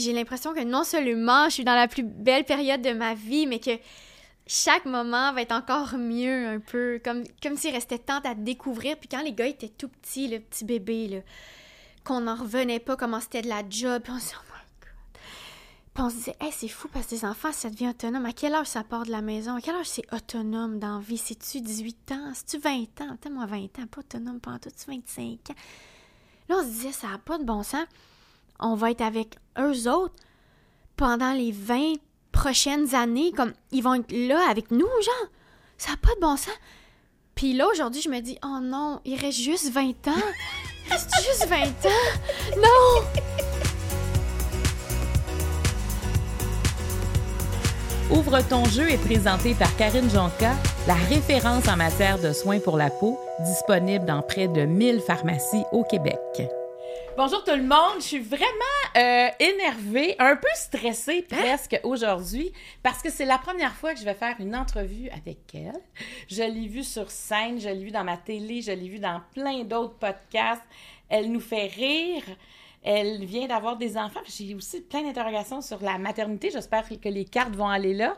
J'ai l'impression que non seulement je suis dans la plus belle période de ma vie, mais que chaque moment va être encore mieux un peu, comme, comme s'il restait tant à découvrir. Puis quand les gars étaient tout petits, le petit bébé, qu'on n'en revenait pas, comment c'était de la job, puis on se disait, oh my god. Puis on se disait, hey, c'est fou parce que les enfants, ça devient autonome. À quel âge ça part de la maison? À quel âge c'est autonome dans la vie? C'est-tu 18 ans? C'est-tu 20 ans? Peut-être moi 20 ans, pas autonome pendant tout, 25 ans? Là, on se disait, ça n'a pas de bon sens. On va être avec eux autres pendant les 20 prochaines années. Comme, ils vont être là avec nous, genre. Ça n'a pas de bon sens. Puis là, aujourd'hui, je me dis, oh non, il reste juste 20 ans. Il reste juste 20 ans? Non! Ouvre ton jeu est présenté par Karine Jonca, la référence en matière de soins pour la peau, disponible dans près de 1000 pharmacies au Québec. Bonjour tout le monde, je suis vraiment euh, énervée, un peu stressée presque aujourd'hui parce que c'est la première fois que je vais faire une entrevue avec elle. Je l'ai vue sur scène, je l'ai vue dans ma télé, je l'ai vue dans plein d'autres podcasts. Elle nous fait rire. Elle vient d'avoir des enfants. J'ai aussi plein d'interrogations sur la maternité. J'espère que les cartes vont aller là.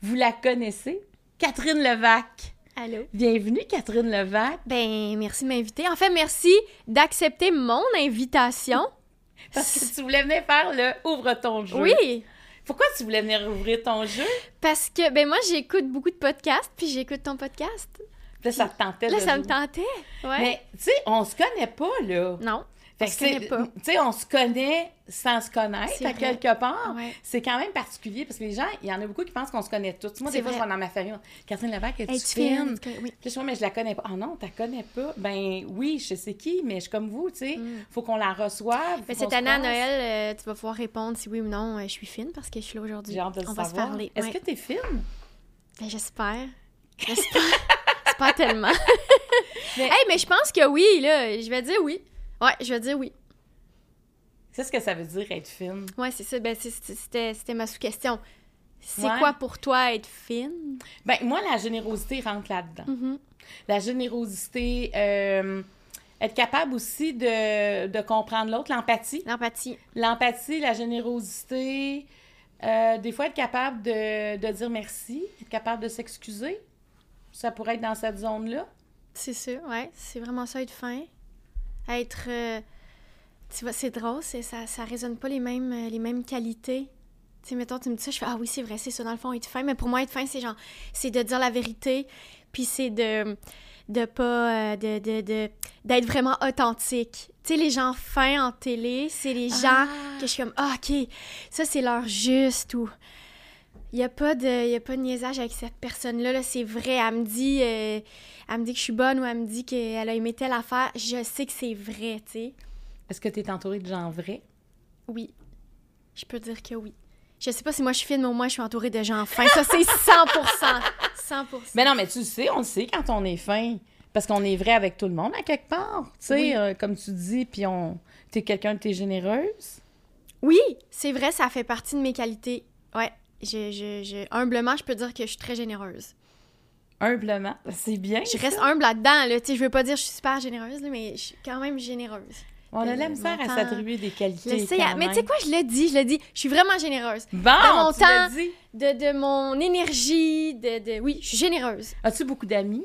Vous la connaissez, Catherine Levac. Allô? Bienvenue, Catherine Levac. Ben, merci de m'inviter. En fait, merci d'accepter mon invitation. Parce que tu voulais venir faire le Ouvre ton jeu. Oui, Pourquoi tu voulais venir ouvrir ton jeu? parce que, ben moi, j'écoute beaucoup de podcasts, puis j'écoute ton podcast. Là, ça te tentait Là, de ça me tentait. Ouais. Mais, tu sais, on se connaît pas, là. Non. Fait que. Tu sais, on se connaît sans se connaître, à quelque part. Ouais. C'est quand même particulier parce que les gens, il y en a beaucoup qui pensent qu'on se connaît tous. Moi, des fois, je vais dans ma famille. Catherine Levac, es-tu Es-tu fine? fine? Oui. Puis je dis, mais je la connais pas. Ah non, tu la connais pas? Ben oui, je sais qui, mais je suis comme vous, tu sais. Faut qu'on la reçoive. Mm. Mais faut cette année à. Noël, euh, tu vas pouvoir répondre si oui ou non euh, je suis fine parce que je suis là aujourd'hui. On va se savoir. parler. Est-ce Ouais. que tu es fine? Ben, j'espère. J'espère. j'espère tellement. Mais- Hey, mais je pense que oui, là. Je vais dire oui. Ouais, je vais dire oui. C'est ce que ça veut dire être fine? Ouais, c'est ça. Ben, c'était ma sous-question. C'est Ouais. quoi pour toi être fine? Ben moi, la générosité rentre là-dedans. Mhm. La générosité, euh, être capable aussi de, de comprendre l'autre, l'empathie. L'empathie. L'empathie, la générosité, euh, des fois être capable de, de dire merci, être capable de s'excuser. Ça pourrait être dans cette zone-là. C'est ça, ouais. C'est vraiment ça, être fin. Être. euh, tu vois, c'est drôle, c'est, ça, ça résonne pas les mêmes, euh, les mêmes qualités. Tu sais, mettons, tu me dis ça, je fais Ah oui, c'est vrai, c'est ça, dans le fond, être fin. Mais pour moi, être fin, c'est genre. C'est de dire la vérité, puis c'est de. de pas. euh, de, de, de- d'être vraiment authentique. Tu sais, les gens fins en télé, c'est les gens Ah. que je suis comme Ah, ok, ça, c'est leur juste ou. Il n'y a, pas de- y a pas de niaisage avec cette personne-là. Là, c'est vrai. Elle me dit euh, elle me dit que je suis bonne ou elle me dit qu'elle a aimé telle affaire. Je sais que c'est vrai, tu sais. Est-ce que tu es entourée de gens vrais? Oui. Je peux dire que oui. Je sais pas si moi je suis fine, mais au moins je suis entourée de gens fins. Ça, c'est 100%. 100%. Mais non, mais tu le sais, on le sait quand on est fin. Parce qu'on est vrai avec tout le monde à quelque part. Tu sais, Oui. euh, comme tu dis, puis on... t'es quelqu'un, t'es généreuse? Oui, c'est vrai, ça fait partie de mes qualités. Ouais. Je, je, je- Humblement, je peux dire que je suis très généreuse. Humblement. C'est bien. Je ça. reste humble là-dedans, là. Je veux pas dire que je suis super généreuse, là, mais je suis quand même généreuse. On a Euh, la misère à s'attribuer des qualités. le sais, quand mais tu sais même. quoi, je l'ai dit, je l'ai dit. Je suis vraiment généreuse. Bon, Dans mon tu temps- dit. De, de mon énergie, de, de... Oui, je suis généreuse. As-tu beaucoup d'amis?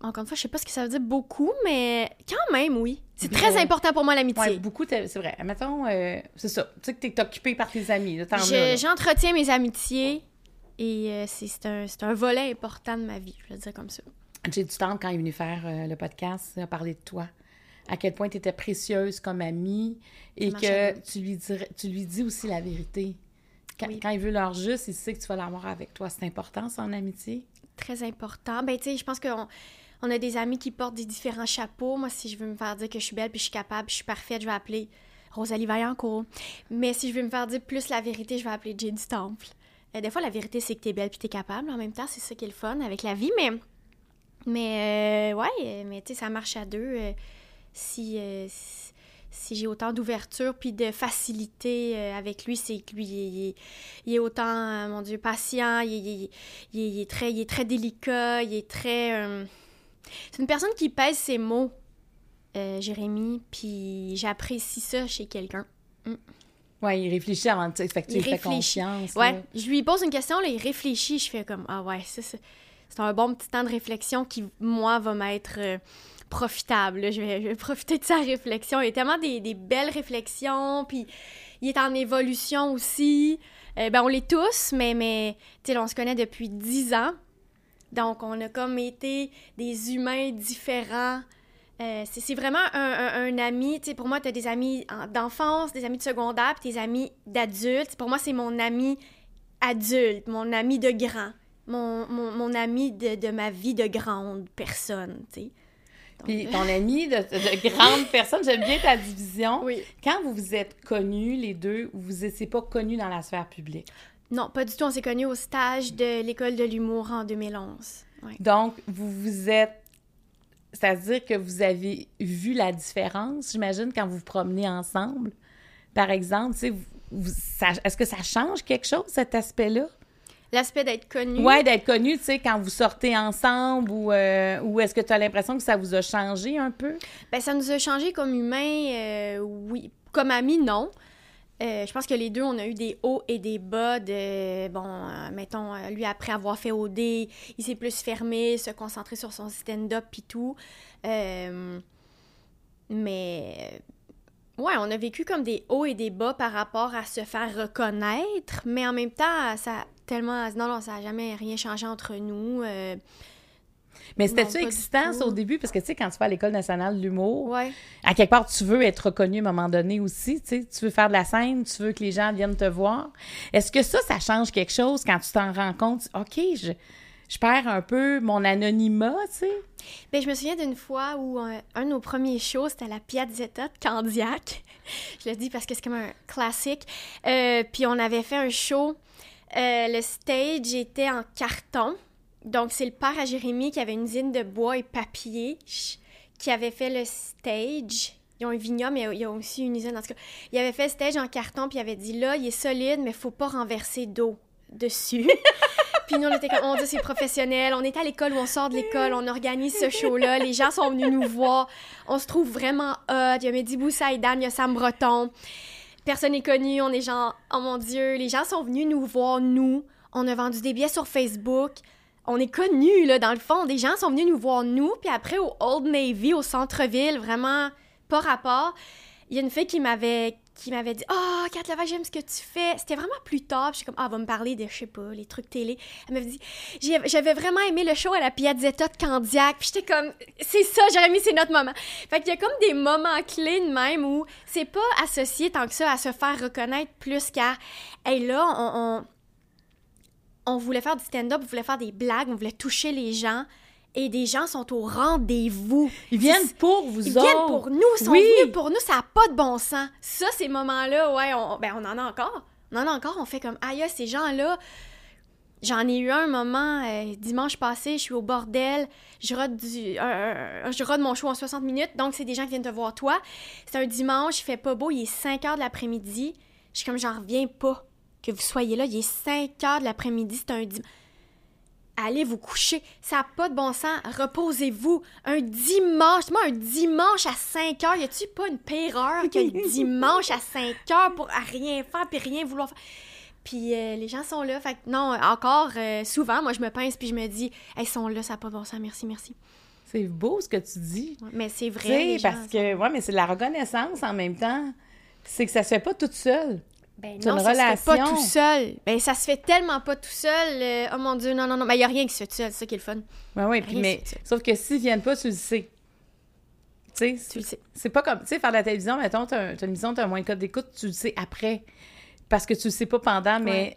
Encore une fois, je sais pas ce que ça veut dire beaucoup, mais quand même, oui. C'est très important pour moi, Oui, l'amitié. beaucoup, t'as- c'est vrai. Mettons, euh, c'est ça. Tu sais que t'es occupé par tes amis. Je-. J'entretiens mes amitiés et euh, c'est un, un volet important de ma vie, je vais le dire comme ça. J'ai du temps quand il est venu faire euh, le podcast, à parler de toi. À quel point tu étais précieuse comme amie et que tu lui, dirais- tu lui dis aussi la vérité. Quand, Oui. quand il veut leur juste, il sait que tu vas l'avoir avec toi. C'est important, ça, en amitié? Très important. Ben, tu sais, je pense on a des amis qui portent des différents chapeaux. Moi, si je veux me faire dire que je suis belle, puis je suis capable, puis je suis parfaite, je vais appeler Rosalie Vaillancourt. Mais si je veux me faire dire plus la vérité, je vais appeler Jay du Temple. Euh, des fois, la vérité, c'est que t'es belle puis t'es capable. En même temps, c'est ça qui est le fun avec la vie. Mais, mais euh, ouais, mais tu sais, ça marche à deux. euh, si j'ai autant d'ouverture puis de facilité avec lui, c'est que lui, il est, autant, mon Dieu, patient. Il est très, il est très délicat. Il est très... C'est une personne qui pèse ses mots, euh, Jérémy. Puis j'apprécie ça chez quelqu'un. Oui, il réfléchit avant de... Fait que tu Il fais confiance. Ouais, là. je lui pose une question, là, il réfléchit, je fais comme ah ouais, ça, c'est un bon petit temps de réflexion qui moi va m'être euh, profitable. là. Je vais, je vais profiter de sa réflexion. Il y a tellement des, des belles réflexions, puis il est en évolution aussi. Euh, ben on l'est tous, mais mais tu sais, on se connaît depuis 10 ans. Donc on a comme été des humains différents. Euh, c'est vraiment un, un- un ami. Tu sais, pour moi, tu as des amis en- d'enfance, des amis de secondaire, puis tes amis d'adultes. Pour moi, c'est mon ami adulte, mon ami de grand, mon, mon, mon ami de, de ma vie de grande personne, tu sais. Donc, Puis ton ami de, de grande personne, j'aime bien ta division. oui. Quand vous vous êtes connus, les deux, vous n'étiez pas connus dans la sphère publique? Non, pas du tout. On s'est connus au stage de l'école de l'humour en 2011. Ouais. Donc, vous vous êtes... C'est-à-dire que vous avez vu la différence, j'imagine, quand vous vous promenez ensemble. Par exemple, tu sais, vous- vous- ça- est-ce que ça change quelque chose, cet aspect-là? L'aspect d'être connu. Ouais, d'être connu, tu sais, quand vous sortez ensemble ou, euh, ou est-ce que tu as l'impression que ça vous a changé un peu? Ben, ça nous a changé comme humains, euh, oui. Comme amis, non. Euh, je pense que les deux, on a eu des hauts et des bas de, bon, euh, mettons, euh, lui, après avoir fait OD, il s'est plus fermé, se concentrer sur son stand-up puis tout. Mais, ouais, on a vécu comme des hauts et des bas par rapport à se faire reconnaître, mais en même temps, ça a tellement... Non, non, ça n'a jamais rien changé entre nous. Mais c'était-tu excitant, ça, au début? Parce que, tu sais, quand tu vas à l'École nationale de l'humour, ouais. à quelque part, tu veux être reconnu à un moment donné aussi, tu sais. Tu veux faire de la scène, tu veux que les gens viennent te voir. Est-ce que ça, ça change quelque chose quand tu t'en rends compte? OK, je, je perds un peu mon anonymat, tu sais? Ben, je me souviens d'une fois où un de nos premiers shows, c'était à la Piazzetta de Candiac. je le dis parce que c'est comme un classique. Euh, puis on avait fait un show. Euh, le stage était en carton. Donc, c'est le père à Jérémy qui avait une usine de bois et papier qui avait fait le stage. Ils ont un vignoble, mais il y a aussi une usine. En tout cas, il avait fait le stage en carton, puis il avait dit là, il est solide, mais faut pas renverser d'eau dessus. Puis nous, on était comme, on dit, c'est professionnel. On est à l'école où on sort de l'école, on organise ce show-là. Les gens sont venus nous voir. On se trouve vraiment hot. Il y a Mehdi Boussaïdan, il y a Sam Breton. Personne n'est connu. On est genre, oh mon Dieu. Les gens sont venus nous voir, nous. On a vendu des billets sur Facebook. On est connus, là, dans le fond. Des gens sont venus nous voir, nous. Puis après, au Old Navy, au centre-ville, vraiment pas rapport. Il y a une fille qui m'avait dit Ah, oh, Kat j'aime ce que tu fais. C'était vraiment plus tard. Puis je suis comme Ah, elle va me parler de, je sais pas, les trucs télé. Elle m'avait dit J'avais vraiment aimé le show à la Piazzetta de Candiac. Puis j'étais comme C'est ça, Jérémy, c'est notre moment. Fait qu'il y a comme des moments clés de même où c'est pas associé tant que ça à se faire reconnaître plus qu'à Hey, là, on, on voulait faire du stand-up, on voulait faire des blagues, on voulait toucher les gens. Et des gens sont au rendez-vous. Ils viennent pour vous Ils autres. viennent pour nous, ils sont Oui. venus pour nous, ça n'a pas de bon sens. Ça, ces moments-là, ouais, on, ben, on en a encore. On en a encore, on fait comme, aïe, ces gens-là. J'en ai eu un moment, euh, dimanche passé, je suis au bordel, je rode, du, un- un- je rode mon show en 60 minutes, donc c'est des gens qui viennent te voir toi. C'est un dimanche, il fait pas beau, il est 5 heures de l'après-midi. Je suis comme, j'en reviens pas que vous soyez là, il est 5 heures de l'après-midi, c'est un dimanche. Allez vous coucher. Ça n'a pas de bon sens. Reposez-vous. Un dimanche. Moi, un dimanche à 5 heures. Y a-tu pas une pire heure que le dimanche à 5 heures pour à rien faire puis rien vouloir faire? Puis euh, les gens sont là. Fait que non, encore, euh, souvent, moi, je me pince puis je me dis, elles sont là, ça n'a pas de bon sens. Merci, merci. C'est beau ce que tu dis. Ouais, Mais c'est Tu vrai. sais, les gens parce sont- que, ouais, mais c'est de la reconnaissance en même temps. C'est que ça se fait pas toute seule. Ben non, une ça se fait pas relation. tout seul. Ben ça se fait tellement pas tout seul. euh, oh mon Dieu, non, non, non. Ben il y a rien qui se fait tout seul. C'est ça qui est le fun. Puis Rien, mais sauf que s'ils viennent pas, tu le sais. Tu Tu le sais. c'est pas comme, tu sais, faire de la télévision, mettons, t'as un- t'as une émission, t'as un moins de code d'écoute, tu le sais après. Parce que tu le sais pas pendant, mais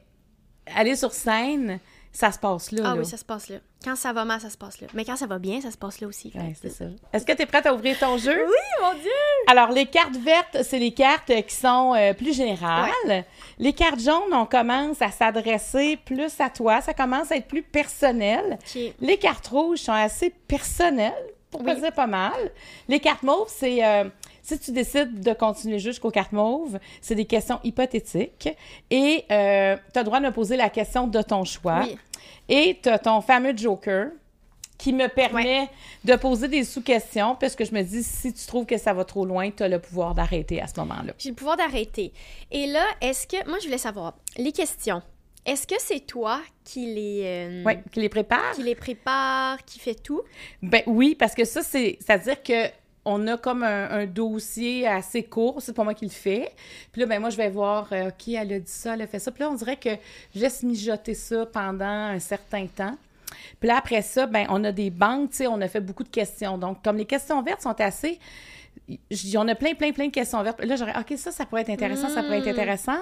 aller sur scène, ça se passe là. Ah là. oui, ça se passe là. Quand ça va mal, ça se passe là. Mais quand ça va bien, ça se passe là aussi. Ouais, c'est ça. Est-ce que tu es prête à ouvrir ton jeu? Oui, mon Dieu! Alors, les cartes vertes, c'est les cartes qui sont euh, plus générales. Les cartes jaunes, on commence à s'adresser plus à toi. Ça commence à être plus personnel. Les cartes rouges sont assez personnelles, pour pas Oui. dire pas mal. Les cartes mauves, c'est... euh, si tu décides de continuer jusqu'aux cartes mauves, c'est des questions hypothétiques. Et euh, tu as le droit de me poser la question de ton choix. Oui. Et tu as ton fameux joker qui me permet de poser des sous-questions parce que je me dis, si tu trouves que ça va trop loin, tu as le pouvoir d'arrêter à ce moment-là. J'ai le pouvoir d'arrêter. Et là, est-ce que... Moi, je voulais savoir, les questions, est-ce que c'est toi qui les... euh, Oui, qui les prépare? Qui les prépare, qui fait tout? Ben oui, parce que ça, c'est... C'est-à-dire que on a comme un, un dossier assez court, c'est pas moi qui le fais. Puis là, ben moi, je vais voir, euh, OK, elle a dit ça, elle a fait ça. Puis là, on dirait que je laisse mijoter ça pendant un certain temps. Puis là, après ça, ben on a des banques, tu sais, on a fait beaucoup de questions. Donc, comme les questions vertes sont assez... j- On a plein, plein, plein de questions vertes. Là, j'aurais, OK, ça, ça pourrait être intéressant, ça pourrait être intéressant.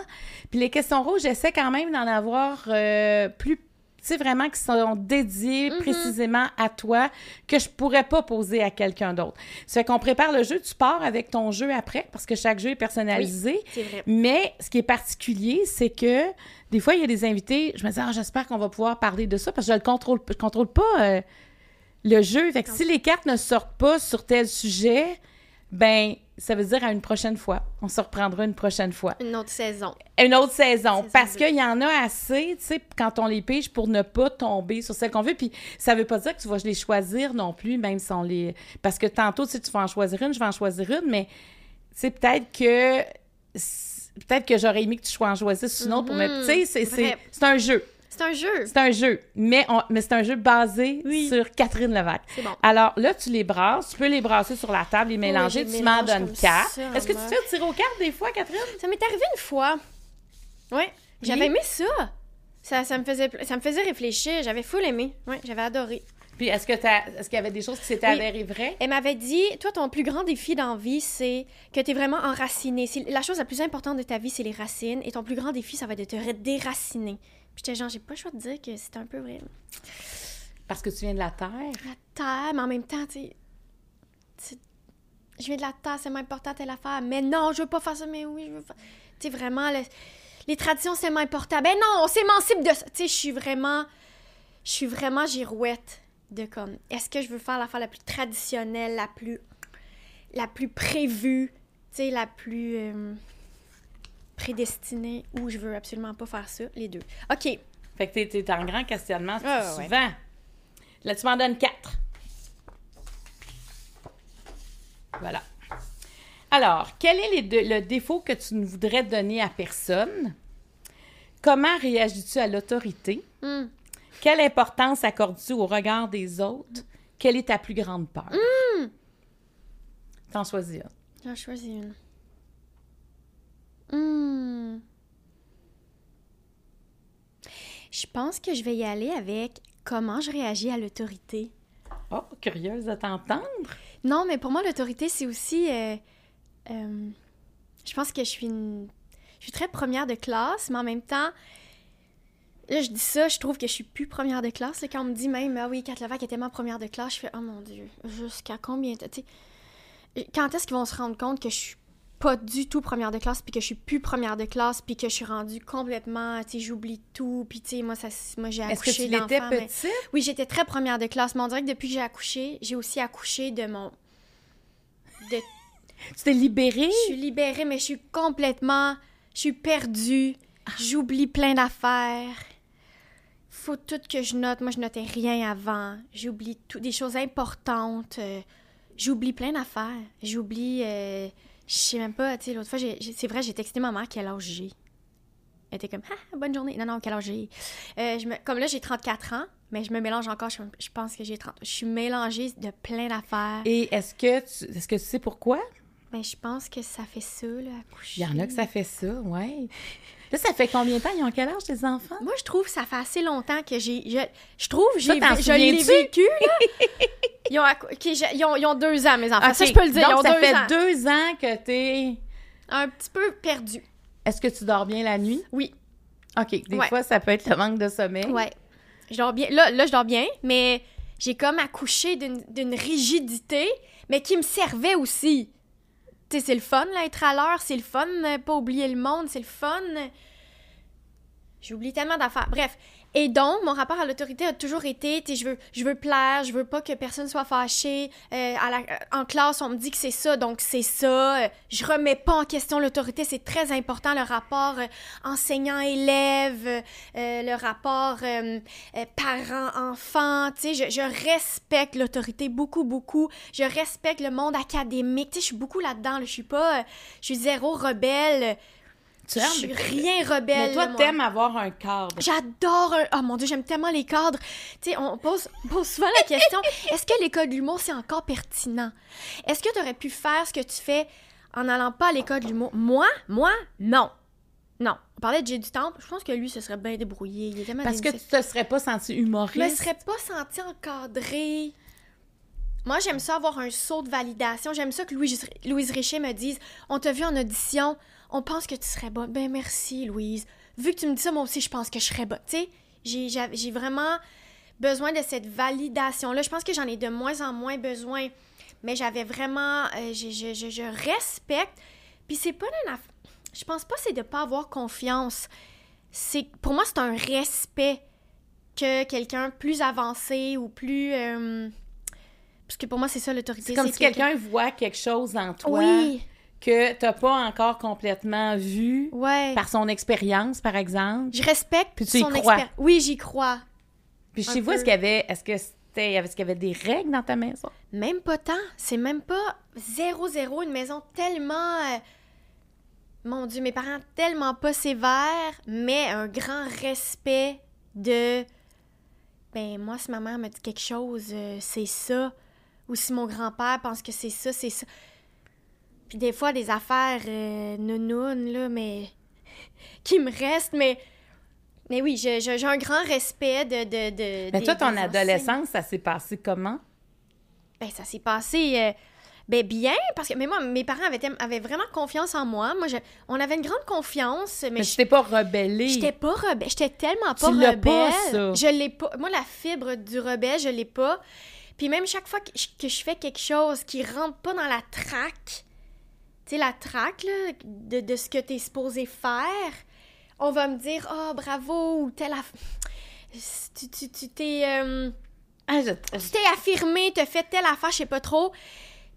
Puis les questions rouges, j'essaie quand même d'en avoir euh, plus, sais, vraiment qui sont dédiées précisément à toi, que je pourrais pas poser à quelqu'un d'autre. Ça fait qu'on prépare le jeu, tu pars avec ton jeu après, parce que chaque jeu est personnalisé. Vrai. Mais ce qui est particulier, c'est que des fois, il y a des invités, je me dis, ah, j'espère qu'on va pouvoir parler de ça, parce que je le contrôle, je contrôle pas euh, le jeu. Fait que si les cartes ne sortent pas sur tel sujet, ben, ça veut dire à une prochaine fois. On se reprendra une prochaine fois. Une autre saison. Une autre saison. Saison parce qu'il y en a assez, tu sais, quand on les pige pour ne pas tomber sur celle qu'on veut. Puis ça veut pas dire que tu vas les choisir non plus, même si on les. Parce que tantôt, si tu vas en choisir une, je vais en choisir une, mais c'est peut-être que. Peut-être que j'aurais aimé que tu en choisisses une autre pour me. Mhm. Tu sais, c'est un jeu. C'est un jeu. C'est un jeu. Mais, on- mais c'est un jeu basé Oui. sur Catherine Levac. C'est bon. Alors là, tu les brasses. Tu peux les brasser sur la table, les mélanger. les tu m'en donnes quatre. Est-ce que tu te fais tirer aux cartes des fois, Catherine? Ça m'est arrivé une fois. Ouais. J'avais Oui. aimé ça. Ça, ça, me faisait, ça me faisait réfléchir. J'avais full aimé. Ouais, j'avais adoré. Puis est-ce que est-ce qu'il y avait des choses qui s'étaient Oui. avérées vraies? Elle m'avait dit, toi, ton plus grand défi dans la vie, c'est que tu es vraiment enraciné. La chose la plus importante de ta vie, c'est les racines. Et ton plus grand défi, ça va être de te déraciner. Puis j'étais genre, j'ai pas le choix de dire que c'est un peu vrai. Parce que tu viens de la Terre? La terre, mais en même temps, tu sais. Je viens de la terre, c'est important telle affaire. Mais non, je veux pas faire ça, mais oui, je veux faire. Tu sais, vraiment, le- les traditions, c'est moins important. Ben non, on s'émancipe de ça. Tu sais, je suis vraiment. Je suis vraiment girouette de comme. Est-ce que je veux faire l'affaire la plus traditionnelle, la plus. la plus prévue, tu sais, la plus. euh, prédestinée, ou je veux absolument pas faire ça, les deux. OK. Fait que t'es, t'es en grand questionnement Ouais, ouais, souvent. Là, tu m'en donnes quatre. Voilà. Alors, quel est les deux- le défaut que tu ne voudrais donner à personne? Comment réagis-tu à l'autorité? Hmm. Quelle importance accordes-tu au regard des autres? Quelle est ta plus grande peur? T'en choisis une. J'en choisis une. Hmm. Je pense que je vais y aller avec comment je réagis à l'autorité. Oh, curieuse de t'entendre. Non, mais pour moi, l'autorité, c'est aussi. euh, euh, je pense que je suis une. Je suis très première de classe, mais en même temps. Là, je dis ça, je trouve que je suis plus première de classe. Là, quand on me dit même, ah oui, Kat Levac était ma première de classe, je fais, oh mon Dieu, jusqu'à combien. tu sais, Quand est-ce qu'ils vont se rendre compte que je suis pas du tout première de classe, puis que je suis plus première de classe, puis que je suis rendue complètement, tu sais, j'oublie tout, puis tu sais, moi, ça, moi j'ai Est-ce que accouché tu l'étais mais- petite? oui, j'étais très première de classe, mais on dirait que depuis que j'ai accouché, j'ai aussi accouché de mon. De... Tu t'es libérée? Je suis libérée, mais je suis complètement. Je suis perdue. J'oublie plein d'affaires. Faut tout que je note. Moi, je notais rien avant. J'oublie tout, des choses importantes. euh, J'oublie plein d'affaires. J'oublie. euh, Je sais même pas, tu sais, l'autre fois, c'est vrai, j'ai texté ma mère quel âge j'ai? Elle était comme, ah, bonne journée. Non, non, quel âge j'ai? Euh, je me- Comme là, j'ai 34 ans, mais je me mélange encore. Je, je pense que j'ai 30. Je suis mélangée de plein d'affaires. Et est-ce que tu, est-ce que tu sais pourquoi? Ben, je pense que ça fait ça, là, accoucher. Il y en a que ça fait ça, ouais. Là, ça fait combien de temps? Ils ont quel âge, tes enfants? Moi, je trouve que ça fait assez longtemps que j'ai. Je, je trouve que Je l'ai vécu, là. Ils ont, accou- ok, j'ai- ils, ont, ils ont deux ans, mes enfants. Ça, je peux le dire. Donc, ils ont ça deux fait ans. deux ans que t'es... Un petit peu perdu. Est-ce que tu dors bien la nuit? Oui. OK. Des Ouais. fois, ça peut être le manque de sommeil. Ouais. Je dors bien. Là, là je dors bien, mais j'ai comme accouché d'une d'une rigidité, mais qui me servait aussi. Tu sais, c'est le fun, là, être à l'heure. C'est le fun, euh, pas oublier le monde. C'est le fun. J'oublie tellement d'affaires. Bref. Et donc, mon rapport à l'autorité a toujours été, tu sais, je veux, je veux plaire, je veux pas que personne soit fâché. Euh, en classe, on me dit que c'est ça, donc c'est ça. Euh, je remets pas en question l'autorité, c'est très important, le rapport euh, enseignant-élève, le rapport parent-enfant, tu sais, je, je respecte l'autorité beaucoup, beaucoup. Je respecte le monde académique, tu sais, je suis beaucoup là-dedans, je suis pas, je suis zéro rebelle. Je suis rien rebelle. Mais toi, t'aimes avoir un cadre. J'adore un... Oh mon Dieu, j'aime tellement les cadres. Tu sais, on pose, pose souvent la question, est-ce que l'école de l'humour, c'est encore pertinent? Est-ce que tu aurais pu faire ce que tu fais en n'allant pas à l'école de l'humour? Moi? Moi? Non. Non. On parlait de J'ai du temps. Je pense que lui, se serait bien débrouillé. Il est Parce que tu te serais pas senti humoriste. Je me serais pas senti encadré. Moi, j'aime ça avoir un saut de validation. J'aime ça que Louise, Louise Richer me dise On t'a vu en audition, on pense que tu serais bonne. Ben merci, Louise. Vu que tu me dis ça, moi aussi, je pense que je serais bonne. Tu sais, j'ai vraiment besoin de cette validation-là. Je pense que j'en ai de moins en moins besoin. Mais j'avais vraiment... Euh, je, je, je, respecte. Puis c'est pas d'un... Je pense pas c'est de pas avoir confiance. C'est Pour moi, c'est un respect que quelqu'un plus avancé ou plus... Euh, parce que pour moi, c'est ça l'autorité. C'est comme si quelqu'un voit quelque chose en toi. Oui que tu n'as pas encore complètement vu par son expérience, par exemple. Je respecte puis tu son expérience. Oui, j'y crois. Puis chez vous, est-ce qu'il y avait, est-ce que c'était, est-ce qu'il y avait des règles dans ta maison? Même pas tant. C'est même pas zéro zéro une maison tellement, euh, mon Dieu, mes parents tellement pas sévères, mais un grand respect de, ben moi si ma mère me dit quelque chose, euh, c'est ça. Ou si mon grand-père pense que c'est ça, c'est ça. Puis des fois, des affaires euh, là, mais. qui me restent, mais. Mais oui, j'ai un grand respect de. de, de mais toi, ton adolescence, ça s'est passé comment? Ben, ça s'est passé. Euh, ben, bien, parce que mais moi, mes parents avaient, avaient vraiment confiance en moi. Moi, je, on avait une grande confiance. Mais, mais je t'ai pas rebellée. J'étais pas rebelle. J'étais tellement pas tu rebelle. Pas, ça. Je l'ai pas. Moi, la fibre du rebelle, je l'ai pas. Puis même chaque fois que je, que je, fais quelque chose qui rentre pas dans la traque, sais, la traque là, de, de, ce que tu es supposé faire, on va me dire Oh, bravo, ou telle. Tu t'es. Tu, t'es euh, ah, tu t'es affirmé, tu fait telle affaire, je sais pas trop.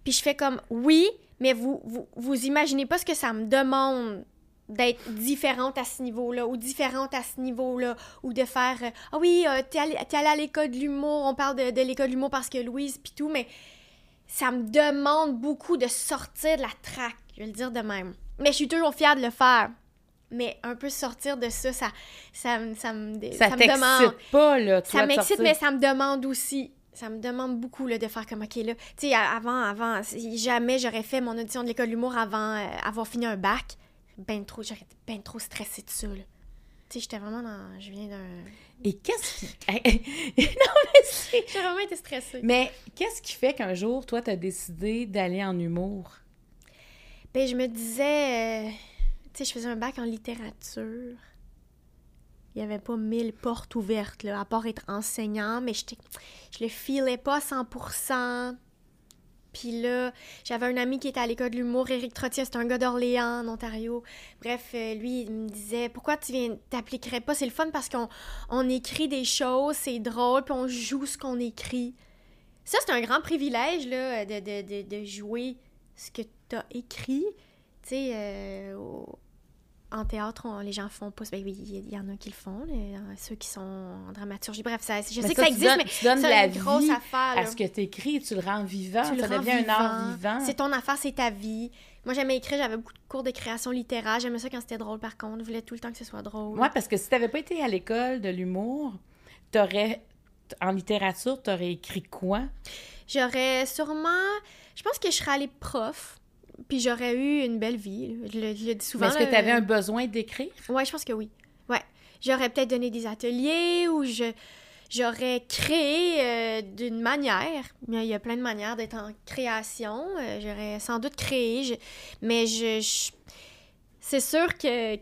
Puis je fais comme Oui, mais vous, vous, vous imaginez pas ce que ça me demande d'être différente à ce niveau-là ou différente à ce niveau-là ou de faire euh, ah oui euh, t'es allée allé à l'école de l'humour on parle de, de l'école de l'humour parce que Louise puis tout mais ça me demande beaucoup de sortir de la traque, je vais le dire de même. Mais je suis toujours fière de le faire. Mais un peu sortir de ça, ça, ça, ça me, ça, ça me demande. pas, là, Ça m'excite, mais ça me demande aussi. Ça me demande beaucoup là, de faire comme, OK, là, tu sais, avant, avant, jamais j'aurais fait mon audition de l'école de l'humour avant euh, avoir fini un bac. Ben trop, j'aurais ben trop stressée de ça, là. Sais, j'étais vraiment dans. Je viens d'un. Et qu'est-ce qui. non, mais J'ai vraiment été stressée. Mais qu'est-ce qui fait qu'un jour, toi, t'as décidé d'aller en humour? Ben, je me disais. Euh, tu sais, je faisais un bac en littérature. Il n'y avait pas mille portes ouvertes, là, à part être enseignant, mais je le filais pas à 100 puis là, j'avais un ami qui était à l'école de l'humour, Éric Trottier, c'est un gars d'Orléans, en Ontario. Bref, euh, lui, il me disait Pourquoi tu viens t'appliquerais pas C'est le fun parce qu'on on écrit des choses, c'est drôle, puis on joue ce qu'on écrit. Ça, c'est un grand privilège, là, de, de, de, jouer ce que tu as écrit. Tu sais, euh, en théâtre, les gens font pas. Ben oui, il y, en a qui le font, ceux qui sont en dramaturgie. Bref, ça, je sais que ça existe, mais tu donnes la une grosse affaire. À ce que tu écris, tu le rends vivant, tu ça devient un art vivant. C'est ton affaire, c'est ta vie. Moi, j'aimais écrire, j'avais beaucoup de cours de création littéraire. J'aimais ça quand c'était drôle, par contre. Je voulais tout le temps que ce soit drôle. Oui, parce que si tu n'avais pas été à l'école de l'humour, t'aurais en littérature, tu aurais écrit quoi? J'aurais sûrement. Je pense que je serais allée prof. Puis j'aurais eu une belle vie. Je le, dis souvent. Est-ce que tu avais un besoin d'écrire? Oui, je pense que oui. Ouais. J'aurais peut-être donné des ateliers ou je j'aurais créé euh, d'une manière. Il y a plein de manières d'être en création. Euh, j'aurais sans doute créé. Mais je, c'est sûr que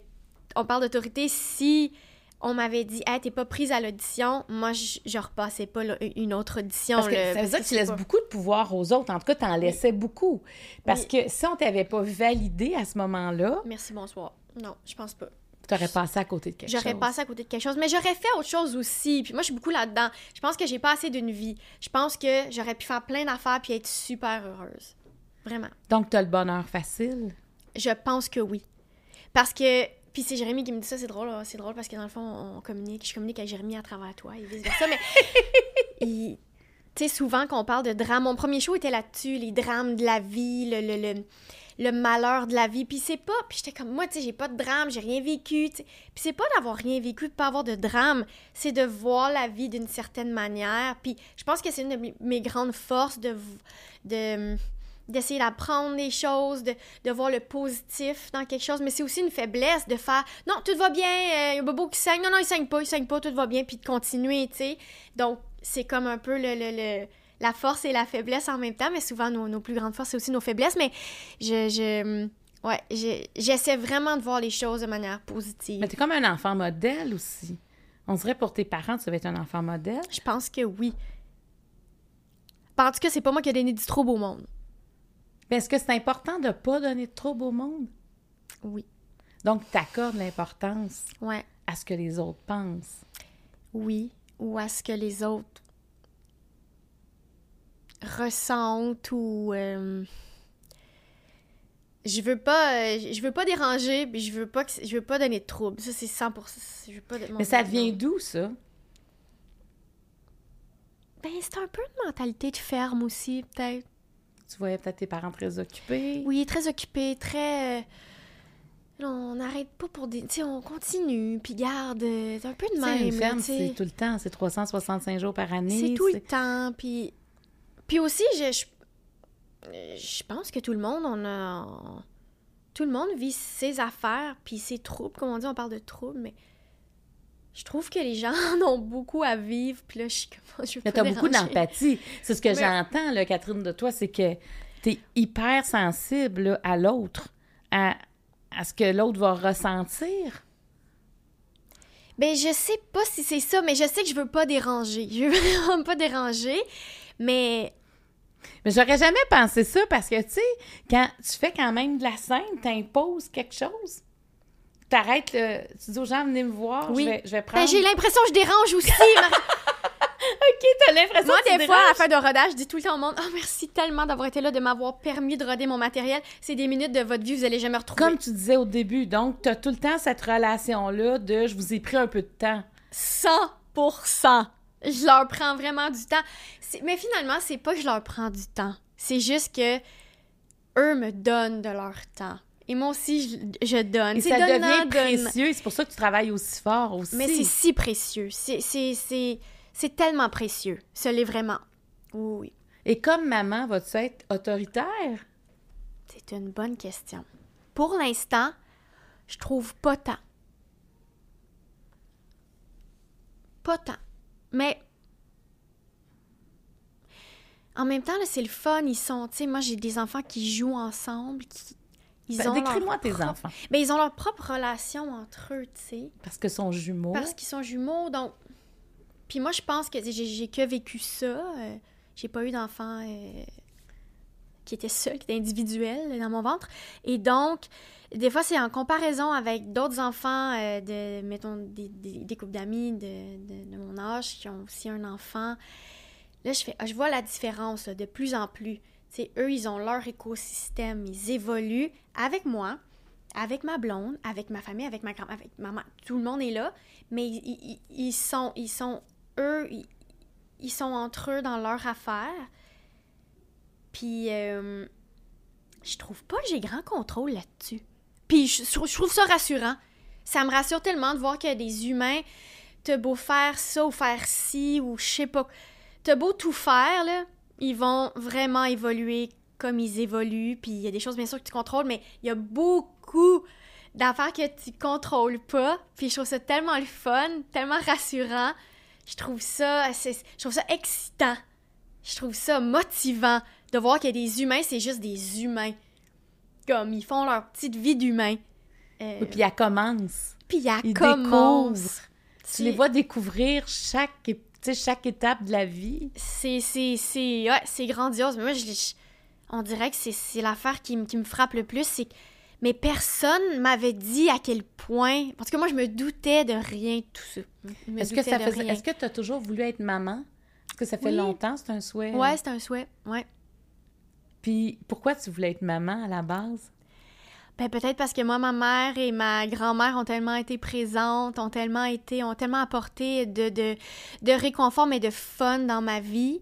on parle d'autorité si on m'avait dit Hey, t'es pas prise à l'audition, moi je, je repassais pas une autre audition. Parce que ça veut dire que tu laisses beaucoup de pouvoir aux autres. En tout cas, t'en laissais beaucoup. Parce que si on t'avait pas validé à ce moment-là. Merci, bonsoir. Non, je pense pas. T'aurais passé à côté de quelque chose. J'aurais passé à côté de quelque chose. Mais j'aurais fait autre chose aussi. Puis moi, je suis beaucoup là-dedans. Je pense que j'ai pas assez d'une vie. Je pense que j'aurais pu faire plein d'affaires puis être super heureuse. Vraiment. Donc, t'as le bonheur facile? Je pense que oui. Parce que. Puis c'est Jérémy qui me dit ça, c'est drôle. C'est drôle parce que dans le fond, on communique. Je communique avec Jérémy à travers toi et vice-versa. Mais. il- Tu sais, souvent qu'on parle de drame. Mon premier show était là-dessus, les drames de la vie, le, le, le, le malheur de la vie. Puis c'est pas. Puis j'étais comme, moi, tu sais, j'ai pas de drame, j'ai rien vécu. tu sais. Puis c'est pas d'avoir rien vécu, de pas avoir de drame. C'est de voir la vie d'une certaine manière. Puis je pense que c'est une de mes- mes grandes forces de. de d'essayer d'apprendre des choses, de, de voir le positif dans quelque chose, mais c'est aussi une faiblesse de faire non, tout va bien, euh, il y a un bobo qui saigne, non, non, il saigne pas, il saigne pas, tout va bien, puis de continuer, tu sais. Donc, c'est comme un peu le, le- le- la force et la faiblesse en même temps, mais souvent nos, nos plus grandes forces, c'est aussi nos faiblesses, mais je. je ouais, j'essaie vraiment de voir les choses de manière positive. Mais t'es comme un enfant modèle aussi. On dirait pour tes parents, tu vas être un enfant modèle. Je pense que oui. En tout cas, c'est pas moi qui ai donné du trouble au monde. Mais est-ce que c'est important de pas donner de trouble au monde? Oui. Donc, t'accordes l'importance Ouais. à ce que les autres pensent. oui ou à ce que les autres ressentent ou euh, je veux pas euh, je veux pas déranger puis je veux pas que je veux pas donner de trouble ça c'est 100% je veux pas de- Mais ça vient d'où, ça? ben c'est un peu une mentalité de ferme aussi peut-être Tu voyais peut-être tes parents très occupés? oui très occupé très euh, on n'arrête pas pour des tu sais on continue puis garde euh, c'est un peu de même une ferme, c'est tout le temps. C'est 365 jours par année. C'est tout le temps. Puis, puis aussi, je, je, je pense que tout le monde, on a. Tout le monde vit ses affaires, puis ses troubles. Comme on dit, on parle de troubles, mais je trouve que les gens en ont beaucoup à vivre. Puis là, je suis comme. Je veux Mais t'as beaucoup d'empathie. C'est ce que j'entends, là, Catherine, de toi, c'est que t'es hyper sensible là, à l'autre, à, à ce que l'autre va ressentir. Ben, je sais pas si c'est ça, mais je sais que je veux pas déranger. Je veux vraiment pas déranger, mais. Mais j'aurais jamais pensé ça parce que, tu sais, quand tu fais quand même de la scène, t'imposes quelque chose. T'arrêtes, le- tu dis aux gens, venez me voir, Oui. je vais, je vais prendre... Ben, j'ai l'impression que je dérange aussi. Mar- OK, t'as l'impression Moi, que tu des fois, à déranges. la fin de rodage, je dis tout le temps au monde Oh, merci tellement d'avoir été là, de m'avoir permis de roder mon matériel. C'est des minutes de votre vie, vous allez jamais retrouver. Comme tu disais au début, donc, t'as tout le temps cette relation-là de « je vous ai pris un peu de temps 100% Je leur prends vraiment du temps. Mais finalement, c'est pas que je leur prends du temps. C'est juste que eux me donnent de leur temps. Et moi aussi, je, je » donne. et ça donnant, devient précieux. C'est pour ça que tu travailles aussi fort aussi. Mais c'est si précieux. C'est- tellement précieux. Ce l'est vraiment. Oui. Et comme maman, vas-tu être autoritaire? C'est une bonne question. Pour l'instant, je trouve pas tant. Pas tant. Mais en même temps, c'est le fun. Ils sont, tu sais, moi j'ai des enfants qui jouent ensemble, qui ils Ben, ont Décris-moi tes propre- enfants. Ben, ils ont leur propre relation entre eux, tu sais, Parce que sont jumeaux. parce qu'ils sont jumeaux. Donc, puis moi je pense que j'ai j'ai que vécu ça. euh, j'ai pas eu d'enfant euh, qui était seul, qui était individuel dans mon ventre. Et donc, des fois, c'est en comparaison avec d'autres enfants euh, de, mettons, des, des, des couples d'amis de, de, de mon âge qui ont aussi un enfant. Là, je fais, ah, je vois la différence là, de plus en plus. Tu sais, eux, ils ont leur écosystème, ils évoluent avec moi, avec ma blonde, avec ma famille, avec ma grand avec maman. Tout le monde est là, mais ils, sont, ils sont, eux, ils, sont entre eux dans leur affaire. Puis, euh, je trouve pas que j'ai grand contrôle là-dessus. Puis, je, trouve ça rassurant. Ça me rassure tellement de voir a des humains, t'as beau faire ça ou faire ci ou je sais pas. T'as beau tout faire, là, ils vont vraiment évoluer comme ils évoluent. Puis, il y a des choses, bien sûr, que tu contrôles, mais il y a beaucoup d'affaires que tu contrôles pas. Puis, je trouve ça tellement le fun, tellement rassurant. Je trouve ça, je trouve ça excitant. Je trouve ça motivant de voir qu'il y a des humains, c'est juste des humains. Comme ils font leur petite vie d'humain. Euh, puis elle commence. puis ils ils commencent. Tu les vois découvrir chaque, é- tu sais, chaque étape de la vie. C'est, c'est, c'est, ouais, c'est grandiose. Mais moi, je, je- on dirait que c'est, c'est l'affaire qui, me- qui me frappe le plus. C'est que Mais personne m'avait dit à quel point. Parce que moi, je me doutais de rien, tout ça. Est-ce que ça faisait... Est-ce que tu as toujours voulu être maman? Est-ce que ça fait longtemps? C'est un souhait? Ouais, c'est un souhait. Ouais. Puis pourquoi tu voulais être maman à la base? Ben, peut-être parce que moi, ma mère et ma grand-mère ont tellement été présentes, ont tellement été, ont tellement apporté de, de, de réconfort, mais de fun dans ma vie.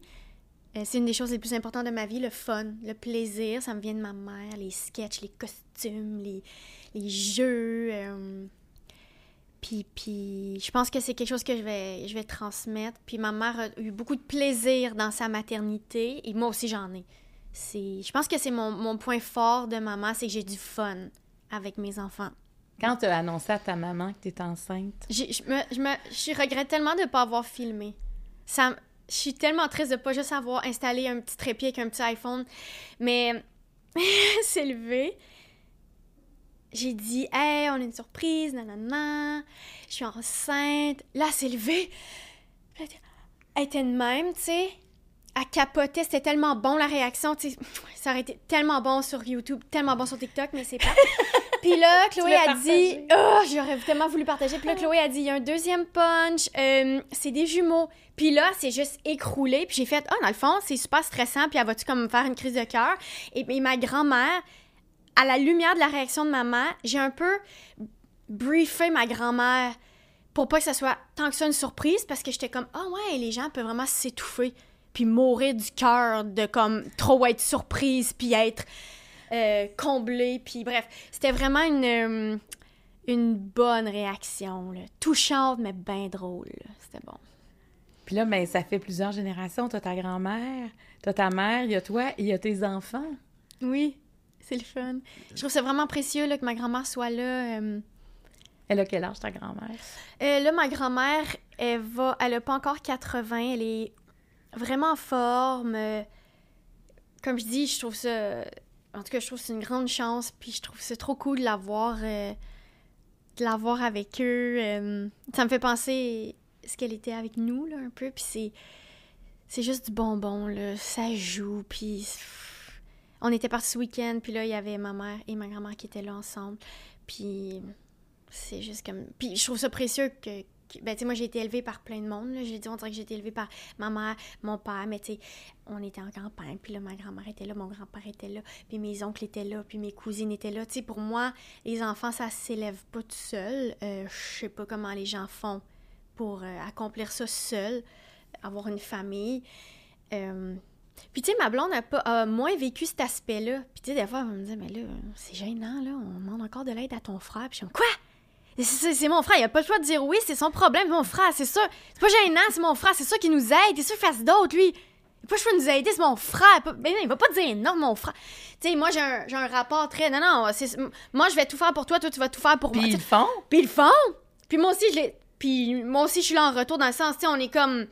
Euh, c'est une des choses les plus importantes de ma vie, le fun, le plaisir. Ça me vient de ma mère, les sketchs, les costumes, les, jeux. Euh. Puis, puis, je pense que c'est quelque chose que je vais, je vais transmettre. Puis ma mère a eu beaucoup de plaisir dans sa maternité et moi aussi j'en ai je pense que c'est mon, point fort de maman, c'est que j'ai du fun avec mes enfants. Quand tu as annoncé à ta maman que tu étais enceinte? Je, me, je, me, je regrette tellement de ne pas avoir filmé. Ça, je suis tellement triste de ne pas juste avoir installé un petit trépied avec un petit iPhone. Mais c'est levé. J'ai dit, hey, on a une surprise, nanana. Je suis enceinte. Là, c'est levé. Elle était de même, tu sais à capoter, c'était tellement bon la réaction, ça aurait été tellement bon sur YouTube, tellement bon sur TikTok, mais c'est pas. Puis là, Chloé a dit, oh, j'aurais tellement voulu partager. Puis là, Chloé a dit, il y a un deuxième punch, euh, c'est des jumeaux. Puis là, c'est juste écroulé. Puis j'ai fait, oh, dans le fond, c'est super stressant. Puis elle va-tu comme me faire une crise de cœur? Et, et ma grand-mère, à la lumière de la réaction de maman, j'ai un peu briefé ma grand-mère pour pas que ça soit tant que ça une surprise parce que j'étais comme, oh ouais, les gens peuvent vraiment s'étouffer puis mourir du cœur de comme trop être surprise puis être euh, comblée puis bref c'était vraiment une euh, une bonne réaction là. touchante mais bien drôle c'était bon puis là ben ça fait plusieurs générations t'as ta grand-mère t'as ta mère il y a toi et il y a tes enfants oui c'est le fun je trouve ça vraiment précieux là, que ma grand-mère soit là euh. Elle a quel âge, ta grand-mère? là, ma grand-mère, elle va... Elle a pas encore 80, elle est vraiment en forme. Comme je dis, je trouve ça. En tout cas, je trouve c'est une grande chance. Puis je trouve c'est trop cool de l'avoir. Euh, de l'avoir avec eux. Euh, ça me fait penser ce qu'elle était avec nous, là, un peu. Puis c'est. C'est juste du bonbon, là. Ça joue. Puis. On était partis ce week-end. Puis là, il y avait ma mère et ma grand-mère qui étaient là ensemble. Puis. C'est juste comme. Puis je trouve ça précieux que ben, tu sais, moi, j'ai été élevée par plein de monde. J'ai dit, on dirait que j'ai été élevée par ma mère, mon père, mais tu sais, on était en campagne, puis là, ma grand-mère était là, mon grand-père était là, puis mes oncles étaient là, puis mes cousines étaient là. Tu sais, pour moi, les enfants, ça s'élève pas tout seul. Euh, je sais pas comment les gens font pour euh, accomplir ça seul, avoir une famille. Euh, puis, tu sais, ma blonde a, pas, a moins vécu cet aspect-là. Puis, tu sais, des fois, elle me dit, mais là, c'est gênant, là, on demande encore de l'aide à ton frère. Puis, je suis quoi? C'est mon frère, il a pas le choix de dire oui, c'est son problème, mon frère, c'est ça. C'est pas gênant, c'est mon frère, c'est ça qui nous aide, c'est sûr qu'il fasse d'autres, lui. Il a pas le choix de nous aider, c'est mon frère. Mais non, il va pas dire non, mon frère. Tu sais, moi, j'ai un, un, rapport très. Non, non, moi, je vais tout faire pour toi, toi, tu vas tout faire pour moi. Puis ils le font? Puis ils le font. Puis moi aussi, je l'ai. Puis moi aussi, je suis là en retour dans le sens, tu sais, on est comme.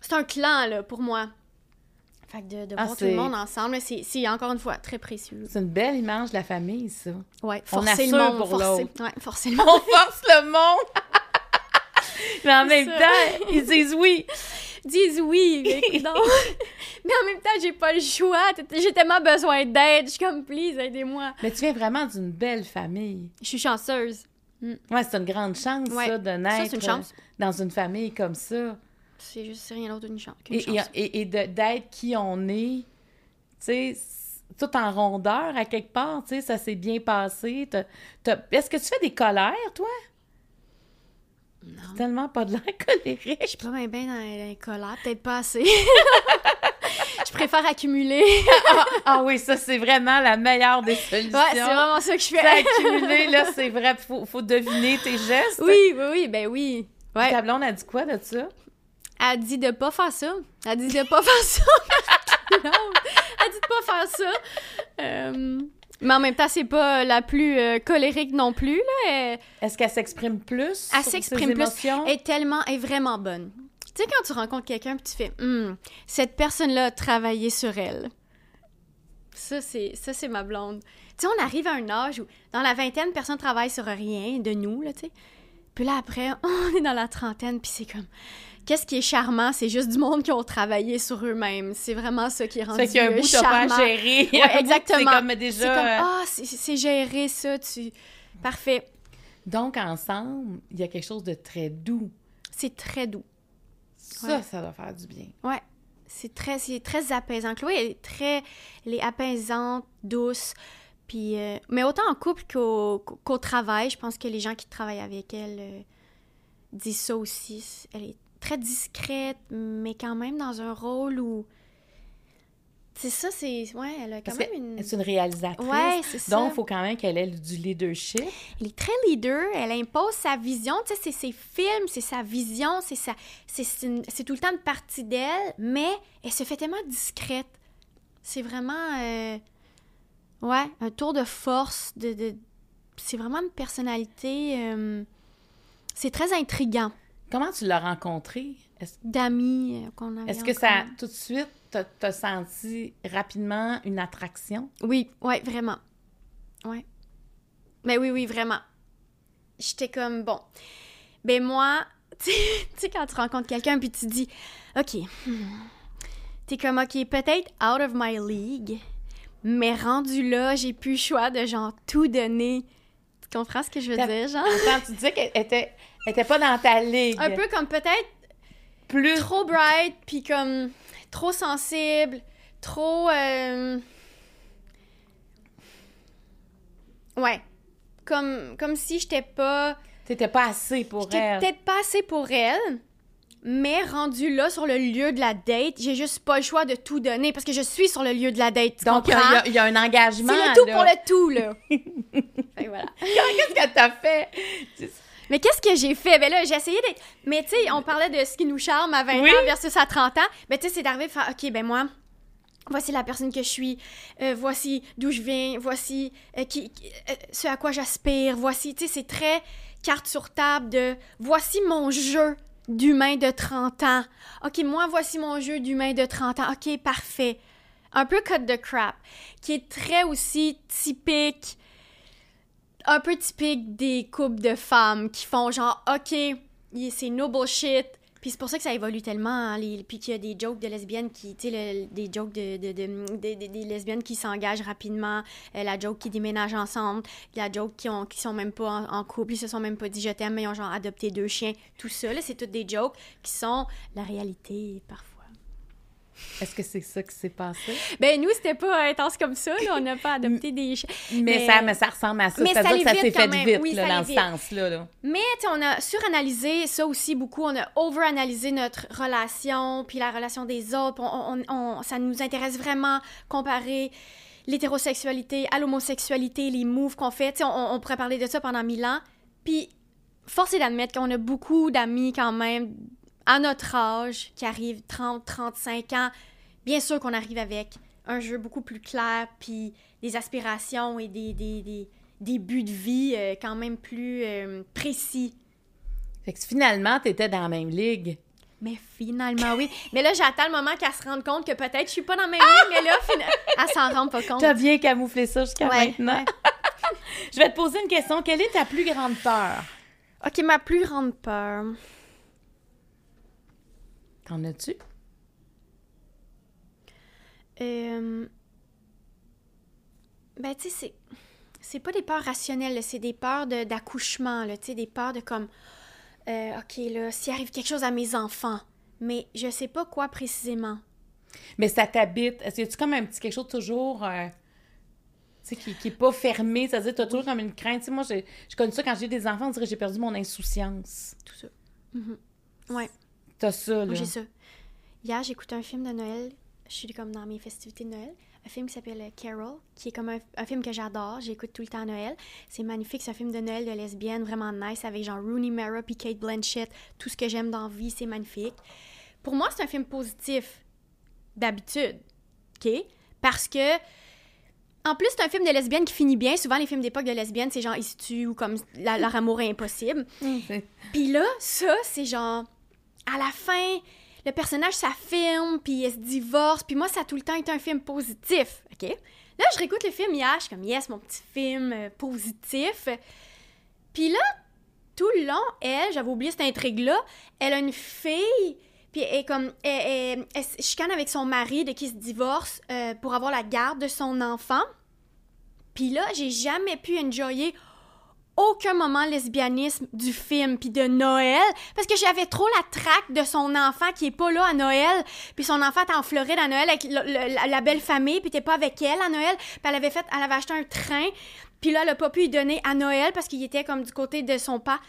C'est un clan, là, pour moi. Fait que de, ah, voir tout le monde ensemble, c'est encore une fois très précieux. C'est une belle image de la famille, ça. Oui, forcer le monde. Pour forcer, ouais, forcer le monde. On force le monde! mais en même temps, ils disent oui. Ils disent oui, mais non. mais en même temps, j'ai pas le choix. J'ai tellement besoin d'aide. Je suis comme, please, aidez-moi. Mais tu viens vraiment d'une belle famille. Je suis chanceuse. Mm. Ouais, c'est une grande chance, ça, de naître une chance. dans une famille comme ça. C'est juste rien d'autre qu'une chance. Et, et, d'être qui on est, tu sais, tout en rondeur à quelque part, tu sais, ça s'est bien passé. Est-ce que tu fais des colères, toi? Non. tellement pas de l'air colérique. Je suis pas bien bien dans les colères, peut-être pas assez. je préfère accumuler. Ah, ah, oui, ça, c'est vraiment la meilleure des solutions. Ouais, c'est vraiment ça que je fais. accumuler, là, c'est vrai, faut, faut deviner tes gestes. Oui, oui, oui, ben oui. Ouais. Ta blonde a dit quoi de ça? Elle dit de pas faire ça. Elle dit de pas faire ça. elle dit de pas faire ça. Euh, mais en même temps, c'est pas la plus euh, colérique non plus. Là. Est-ce qu'elle s'exprime plus? Elle s'exprime plus. Elle est tellement, est vraiment bonne. Tu sais, quand tu rencontres quelqu'un, tu fais, hum, cette personne-là a travaillé sur elle. Ça, c'est, ça, c'est ma blonde. Tu sais, on arrive à un âge où, dans la vingtaine, personne travaille sur rien de nous, là, tu sais. Puis là, après, on est dans la trentaine, puis c'est comme... Qu'est-ce qui est charmant, c'est juste du monde qui ont travaillé sur eux-mêmes. C'est vraiment ça qui est rendu C'est qu'il y a un bout charmant. pas. Ouais, exactement. C'est comme C'est déjà... comme, euh, ah, c'est- c'est géré, ça, tu... Parfait. Donc, ensemble, il y a quelque chose de très doux. C'est très doux. Ça, Ouais. ça doit faire du bien. Ouais. C'est très, c'est très apaisant. Chloé, elle est très... Elle est apaisante, douce. Puis... euh, mais autant en couple qu'au, qu'au travail, je pense que les gens qui travaillent avec elle euh, disent ça aussi. Elle est très discrète, mais quand même dans un rôle où... C'est ça, c'est... Ouais, elle a quand Parce même une... C'est une réalisatrice. Ouais, c'est ça. Donc, il faut quand même qu'elle ait du leadership. Elle est très leader, elle impose sa vision, tu sais, c'est ses films, c'est sa vision, c'est sa, c'est tout le temps une partie d'elle, mais elle se fait tellement discrète. C'est vraiment, euh, ouais, un tour de force, de, de- c'est vraiment une personnalité, euh, c'est très intriguant. Comment tu l'as rencontrée? Est-ce D'amis euh, qu'on avait. est-ce que ça, commun. tout de suite, t'as senti rapidement une attraction? Oui, ouais, vraiment. Ouais. Mais oui, oui, vraiment. J'étais comme, bon. Ben moi, tu sais- quand tu rencontres quelqu'un, puis tu dis, OK, hmm, t'es comme, OK, peut-être out of my league, mais rendu là, j'ai plus le choix de, genre, tout donner. Tu comprends ce que je veux dire, genre? Attends, tu disais qu'elle était, elle était pas dans ta ligue. Un peu comme peut-être plus. trop bright, puis comme trop sensible, trop... euh, Ouais. Comme, comme si j'étais pas... T'étais pas assez pour J'étais elle. peut-être pas assez pour elle, mais rendu là, sur le lieu de la date, j'ai juste pas le choix de tout donner, parce que je suis sur le lieu de la date, tu Donc, il y, a- il y a un C'est engagement. le tout là. pour le tout, là. Que voilà. Qu'est-ce que t'as fait? Mais qu'est-ce que j'ai fait? Ben là, j'ai essayé d'être. Mais tu sais, on parlait de ce qui nous charme à 20 Oui. ans versus à 30 ans. Ben tu sais, c'est d'arriver à faire, OK, ben moi, voici la personne que je suis, euh, voici d'où je viens, voici euh, qui, qui- euh, ce à quoi j'aspire, voici, tu sais, c'est très carte sur table de voici mon jeu d'humain de 30 ans. OK, moi, voici mon jeu d'humain de 30 ans. OK, parfait. Un peu cut de crap, qui est très aussi typique un peu typique des couples de femmes qui font genre, OK, c'est no bullshit. Puis c'est pour ça que ça évolue tellement. hein, puis qu'il y a des jokes de lesbiennes qui, tu sais, des jokes de, de- de- de- de- des lesbiennes qui s'engagent rapidement, euh, la joke qui déménagent ensemble, la joke qui, ont, qui sont même pas en, couple, ils se sont même pas dit je t'aime, mais ils ont genre adopté deux chiens. Tout ça, c'est toutes des jokes qui sont la réalité parfois. Est-ce que c'est ça qui s'est passé? Ben nous, c'était pas intense comme ça, là, on n'a pas adopté des chiens. Mais, Mais- ça, mais ça ressemble à ça. Mais ça allait ça s'est fait même. vite, Oui, là, ça dans ce sens-là. Là. Mais on a suranalysé ça aussi beaucoup. On a over-analysé notre relation, puis la relation des autres. On, on- on- ça nous intéresse vraiment comparer l'hétérosexualité à l'homosexualité, les moves qu'on fait. On, on pourrait parler de ça pendant mille ans. Puis, force est d'admettre qu'on a beaucoup d'amis quand même à notre âge qui arrivent 30, 35 ans. Bien sûr qu'on arrive avec un jeu beaucoup plus clair, puis des aspirations et des, des, des, des buts de vie euh, quand même plus euh, précis. Fait que finalement, t'étais dans la même ligue. Mais finalement, oui. Mais là, j'attends le moment qu'elle se rende compte que peut-être je suis pas dans la même ligne, mais là, fina- elle s'en rend pas compte. T'as bien camouflé ça jusqu'à Ouais, maintenant. ouais. Je vais te poser une question. Quelle est ta plus grande peur? Ok, ma plus grande peur. T'en as-tu? Euh... Ben, tu sais, c'est... C'est pas des peurs rationnelles, là, c'est des peurs de- d'accouchement, là, tu sais, des peurs de comme... euh, ok, là, s'il arrive quelque chose à mes enfants, mais je sais pas quoi précisément. Mais ça t'habite. Est-ce que tu comme un petit quelque chose toujours. euh, tu sais, qui, qui est pas fermé, c'est-à-dire t'as toujours comme une crainte. Tu sais, moi, j'ai j'ai connu ça quand j'ai eu des enfants, on dirait que j'ai perdu mon insouciance. Tout ça. Mhm. Ouais. T'as ça, là. Moi, j'ai ça. Hier, écouté un film de Noël. Je suis comme dans mes festivités de Noël. Un film qui s'appelle euh, Carol, qui est comme un, un film que j'adore. J'écoute tout le temps à Noël. C'est magnifique. C'est un film de Noël de lesbienne, vraiment nice, avec genre Rooney Mara puis Kate Blanchett. Tout ce que j'aime dans la vie, c'est magnifique. Pour moi, c'est un film positif, d'habitude. OK? Parce que. En plus, c'est un film de lesbienne qui finit bien. Souvent, les films d'époque de lesbienne, c'est genre ils se tuent ou comme la- leur amour est impossible. Puis là, ça, c'est genre, à la fin, le personnage s'affirme, puis il se divorce, puis moi, ça a tout le temps été un film positif, OK? Là, je réécoute le film hier, je suis comme, yes, mon petit film euh, positif. Puis là, tout le long, elle, j'avais oublié cette intrigue-là, elle a une fille, puis elle est comme, elle, elle, elle chicane avec son mari de qui se divorce euh, pour avoir la garde de son enfant. Puis là, j'ai jamais pu enjoyer aucun moment lesbianisme du film puis de Noël parce que j'avais trop la traque de son enfant qui est pas là à Noël puis son enfant est en Floride à Noël avec la, belle famille puis t'es pas avec elle à Noël puis elle avait fait elle avait acheté un train puis là elle a pas pu lui donner à Noël parce qu'il était comme du côté de son père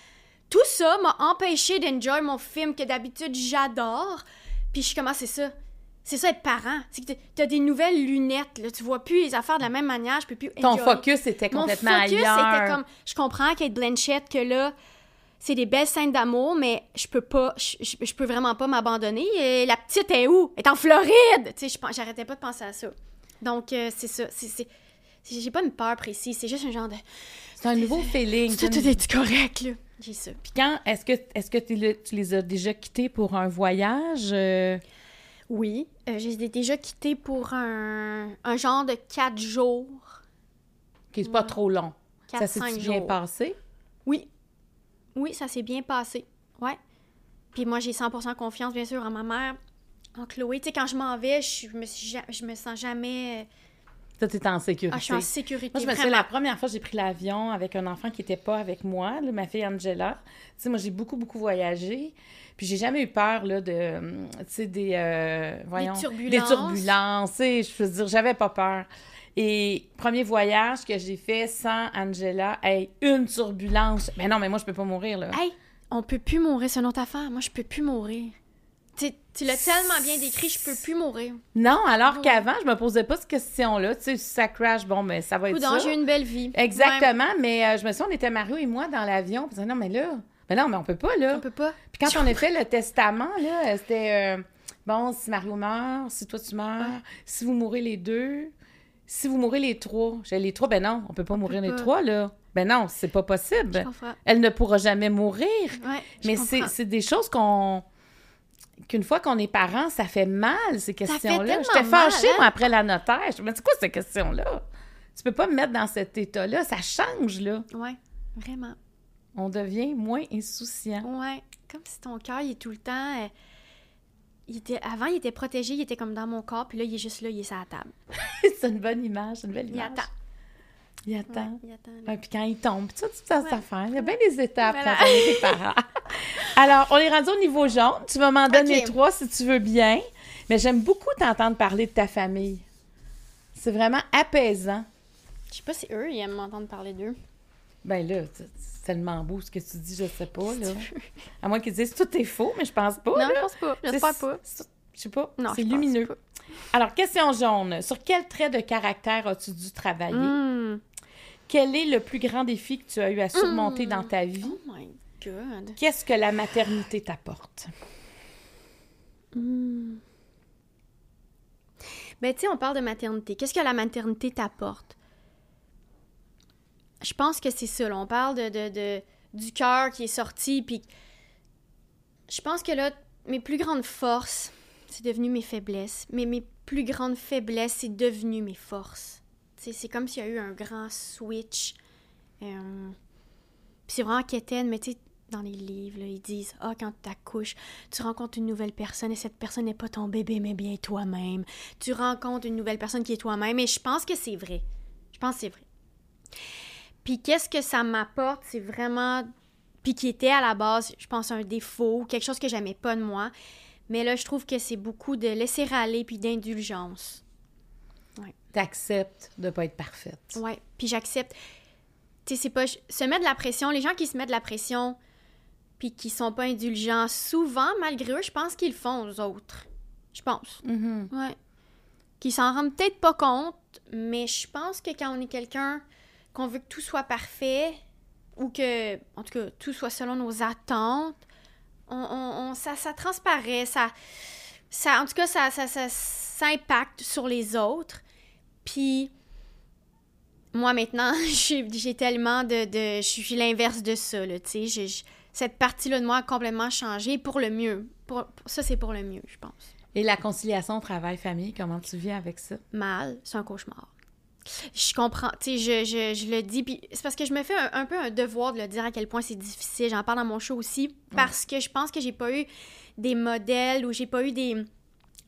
tout ça m'a empêché d'enjoy mon film que d'habitude j'adore puis je suis comme ah, c'est ça c'est ça être parent. C'est que t'as- des nouvelles lunettes là. Tu vois plus les affaires de la même manière je peux plus Ton focus était Mon complètement focus ailleurs. était comme je comprends Kate Blanchett que là c'est des belles scènes d'amour mais je peux pas je, je- je peux vraiment pas m'abandonner. Et la petite est où? Elle est en Floride! Tu sais j'arrêtais pas de penser à ça. Donc euh, c'est ça. C'est j'ai pas une peur précise. C'est juste un genre de C'est un nouveau feeling. tout, tout est correct là. J'ai ça. Puis quand, est-ce que, est-ce que tu, le- tu les as déjà quittés pour un voyage? euh, oui euh, j'ai déjà quitté pour un, un genre de quatre jours qui n'est pas trop long? quatre Ça s'est bien jours passé? Oui. Oui, ça s'est bien passé. Ouais. Puis moi, j'ai 100% confiance, bien sûr, en ma mère, en Chloé. Tu sais, quand je m'en vais, je me, suis ja- je me sens jamais... Ça, t'es en sécurité. Ah, je suis en sécurité, Moi, je me souviens, vraiment. la première fois que j'ai pris l'avion avec un enfant qui n'était pas avec moi, là, ma fille Angela. Tu sais, moi, j'ai beaucoup, beaucoup voyagé. Puis j'ai jamais eu peur, là, de, hum, tu sais, des, euh, voyons... turbulences. Des turbulences, tu sais, je veux dire, j'avais pas peur. Et premier voyage que j'ai fait sans Angela, hey, une turbulence. Mais non, mais moi, je peux pas mourir, là. Hey, on peut plus mourir, c'est une autre affaire. Moi, je peux plus mourir. Tu tu l'as tellement bien décrit, je peux plus mourir. Non, alors qu'avant, je me posais pas cette question-là. Tu sais, si ça crash, bon, mais ça va être Coudon, ça. j'ai une belle vie. Exactement, mais euh, je me souviens, on était Mario et moi dans l'avion. Puis on disait, non, mais là, mais non, mais on peut pas, là. On peut pas. Puis quand on a fait le testament, là, c'était, euh, bon, si Mario meurt, si toi tu meurs, si vous mourrez les deux, si vous mourrez les trois. J'ai les trois, ben non, on peut pas mourir les pas. trois, là. Ben non, c'est pas possible. Je. Elle ne pourra jamais mourir. Ouais, Mais c'est des choses qu'on. Qu'une fois qu'on est parent, ça fait mal, ces questions-là. J'étais fâchée, hein? moi, après la notaire. Je me dis, c'est quoi ces questions-là? Tu peux pas me mettre dans cet état-là. Ça change, là. Ouais, vraiment. On devient moins insouciant. Ouais, comme si ton cœur, il est tout le temps... euh, il était, avant, il était protégé, il était comme dans mon corps, puis là, il est juste là, il est sur la table. c'est une bonne image, c'est une belle Il image. attend. Il attend. Ouais, il attend. Ouais, puis quand il tombe, puis ça, toute cette Ouais. affaire. Il y a bien des étapes Voilà. quand on est des parents. Alors, on est rendu au niveau jaune. Tu vas m'en donner Ok. trois si tu veux bien. Mais j'aime beaucoup t'entendre parler de ta famille. C'est vraiment apaisant. Je sais pas si eux, ils aiment m'entendre parler d'eux. Ben là, c'est tellement beau ce que tu dis, je sais pas, là. À moins qu'ils disent tout est faux, mais je pense pas, non, je pense pas. J'espère pas. Je sais pas. Non, c'est lumineux. pas. Alors, question jaune. Sur quel trait de caractère as-tu dû travailler? Hmm. Quel est le plus grand défi que tu as eu à surmonter Mm. dans ta vie? Oh my god. Qu'est-ce que la maternité t'apporte? Hmm. Ben, tu sais, on parle de maternité. Qu'est-ce que la maternité t'apporte? Je pense que c'est ça. On parle de, de, de- du cœur qui est sorti. Puis je pense que là, mes plus grandes forces, c'est devenu mes faiblesses. Mais mes plus grandes faiblesses, c'est devenu mes forces. C'est comme s'il y a eu un grand switch. Euh, puis c'est vraiment quétaine, mais tu sais, dans les livres, ils disent Ah, quand tu accouches, tu rencontres une nouvelle personne et cette personne n'est pas ton bébé, mais bien toi-même. Tu rencontres une nouvelle personne qui est toi-même. Et je pense que c'est vrai. Je pense que c'est vrai. Puis qu'est-ce que ça m'apporte, c'est vraiment. Puis qui était à la base, je pense, un défaut, quelque chose que j'aimais pas de moi. Mais là, je trouve que c'est beaucoup de laisser aller puis d'indulgence. T'acceptes de pas être parfaite. Ouais, puis j'accepte. Tu sais, c'est pas se mettre de la pression. Les gens qui se mettent de la pression puis qui sont pas indulgents, souvent, malgré eux, je pense qu'ils le font aux autres. Je pense. Mhm. Ouais. Qui s'en rendent peut-être pas compte, mais je pense que quand on est quelqu'un qu'on veut que tout soit parfait ou que, en tout cas, tout soit selon nos attentes, on, on- on- ça, ça transparaît, ça, ça, en tout cas, ça, ça, ça, ça impacte sur les autres. Puis, moi, maintenant, j'ai tellement de... de je suis l'inverse de ça, là, tu sais. Cette partie-là de moi a complètement changé pour le mieux. Pour, pour- ça, c'est pour le mieux, je pense. Et la conciliation travail-famille, comment tu vis avec ça? Mal, c'est un cauchemar. Je comprends, tu sais, je, je, je, le dis, puis c'est parce que je me fais un, peu un devoir de le dire à quel point c'est difficile. J'en parle dans mon show aussi, parce que je pense que j'ai pas eu des modèles ou j'ai pas eu des.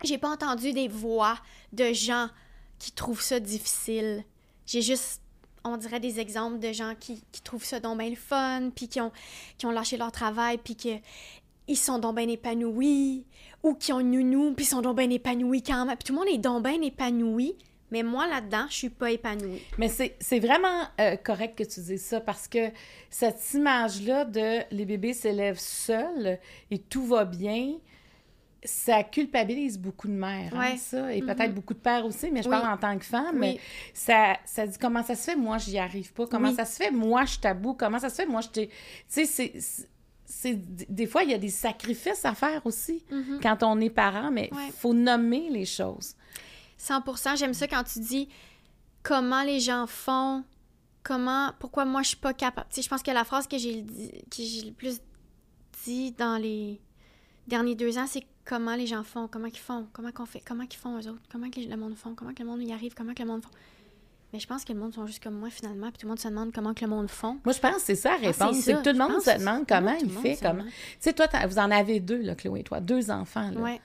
J'ai pas entendu des voix de gens qui trouvent ça difficile. J'ai juste, on dirait, des exemples de gens qui, qui trouvent ça donc bien le fun, puis qui ont, qui ont lâché leur travail, puis que ils sont donc bien épanouis, ou qui ont une nounou, puis ils sont donc bien épanouis quand même. Puis tout le monde est donc bien épanoui. Mais moi, là-dedans, je suis pas épanouie. Mais c'est vraiment euh, correct que tu dises ça parce que cette image-là de les bébés s'élèvent seuls et tout va bien, ça culpabilise beaucoup de mères, hein, ça, et peut-être mm-hmm. beaucoup de pères aussi, mais je parle en tant que femme, mais ça, ça dit comment ça se fait, moi, j'y arrive pas, comment ça se fait, moi, je tabou, comment ça se fait, moi, je t'ai... Tu sais, c'est des fois, il y a des sacrifices à faire aussi mm-hmm. quand on est parent, mais il faut nommer les choses. 100% J'aime ça quand tu dis comment les gens font, comment, pourquoi moi je suis pas capable. Tu sais, je pense que la phrase que j'ai le plus dit dans les derniers deux ans, c'est comment les gens font, comment ils font, comment qu'on fait, comment ils font eux autres, comment que le monde font, comment que le monde y arrive, comment que le monde font. Mais je pense que le monde sont juste comme moi finalement, puis tout le monde se demande comment que le monde font. Moi, je pense que c'est ça la réponse. c'est que tout le monde se demande comment il fait, comment. Tu sais, toi, vous en avez deux, là, Chloé, toi, deux enfants. Là. Ouais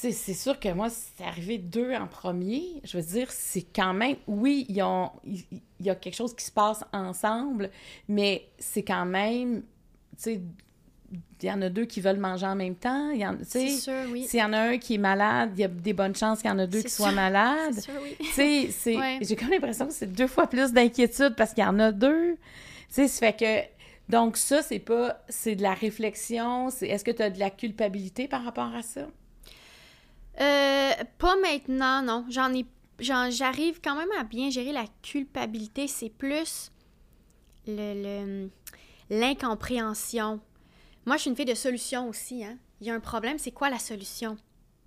c'est sûr que moi, c'est arrivé deux en premier. Je veux dire, c'est quand même, oui, il y a quelque chose qui se passe ensemble, mais c'est quand même, tu sais, il y en a deux qui veulent manger en même temps. C'est sûr, oui. S'il y en a un qui est malade, il y a des bonnes chances qu'il y en a deux qui soient malades. C'est sûr, oui. Tu sais, j'ai quand même l'impression que c'est deux fois plus d'inquiétude parce qu'il y en a deux. Tu sais, ça fait que... Donc ça, c'est pas... C'est de la réflexion. Est-ce que tu as de la culpabilité par rapport à ça? Euh, pas maintenant, non. J'en ai. J'arrive quand même à bien gérer la culpabilité. C'est plus le l'incompréhension. Moi, je suis une fille de solution aussi. Hein. Il y a un problème, c'est quoi la solution?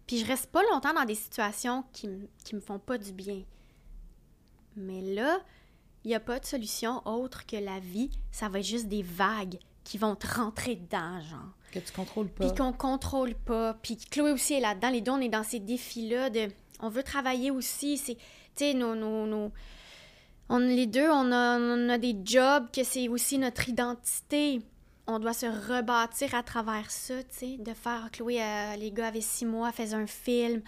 Puis je reste pas longtemps dans des situations qui, qui me font pas du bien. Mais là, il n'y a pas de solution autre que la vie. Ça va être juste des vagues qui vont te rentrer dedans, genre. Que tu contrôles pas. Puis qu'on contrôle pas. Puis Chloé aussi est là-dedans. Les deux, on est dans ces défis-là de... On veut travailler aussi. C'est... Tu sais, nos... nos, On, les deux, on a, on a des jobs que c'est aussi notre identité. On doit se rebâtir à travers ça, tu sais, de faire... Chloé, euh, les gars avaient six mois, faisaient un film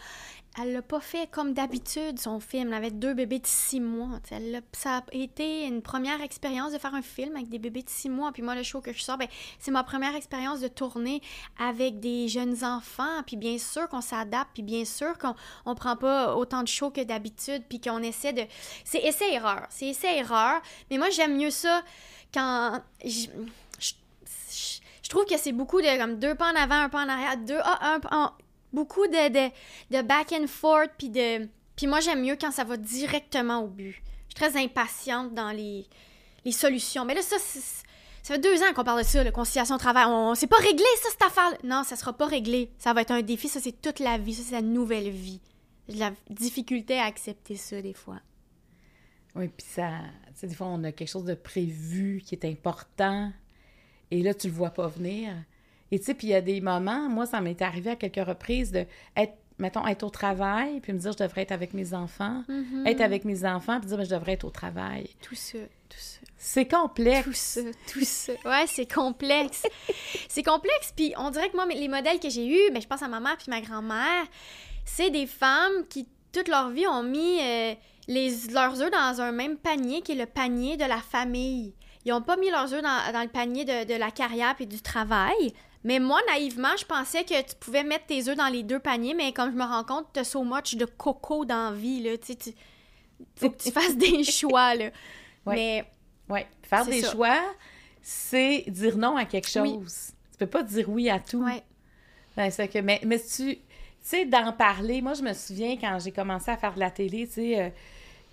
elle l'a pas fait comme d'habitude, son film. Elle avait deux bébés de six mois. Elle ça a été une première expérience de faire un film avec des bébés de six mois. Puis moi, le show que je sors, ben, c'est ma première expérience de tourner avec des jeunes enfants. Puis bien sûr qu'on s'adapte, puis bien sûr qu'on on prend pas autant de shows que d'habitude, puis qu'on essaie de... C'est essai-erreur. C'est essai-erreur. Mais moi, j'aime mieux ça quand... Je, je, trouve que c'est beaucoup de comme deux pas en avant, un pas en arrière, deux, ah, un, un, beaucoup de, de, back and forth, puis de... Puis moi, j'aime mieux quand ça va directement au but. Je suis très impatiente dans les, les solutions. Mais là, ça, ça fait deux ans qu'on parle de ça, la conciliation travail. On, c'est pas réglé, ça, cette affaire. Non, ça sera pas réglé. Ça va être un défi. Ça, c'est toute la vie. Ça, c'est la nouvelle vie. J'ai la difficulté à accepter ça, des fois. Oui, puis ça... Tu sais, des fois, on a quelque chose de prévu qui est important. Et là, tu le vois pas venir. Et tu sais, puis il y a des moments, moi, ça m'est arrivé à quelques reprises de être, mettons, être au travail, puis me dire, je devrais être avec mes enfants, mm-hmm. être avec mes enfants, puis dire, mais je devrais être au travail. Tout ça, tout ça. C'est complexe. Tout ça, tout ça. Ouais, c'est complexe. c'est complexe, puis on dirait que moi, les modèles que j'ai eus, mais ben, je pense à ma mère puis ma grand-mère, c'est des femmes qui, toute leur vie, ont mis euh, les, leurs œufs dans un même panier, qui est le panier de la famille. Ils n'ont pas mis leurs œufs dans, dans, le panier de, de la carrière et du travail. Mais moi, naïvement, je pensais que tu pouvais mettre tes œufs dans les deux paniers, mais comme je me rends compte, tu as so much de coco dans la vie, là. Tu sais, faut que tu fasses des choix, là. Mais. Oui, faire des choix, c'est dire non à quelque chose. Tu peux pas dire oui à tout. Oui. Ben, c'est que, mais, mais tu sais, d'en parler, moi, je me souviens quand j'ai commencé à faire de la télé, tu sais, euh,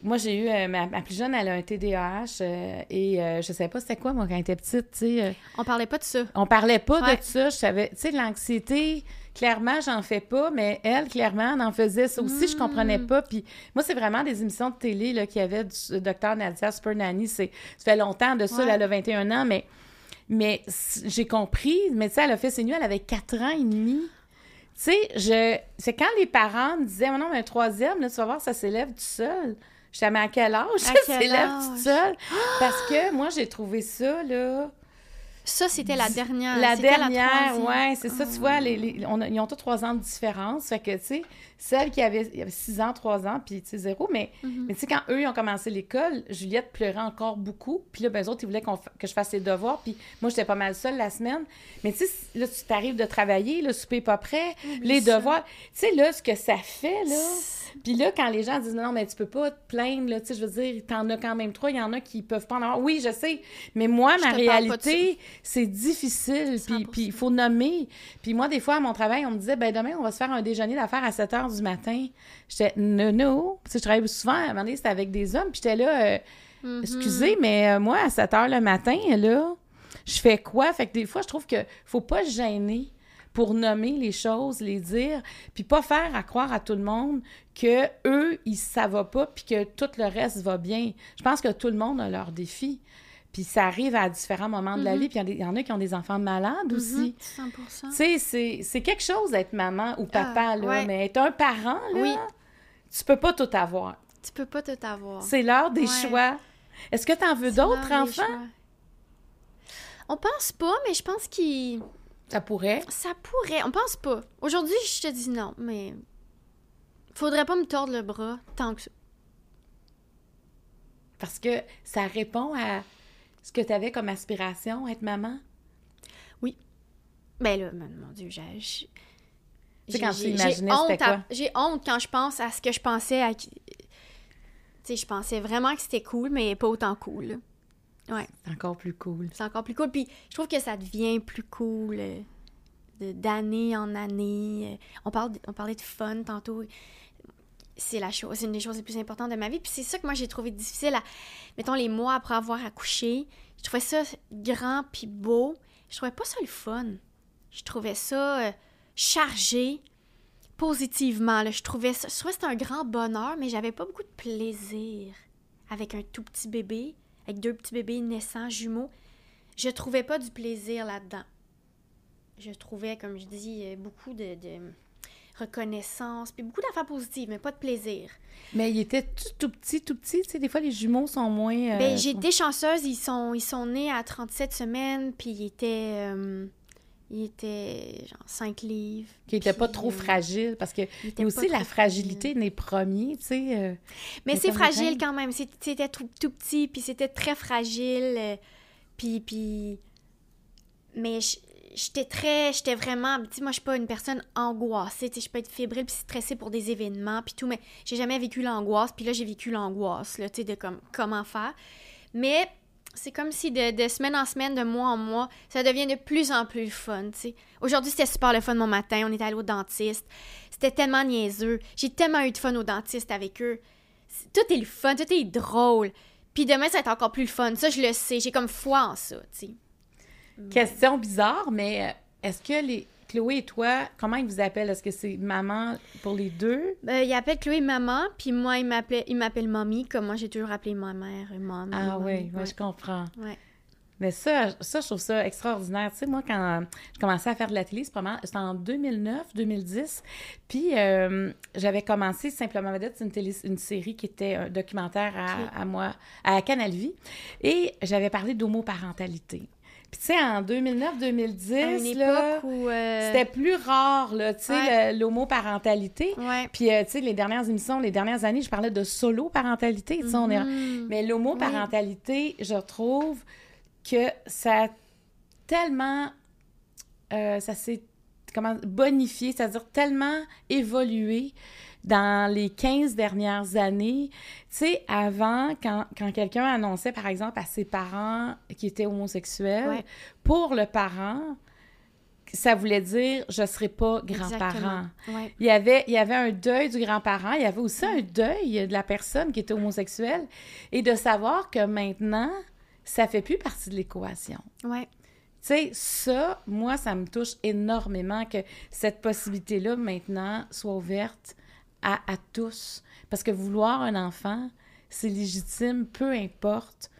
moi, j'ai eu, euh, ma, plus jeune, elle a un TDAH euh, et euh, je savais pas c'était quoi, moi, quand elle était petite, tu sais. on parlait pas de ça. On parlait pas de ça. Je savais, tu sais, l'anxiété, clairement, j'en fais pas, mais elle, clairement, elle en faisait ça aussi, je comprenais hmm. pas. Puis moi, c'est vraiment des émissions de télé, là, qu'il y avait du docteur Nadia Super Nanny. ça fait longtemps de ça, elle a 21 ans, mais, mais j'ai compris. Mais tu sais, elle a fait ses nuits, elle avait 4 ans et demi. Tu sais, je... c'est quand les parents me disaient, oh non, mais un troisième, là, tu vas voir, ça s'élève tout seul. Je à quel âge? Quel s'élève toute seule. Parce que moi, j'ai trouvé ça, là. Ça, c'était la dernière. La Ah, dernière, ouais, c'est ça, tu vois, les, les- on a- ils ont tous trois ans de différence. Fait que, tu sais, celle qui avait, il y avait six ans, trois ans, puis, tu sais, zéro. Mais, Mhm. mais tu sais, quand eux, ils ont commencé l'école, Juliette pleurait encore beaucoup. Puis là, ben, eux autres, ils voulaient que je fasse les devoirs. Puis moi, j'étais pas mal seule la semaine. Mais tu sais, là, tu t'arrives de travailler, le souper est pas prêt, les ça. devoirs. Tu sais, là, ce que ça fait, là. Puis là, quand les gens disent non, mais tu peux pas te plaindre, là, tu sais, je veux dire, t'en as quand même trois, il y en a qui peuvent pas en avoir. Oui, je sais, mais moi, Je ma réalité, c'est difficile, puis 100%. puis il faut nommer. Puis moi, des fois, à mon travail, on me disait, ben demain, on va se faire un déjeuner d'affaires à 7 du matin. J'étais, non, non. Je travaille souvent, à un moment donné, c'était avec des hommes, puis j'étais là, euh, Mhm. excusez, mais euh, moi, à 7 h le matin, là, je fais quoi? Fait que des fois, je trouve que faut pas se gêner pour nommer les choses, les dire, puis pas faire à croire à tout le monde que eux, ils, ça va pas, puis que tout le reste va bien. Je pense que tout le monde a leurs défis. Puis ça arrive à différents moments de la Mhm. vie, puis il y en a qui ont des enfants malades aussi. Mhm, 100%. Tu sais, c'est- quelque chose d'être maman ou papa, Ah, là, ouais. mais être un parent, là, Oui. tu peux pas tout avoir. Tu peux pas tout avoir. C'est l'heure des Ouais. choix. Est-ce que tu en veux d'autres enfants? On pense pas, mais je pense qu'il. Ça pourrait. Ça pourrait. On pense pas. Aujourd'hui, je te dis non, mais. Faudrait pas me tordre le bras tant que ça. Parce que ça répond à ce que tu avais comme aspiration, être maman? Ben là, mon Dieu, j'ai. j'ai- Tu sais, quand tu j'ai- imaginais, j'ai honte à-? J'ai honte quand je pense à ce que je pensais à. Tu sais, je pensais vraiment que c'était cool, mais pas autant cool. Ouais. C'est encore plus cool. C'est encore plus cool. Puis je trouve que ça devient plus cool euh, d'année en année. Euh, On, parle, on parlait de fun tantôt. C'est la chose, une des choses les plus importantes de ma vie. Puis c'est ça que moi j'ai trouvé difficile à, mettons, les mois après avoir accouché. Je trouvais ça grand puis beau. Je trouvais pas ça le fun. Je trouvais ça euh, chargé positivement. Je trouvais ça, je trouvais c'était un grand bonheur, mais j'avais pas beaucoup de plaisir avec un tout petit bébé, avec deux petits bébés naissants, jumeaux. Je trouvais pas du plaisir là-dedans. Je trouvais, comme je dis, euh, beaucoup de reconnaissance, puis beaucoup d'affaires positives, mais pas de plaisir. Mais il était tout, tout petit, tout petit. Tu sais, des fois, les jumeaux sont moins... euh, ben, j'ai sont- été chanceuse, ils sont, ils sont nés à 37 semaines, puis ils étaient, euh, ils étaient genre 5 livres. qui n'étaient pas trop euh, fragiles, parce que ils étaient pas aussi la fragilité des premiers, tu sais. euh, Mais Mais c'est fragile quand même. C'était tout, tout petit, puis c'était très fragile. puis, puis... Mais j'étais très... J'étais vraiment... Tu sais, moi, je suis pas une personne angoissée. Tu sais, je peux être fébrile puis stressée pour des événements, puis tout, mais j'ai jamais vécu l'angoisse. Puis là, j'ai vécu l'angoisse, là, tu sais, de comme, comment faire. Mais c'est comme si de, de semaine en semaine, de mois en mois, ça devient de plus en plus fun, tu sais. Aujourd'hui, c'était super le fun mon matin. On était allé au dentiste. C'était tellement niaiseux. J'ai tellement eu de fun au dentiste avec eux. Tout est le fun, tout est drôle. Puis demain, ça va être encore plus le fun. Ça, je le sais. J'ai comme foi en ça, tu sais. Question bizarre, mais euh, est-ce que les... Chloé et toi, comment ils vous appellent? Est-ce que c'est maman pour les deux? Ben, il appelle Chloé maman, puis moi, il m'appelait, il m'appelle mamie, comme moi, j'ai toujours appelé ma mère euh, maman. Ah oui, ouais. je comprends. Ouais. Mais ça, ça, je trouve ça extraordinaire. Tu sais, moi, quand je commençais à faire de la télé, c'était en 2009, 2010. Puis, euh, j'avais commencé Simplement Vedette, une, télé, une série qui était un documentaire à, Ok. à moi, à Canal Vie. Et j'avais parlé d'homoparentalité. Puis, tu sais, en 2009-2010, À une là, euh, c'était plus rare, là, tu sais, Ouais. l'homoparentalité. Ouais. Puis, euh, tu sais, les dernières émissions, les dernières années, je parlais de solo-parentalité. Tu sais, on est Mhm. mais l'homoparentalité, je trouve que ça a tellement. euh, ça s'est comment bonifié, c'est-à-dire tellement évolué dans les 15 dernières années. Tu sais, avant, quand, quand quelqu'un annonçait, par exemple, à ses parents qui étaient homosexuels, Ouais. pour le parent, ça voulait dire je serai pas grand-parent. Ouais. Il y, avait, il y avait un deuil du grand-parent, il y avait aussi un deuil de la personne qui était homosexuelle et de savoir que maintenant, ça fait plus partie de l'équation. Ouais. Tu sais, ça, moi, ça me touche énormément que cette possibilité-là, maintenant, soit ouverte à, tous. Parce que vouloir un enfant, c'est légitime, peu importe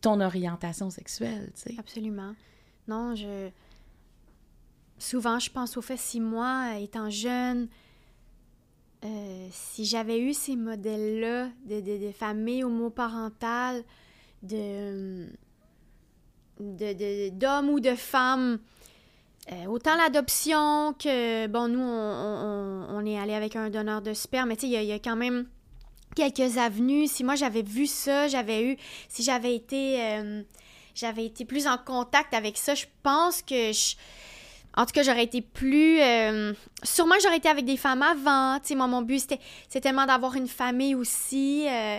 ton orientation sexuelle, tu sais. Absolument. Non, je. Souvent, je pense au fait si moi, étant jeune, euh, si j'avais eu ces modèles-là de, de, de famille homoparentale, de d'hommes ou de femmes, euh, autant l'adoption que, bon, nous, on, est allé avec un donneur de sperme, mais tu sais, il y, a quand même quelques avenues. Si moi, j'avais vu ça, j'avais eu, si j'avais été, euh, j'avais été plus en contact avec ça, je pense que je en tout cas, j'aurais été plus. Euh, sûrement j'aurais été avec des femmes avant. Tu sais, moi, mon but, c'était tellement d'avoir une famille aussi. Euh,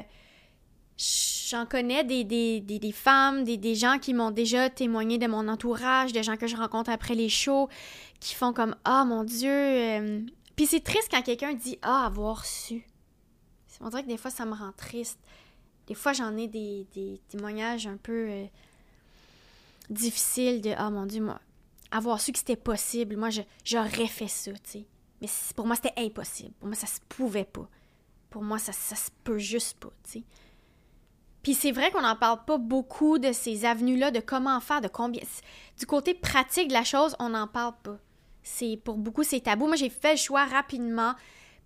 j'en connais des, des, des, femmes, des, gens qui m'ont déjà témoigné de mon entourage, des gens que je rencontre après les shows, qui font comme Ah, mon Dieu. Euh. Puis c'est triste quand quelqu'un dit Ah, avoir su. On dirait que des fois, ça me rend triste. Des fois, j'en ai des, témoignages un peu difficiles de Ah, mon Dieu, moi avoir su que c'était possible, moi, j'aurais fait ça, tu sais. Mais pour moi, c'était impossible. Pour moi, ça se pouvait pas. Pour moi, ça, ça se peut juste pas, tu sais. Puis c'est vrai qu'on n'en parle pas beaucoup de ces avenues-là, de comment faire, de combien. Du côté pratique de la chose, on n'en parle pas. C'est pour beaucoup, c'est tabou. Moi, j'ai fait le choix rapidement.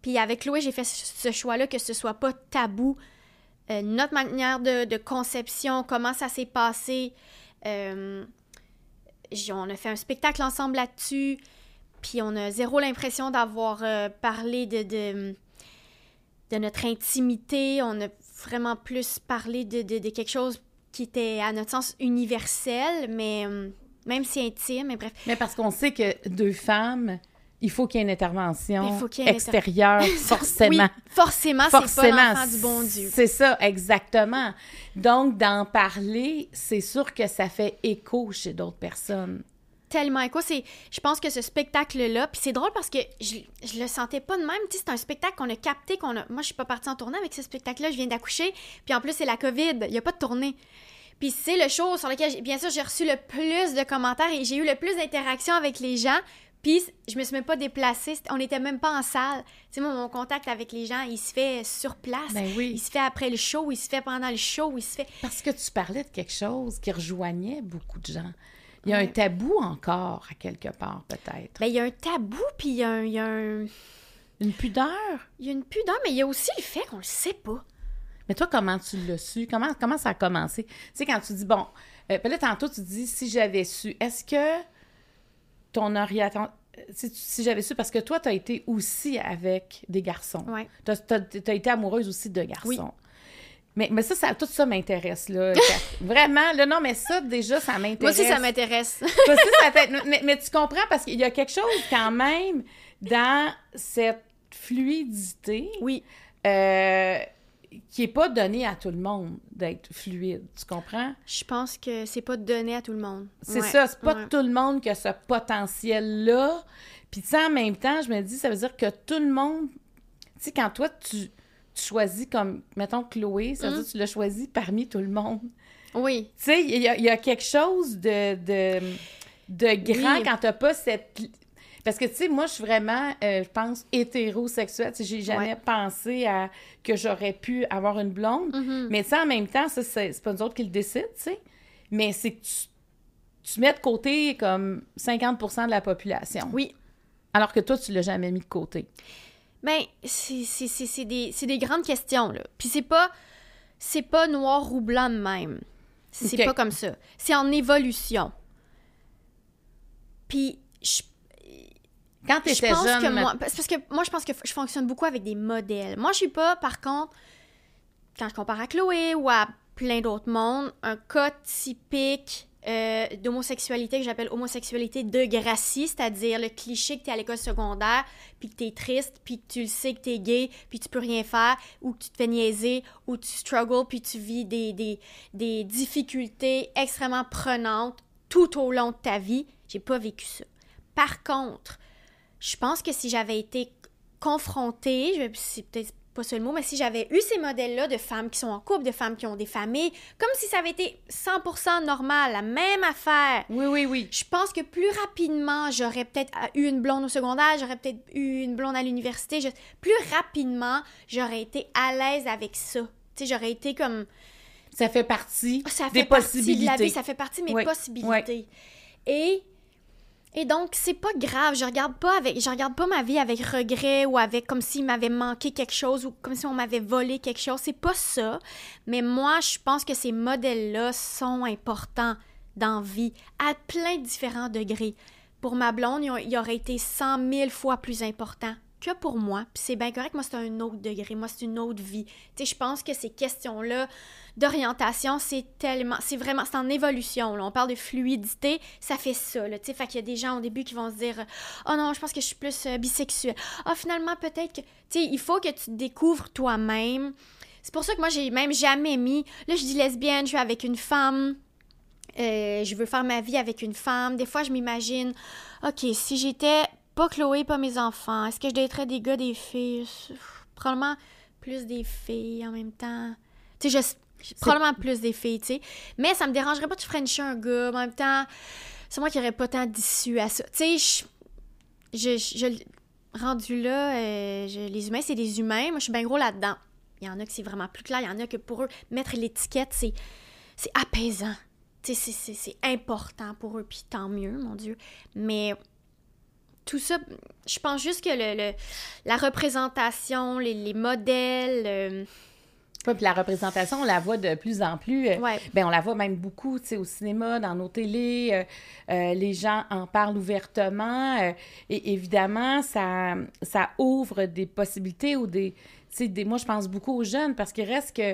Puis avec Chloé, j'ai fait ce choix-là que ce soit pas tabou. Euh, notre manière de, conception, comment ça s'est passé. Euh, on a fait un spectacle ensemble là-dessus, puis on a zéro l'impression d'avoir euh, parlé de, de, notre intimité. On a vraiment plus parlé de, de, quelque chose qui était, à notre sens, universel, mais euh, même si intime, mais bref. Mais parce qu'on sait que deux femmes il faut qu'il y ait une intervention extérieure, forcément. oui, forcément, c'est pas du bon Dieu. C'est ça, exactement. Donc, d'en parler, c'est sûr que ça fait écho chez d'autres personnes. Tellement écho. C'est, je pense que ce spectacle-là, puis c'est drôle parce que je, je le sentais pas de même. Tu sais, c'est un spectacle qu'on a capté, qu'on a... Moi, je suis pas partie en tournée avec ce spectacle-là, je viens d'accoucher, puis en plus, c'est la COVID, il y a pas de tournée. Puis c'est le show sur lequel, bien sûr, j'ai reçu le plus de commentaires et j'ai eu le plus d'interactions avec les gens. Puis, je me suis même pas déplacée. On n'était même pas en salle. Tu sais, moi, mon contact avec les gens, il se fait sur place. Ben oui. Il se fait après le show, il se fait pendant le show, il se fait... Parce que tu parlais de quelque chose qui rejoignait beaucoup de gens. Il y a un tabou encore, à quelque part, peut-être. Ben, il y a un tabou, puis il y a un... Une pudeur? Il y a une pudeur, mais il y a aussi le fait qu'on le sait pas. Mais toi, comment tu l'as su? Comment, comment ça a commencé? Tu sais, quand tu dis, bon... Euh, là, tantôt, tu dis, si j'avais su, est-ce que ton orientation. Si, si j'avais su, parce que toi, tu as été aussi avec des garçons. Oui. Tu as, été amoureuse aussi de garçons. Mais, mais ça, ça, tout ça m'intéresse, là. Vraiment, là, non, mais ça, déjà, ça m'intéresse. Moi aussi, ça m'intéresse. mais, mais, tu comprends, parce qu'il y a quelque chose, quand même, dans cette fluidité. Oui. Euh, qui est pas donné à tout le monde d'être fluide, tu comprends? Je pense que c'est pas donné à tout le monde. C'est ça, c'est pas tout le monde qui a ce potentiel-là. Puis ça, en même temps, je me dis, ça veut dire que tout le monde... Tu sais, quand toi, tu, choisis comme, mettons, Chloé, ça veut dire que tu l'as choisi parmi tout le monde. Oui. Tu sais, il y, a quelque chose de, de, de grand quand t'as pas cette parce que, tu sais, moi, je suis vraiment, euh, je pense, hétérosexuelle. Tu sais, j'ai jamais pensé à que j'aurais pu avoir une blonde. Mm-hmm. Mais, ça, en même temps, ça, c'est pas nous autres qui le décident, tu sais. Mais c'est que tu, mets de côté comme 50% de la population. Oui. Alors que toi, tu l'as jamais mis de côté. Bien, c'est des, des, grandes questions, là. Puis c'est pas, c'est pas noir ou blanc de même. C'est pas comme ça. C'est en évolution. Puis je quand tu étais jeune... Que moi, parce que moi, je pense que je fonctionne beaucoup avec des modèles. Moi, je suis pas, par contre, quand je compare à Chloé ou à plein d'autres mondes, un cas typique euh, d'homosexualité que j'appelle homosexualité de Gracie, c'est-à-dire le cliché que tu es à l'école secondaire, puis que tu es triste, puis que tu le sais que tu es gay, puis tu peux rien faire, ou que tu te fais niaiser, ou tu struggles, puis tu vis des, des, des difficultés extrêmement prenantes tout au long de ta vie. J'ai pas vécu ça. Par contre, je pense que si j'avais été confrontée, c'est peut-être pas ce le mot, mais si j'avais eu ces modèles-là de femmes qui sont en couple, de femmes qui ont des familles, comme si ça avait été 100% normal, la même affaire. Oui, oui, oui. Je pense que plus rapidement, j'aurais peut-être eu une blonde au secondaire, j'aurais peut-être eu une blonde à l'université. Plus rapidement, j'aurais été à l'aise avec ça. Tu sais, j'aurais été comme... Ça fait partie ça fait des partie possibilités. de la vie, ça fait partie de mes possibilités. Et Et donc, c'est pas grave. Je regarde pas avec, je regarde pas ma vie avec regret ou avec comme s'il m'avait manqué quelque chose ou comme si on m'avait volé quelque chose. C'est pas ça. Mais moi, je pense que ces modèles-là sont importants dans vie à plein de différents degrés. Pour ma blonde, il aurait été cent mille fois plus important que pour moi. Puis c'est bien correct, moi c'est un autre degré, moi c'est une autre vie. Tu sais, je pense que ces questions-là d'orientation, c'est tellement, c'est vraiment, c'est en évolution. On parle de fluidité, ça fait ça. Tu sais, fait qu'il y a des gens au début qui vont se dire, oh non, je pense que je suis plus euh, bisexuelle. Ah, oh, finalement peut-être que, tu sais, il faut que tu découvres toi-même. C'est pour ça que moi j'ai même jamais mis, là je dis lesbienne, je suis avec une femme. Euh, je veux faire ma vie avec une femme. Des fois, je m'imagine, OK, si j'étais pas Chloé, pas mes enfants. Est-ce que je daterais des gars, des filles? Probablement plus des filles en même temps. Tu sais, je... probablement plus des filles, tu sais. Mais ça me dérangerait pas de frencher un gars. En même temps, c'est moi qui aurais pas tant d'issue à ça. Tu sais, je, je, rendu là, euh, les humains, c'est des humains. Moi, je suis bien gros là-dedans. Il y en a que c'est vraiment plus clair. Il y en a que pour eux, mettre l'étiquette, c'est, c'est apaisant. Tu sais, c'est important pour eux, puis tant mieux, mon Dieu. Mais tout ça, je pense juste que le, la représentation, les, modèles. Euh, puis la représentation, on la voit de plus en plus. Euh, ben, on la voit même beaucoup, tu sais, au cinéma, dans nos télés. Euh, les gens en parlent ouvertement. et évidemment, ça, ça ouvre des possibilités ou des, des... Moi, je pense beaucoup aux jeunes parce qu'il reste que...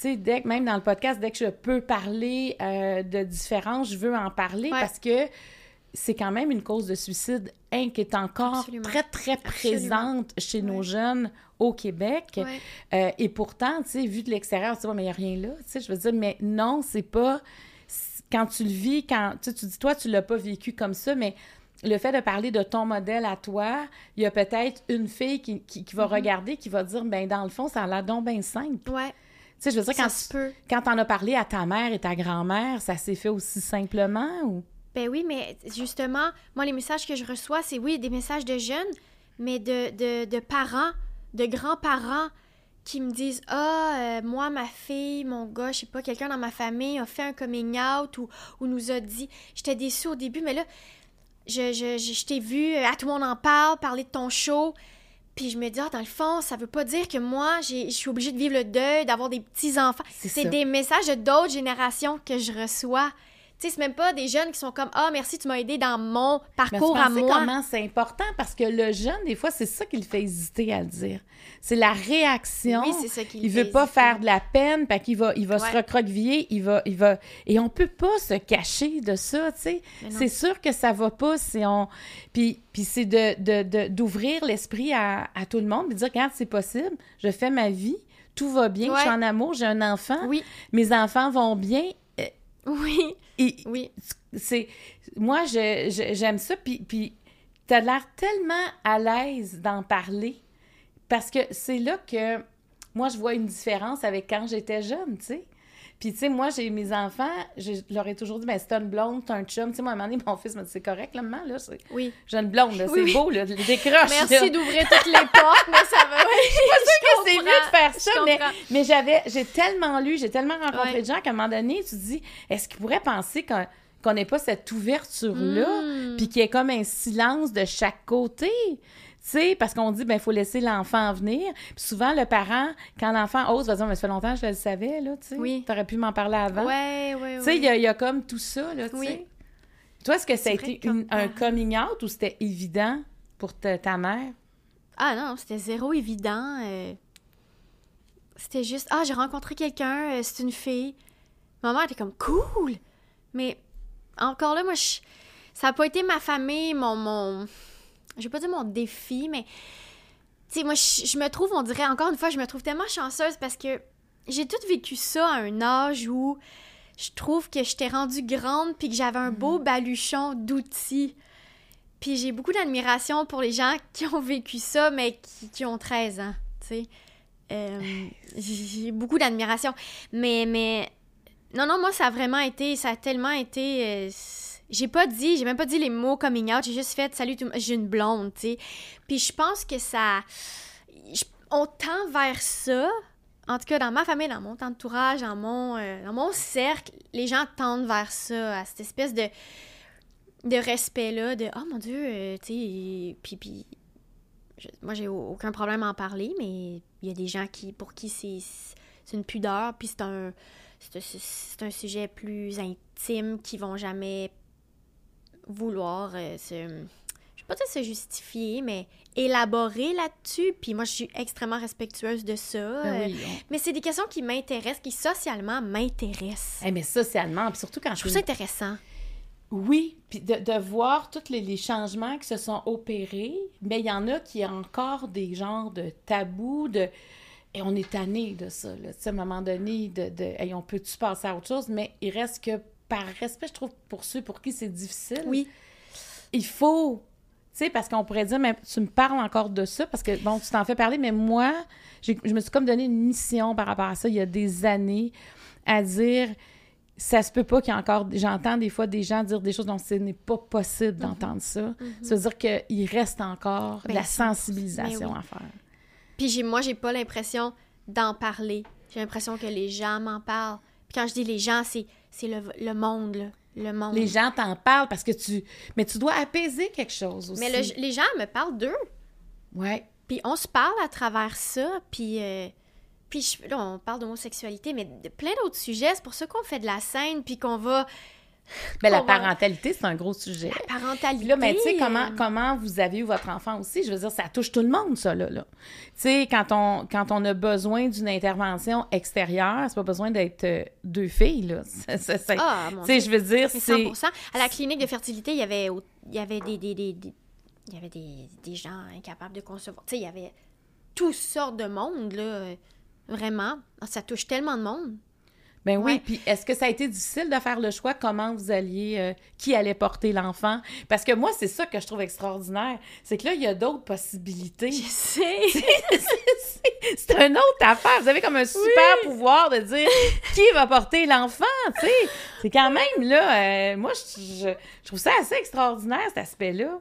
Tu sais, même dans le podcast, dès que je peux parler de différence, je veux en parler parce que c'est quand même une cause de suicide hein, qui est encore très, très présente chez nos jeunes au Québec. Euh, et pourtant, tu sais, vu de l'extérieur, tu sais, mais il n'y a rien là. Tu sais, je veux dire, mais non, c'est pas. Quand tu le vis, quand tu, tu dis, toi, tu l'as pas vécu comme ça, mais le fait de parler de ton modèle à toi, il y a peut-être une fille qui, qui, va mm-hmm. regarder, qui va dire, ben dans le fond, ça a l'air donc bien simple. Ouais. Tu sais, je veux dire, quand, quand t'en as parlé à ta mère et ta grand-mère, ça s'est fait aussi simplement ou? Ben oui, mais justement, moi, les messages que je reçois, c'est oui, des messages de jeunes, mais de, de, de parents, de grands-parents qui me disent Ah, euh, moi, ma fille, mon gars, je sais pas, quelqu'un dans ma famille a fait un coming out ou, ou nous a dit. J'étais déçue au début, mais là, je, je, je, t'ai vu, à tout le monde en parle, parler de ton show. Puis je me dis, ah, dans le fond, ça veut pas dire que moi, je suis obligée de vivre le deuil, d'avoir des petits-enfants. C'est des messages d'autres générations que je reçois c'est même pas des jeunes qui sont comme Ah, merci, tu m'as aidé dans mon parcours à moi. comment c'est important? Parce que le jeune, des fois, c'est ça qui le fait hésiter à le dire. C'est la réaction. Oui, c'est ça Il veut pas faire de la peine, parce qu'il va, il va se recroqueviller, il va, il va. Et on peut pas se cacher de ça, tu sais. C'est sûr que ça va pas si on. Puis, puis c'est de, d'ouvrir l'esprit à, à, tout le monde, de dire Regarde, c'est possible, je fais ma vie tout va bien, je suis en amour, j'ai un enfant, oui. mes enfants vont bien, oui. oui. C'est moi j'aime ça puis puis as l'air tellement à l'aise d'en parler parce que c'est là que moi je vois une différence avec quand j'étais jeune, tu sais. Puis, tu sais, moi, j'ai mes enfants, je leur ai toujours dit, ben, c'est une blonde, t'as un chum. Tu sais, moi, à un moment donné, mon fils m'a dit, c'est correct, là, maman, là. Oui. J'ai une blonde, là, c'est beau, là, décroche. Merci d'ouvrir toutes les portes, mais ça va. je suis pas sûre que c'est mieux de faire ça, mais, mais j'avais, j'ai tellement lu, j'ai tellement rencontré de gens qu'à un moment donné, tu te dis, est-ce qu'ils pourraient penser qu'on qu'on n'ait pas cette ouverture-là, hmm. puis qu'il y ait comme un silence de chaque côté? Sais, parce qu'on dit, ben, il faut laisser l'enfant venir. Puis souvent, le parent, quand l'enfant ose, va dire, mais ça fait longtemps que je le savais, là, tu sais. Oui. T'aurais pu m'en parler avant. Oui, oui, oui. Tu sais, il y, a comme tout ça, là, tu sais. Toi, est-ce que ça a été un coming out ou c'était évident pour ta, mère? Ah non, c'était zéro évident. Euh. C'était juste, ah, j'ai rencontré quelqu'un, euh, c'est une fille. Ma mère était comme, cool! Mais encore là, moi, ça n'a pas été ma famille, mon, mon, je vais pas dire mon défi, mais tu sais, moi, je, me trouve, on dirait, encore une fois, je me trouve tellement chanceuse parce que j'ai tout vécu ça à un âge où je trouve que j'étais rendue grande puis que j'avais un beau mm. baluchon d'outils. Puis j'ai beaucoup d'admiration pour les gens qui ont vécu ça, mais qui, ont 13 ans, tu sais. Euh, j'ai beaucoup d'admiration. Mais, mais, non, non, moi, ça a vraiment été, ça a tellement été... Euh, j'ai pas dit, j'ai même pas dit les mots coming out, j'ai juste fait salut, j'ai une blonde, tu sais. Puis je pense que ça. On tend vers ça. En tout cas, dans ma famille, dans mon entourage, dans mon, euh, dans mon cercle, les gens tendent vers ça, à cette espèce de. de respect-là, de « Oh mon Dieu, euh, tu sais, puis... puis moi, j'ai au- aucun problème à en parler, mais il y a des gens qui pour qui c'est une pudeur, puis c'est un- c'est un sujet plus intime qui vont jamais vouloir euh, se... Pas dire se justifier, mais élaborer là-dessus. Puis moi, je suis extrêmement respectueuse de ça. Ben euh, oui, on- Mais c'est des questions qui m'intéressent, qui socialement m'intéressent. Eh, mais socialement, puis surtout quand Je je trouve ça intéressant. Oui, puis de, de voir tous les, les changements qui se sont opérés, mais il y en a qui ont encore des genres de tabous, de... Et on est tanné de ça, là. Tu sais, à un moment donné, de... de hey, on peut-tu passer à autre chose? Mais il reste que, par respect, je trouve, pour ceux pour qui c'est difficile, Oui. il faut... Tu sais, parce qu'on pourrait dire, mais tu me parles encore de ça, parce que, bon, tu t'en fais parler, mais moi, je me suis comme donné une mission par rapport à ça il y a des années, à dire ça se peut pas qu'il y ait encore. J'entends des fois des gens dire des choses dont ce n'est pas possible d'entendre ça. Ça veut dire qu'il reste encore de Ben, la cent- sensibilisation oui. à faire. Puis moi, j'ai pas l'impression d'en parler. J'ai l'impression que les gens m'en parlent. Puis quand je dis les gens, c'est, c'est le, le monde, là. Le monde. Les gens t'en parlent parce que tu. Mais tu dois apaiser quelque chose aussi. Mais le- les gens me parlent d'eux. Ouais. Puis on se parle à travers ça. Puis, euh, puis je- là, on parle d'homosexualité, mais de plein d'autres sujets. C'est pour ça qu'on fait de la scène, puis qu'on va... Mais la parentalité, c'est un gros sujet. La parentalité. Là, mais tu sais, comment, comment vous avez eu votre enfant aussi? Je veux dire, ça touche tout le monde, ça, là. là. Tu sais, quand on, quand on a besoin d'une intervention extérieure, c'est pas besoin d'être euh, deux filles, là. Ah, mon tu sais, je veux dire, c'est... 100%. À la clinique de fertilité, il y avait, il y avait des, des, des- des- il y avait des, des gens incapables de concevoir. Tu sais, il y avait toutes sortes de monde, là. Vraiment. Ça touche tellement de monde. Ben oui, Ouais. puis est-ce que ça a été difficile de faire le choix comment vous alliez, euh, qui allait porter l'enfant? Parce que moi, c'est ça que je trouve extraordinaire, c'est que là, il y a d'autres possibilités. Je sais. c'est une autre affaire. Vous avez comme un super pouvoir de dire qui va porter l'enfant, tu sais. C'est quand même, là, euh, moi, je, je- je trouve ça assez extraordinaire, cet aspect-là.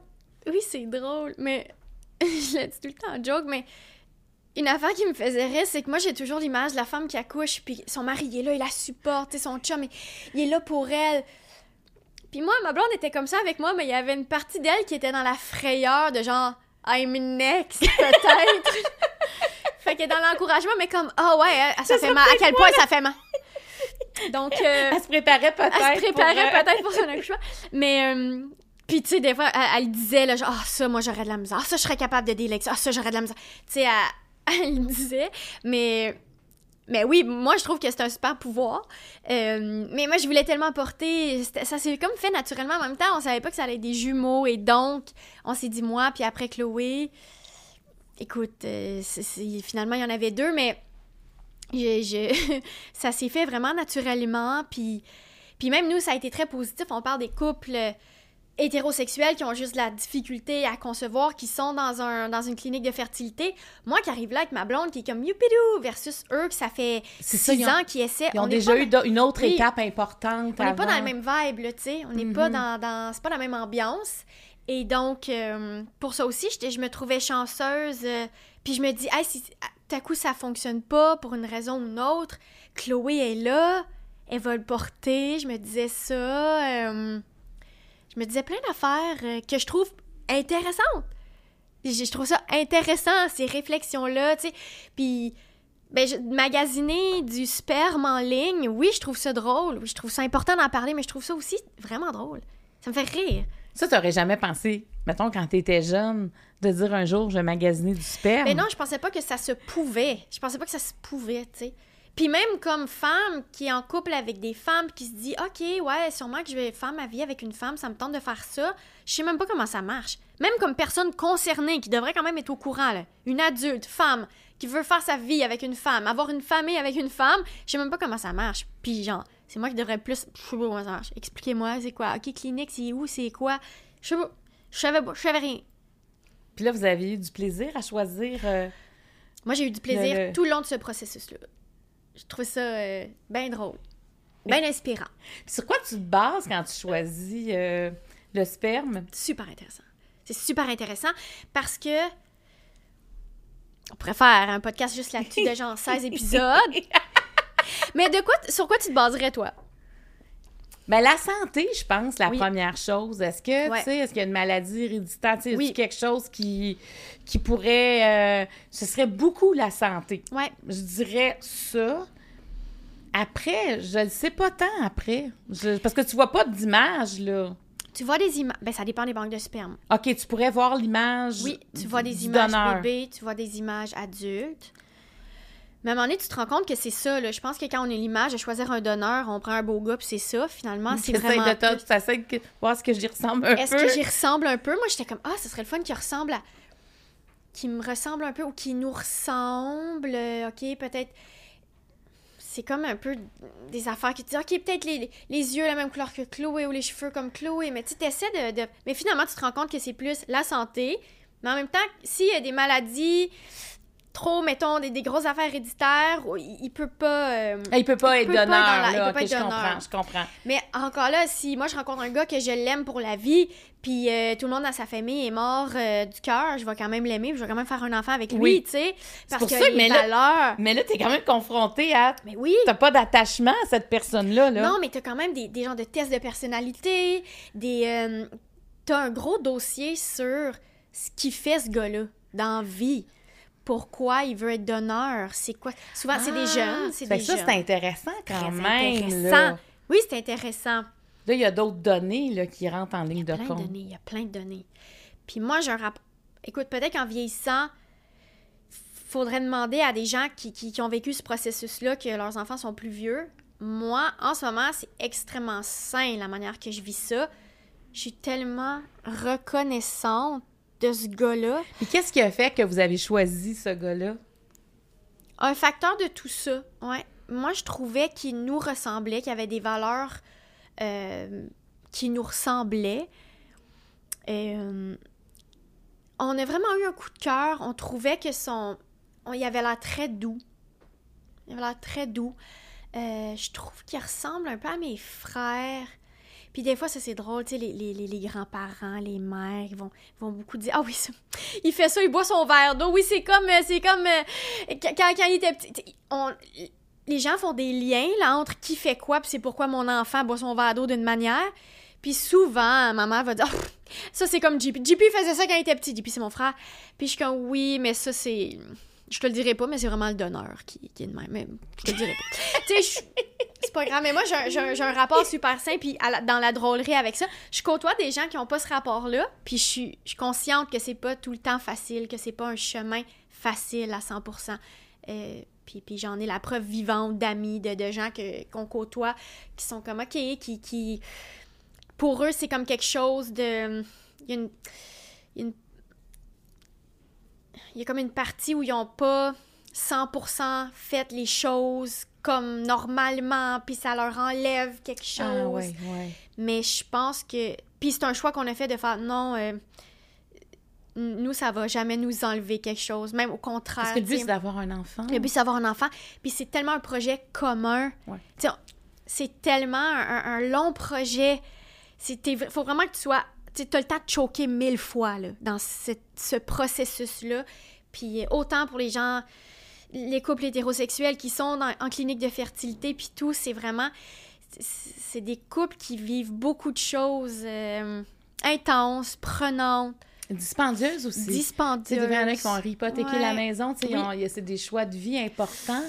Oui, c'est drôle, mais je le dis tout le temps en joke, mais une affaire qui me faisait rire, c'est que moi, j'ai toujours l'image de la femme qui accouche, puis son mari, il est là, il la supporte, tu sais, son chum, il, il est là pour elle. Puis moi, ma blonde était comme ça avec moi, mais il y avait une partie d'elle qui était dans la frayeur de genre, I'm next, peut-être. fait qu'elle est dans l'encouragement, mais comme, ah ouais, ça, fait mal. À quel point ça fait mal? Donc, euh, Elle se préparait peut-être. elle se préparait pour, peut-être pour son accouchement. Mais, euh, puis tu sais, des fois, elle, elle disait, là, genre, ah, ça, moi, j'aurais de la misère. Ah, ça, je serais capable de ça. Ah, ça, j'aurais de la misère. Tu sais, elle, elle le disait. Mais, mais oui, moi, je trouve que c'est un super pouvoir. Euh, mais moi, je voulais tellement porter. Ça s'est comme fait naturellement. En même temps, on savait pas que ça allait être des jumeaux. Et donc, on s'est dit, moi, puis après, Chloé. Écoute, euh, finalement, il y en avait deux, mais je, je- ça s'est fait vraiment naturellement. Puis, puis même nous, ça a été très positif. On parle des couples hétérosexuels qui ont juste de la difficulté à concevoir, qui sont dans, un, dans une clinique de fertilité. Moi qui arrive là avec ma blonde qui est comme youpidou versus eux que ça fait six ça, ans qui essaient. Ils ont On déjà eu dans- une autre Oui. étape importante. on n'est pas dans la même vibe, tu sais. On n'est pas Mhm. dans... dans c'est pas la même ambiance. Et donc, euh, pour ça aussi, je me trouvais chanceuse. euh, puis je me dis, hey, si tout à coup ça fonctionne pas pour une raison ou une autre, Chloé est là, elle va le porter. Je me disais ça. euh, je me disais plein d'affaires euh, que je trouve intéressantes. Je, je trouve ça intéressant, ces réflexions-là, tu sais. Puis, ben, je- magasiner du sperme en ligne, oui, je trouve ça drôle. Oui, je trouve ça important d'en parler, mais je trouve ça aussi vraiment drôle. Ça me fait rire. Ça, t'aurais jamais pensé, mettons, quand t'étais jeune, de dire un jour, je vais magasiner du sperme. Mais non, je pensais pas que ça se pouvait. Je pensais pas que ça se pouvait, tu sais. Puis même comme femme qui est en couple avec des femmes qui se dit OK, ouais, sûrement que je vais faire ma vie avec une femme, ça me tente de faire ça. Je sais même pas comment ça marche. Même comme personne concernée qui devrait quand même être au courant là, une adulte, femme qui veut faire sa vie avec une femme, avoir une famille avec une femme, je sais même pas comment ça marche. Puis genre, c'est moi qui devrais plus je sais pas comment ça marche. Expliquez-moi, c'est quoi? OK, clinique, c'est où, c'est quoi? Je sais pas. Je savais pas, je savais rien. Puis là, vous aviez eu du plaisir à choisir. euh, Moi, j'ai eu du plaisir le- tout le long de ce processus-là. Je trouvais ça bien drôle, bien inspirant, Puis sur quoi tu te bases quand tu choisis euh, le sperme? super intéressant. C'est super intéressant parce que on pourrait faire un podcast juste là-dessus de genre 16 épisodes. Mais de quoi, sur quoi tu te baserais, toi? Ben, la santé, je pense, la Oui. première chose. Est-ce que, Ouais. tu sais, est-ce qu'il y a une maladie héréditaire? Oui. quelque chose qui, qui pourrait... euh, ce serait beaucoup la santé. Ouais. Je dirais ça. Après, je ne sais pas tant après. Je- parce que tu vois pas d'image, là. Tu vois des images. Ben, ça dépend des banques de sperme. OK, tu pourrais voir l'image Oui, tu vois des images donneur. bébés, tu vois des images adultes. Mais à un moment donné, tu te rends compte que c'est ça. Là. Je pense que quand on a l'image de choisir un donneur, on prend un beau gars, puis c'est ça. Finalement, c'est vraiment. t'essayes de voir ce que j'y ressemble un Est-ce peu. que j'y ressemble un peu? Moi, j'étais comme, ah, ce serait le fun qui ressemble à. qui me ressemble un peu ou qui nous ressemble. euh, OK, peut-être. C'est comme un peu des affaires qui te disent, OK, peut-être les, les yeux la même couleur que Chloé ou les cheveux comme Chloé. Mais tu essaies de, de- Mais finalement, tu te rends compte que c'est plus la santé. Mais en même temps, s'il y a des maladies trop, mettons, des, des grosses affaires héréditaires, il, il peut pas. euh, Il peut pas Il être peut pas être donneur, dans la- il là. peut pas OK, être je donneur. comprends, je comprends. Mais encore là, si moi je rencontre un gars que je l'aime pour la vie, puis euh, tout le monde dans sa famille est mort euh, du cœur, je vais quand même l'aimer, je vais quand même faire un enfant avec lui, Oui. tu sais, parce pour que ça, les mais là-. Mais là, t'es quand même confronté à... Mais oui. T'as pas d'attachement à cette personne-là, là. Non, mais t'as quand même des, des genres de tests de personnalité, des. euh, t'as un gros dossier sur ce qui fait ce gars-là dans vie. Pourquoi il veut être donneur? C'est quoi? Souvent, c'est des Ah, jeunes. C'est fait des que ça, c'est intéressant quand Très même, intéressant. là. Oui, c'est intéressant. Là, il y a d'autres données, là, qui rentrent en ligne de plein de compte. données, il y a plein de données. Puis moi, un rapport. Écoute, peut-être qu'en vieillissant, faudrait demander à des gens qui, qui- qui ont vécu ce processus-là que leurs enfants sont plus vieux. Moi, en ce moment, c'est extrêmement sain la manière que je vis ça. Je suis tellement reconnaissante de ce gars-là. Puis qu'est-ce qui a fait que vous avez choisi ce gars-là? Un facteur de tout ça, ouais. Moi, je trouvais qu'il nous ressemblait, qu'il avait des valeurs euh, qui nous ressemblaient. Et, euh, on a vraiment eu un coup de cœur. On trouvait que son... on- il avait l'air très doux. Il avait l'air très doux. Euh, je trouve qu'il ressemble un peu à mes frères. Puis des fois, ça c'est drôle, tu sais, les, les, grands-parents, les mères, ils vont, beaucoup dire Ah oui, ça, il fait ça, il boit son verre d'eau. Oui, c'est comme, euh, c'est comme euh, quand, il était petit. on- les gens font des liens là, entre qui fait quoi, puis c'est pourquoi mon enfant boit son verre d'eau d'une manière. Puis souvent, maman va dire Ah, Ça, c'est comme JP. JP faisait ça quand il était petit. JP, c'est mon frère. Puis je suis comme Oui, mais ça, c'est. Je te le dirai pas, mais c'est vraiment le donneur qui, qui est de même. Je te le dirai pas. tu sais, c'est pas grave, mais moi, j'ai un, rapport super sain, puis dans la drôlerie avec ça. Je côtoie des gens qui ont pas ce rapport-là, puis je suis, je suis consciente que c'est pas tout le temps facile, que c'est pas un chemin facile à 100%. Euh, puis, puis j'en ai la preuve vivante d'amis, de, de gens qu'on côtoie, qui sont comme, OK, qui... qui pour eux, c'est comme quelque chose de... Il y a une... une- il y a comme une partie où ils ont pas 100% fait les choses comme normalement, puis ça leur enlève quelque chose. Ah, ouais, ouais. Mais je pense que. Puis c'est un choix qu'on a fait de faire non, euh, nous, ça va jamais nous enlever quelque chose. Même au contraire. Parce que le but, c'est d'avoir un enfant. Le but, c'est d'avoir un enfant. Puis c'est tellement un projet commun. Ouais. C'est tellement un, un long projet. Il faut vraiment que tu sois. Tu as le temps de choquer mille fois là, dans ce, ce processus-là. Puis euh, autant pour les gens, les couples hétérosexuels qui sont dans- en clinique de fertilité, puis tout, c'est vraiment. c'est- des couples qui vivent beaucoup de choses euh, intenses, prenantes, Dispendieuse aussi. Tu sais, dispendieuses. des gens qui vont hypothéquer la maison, Oui. il y a- c'est des choix de vie importants.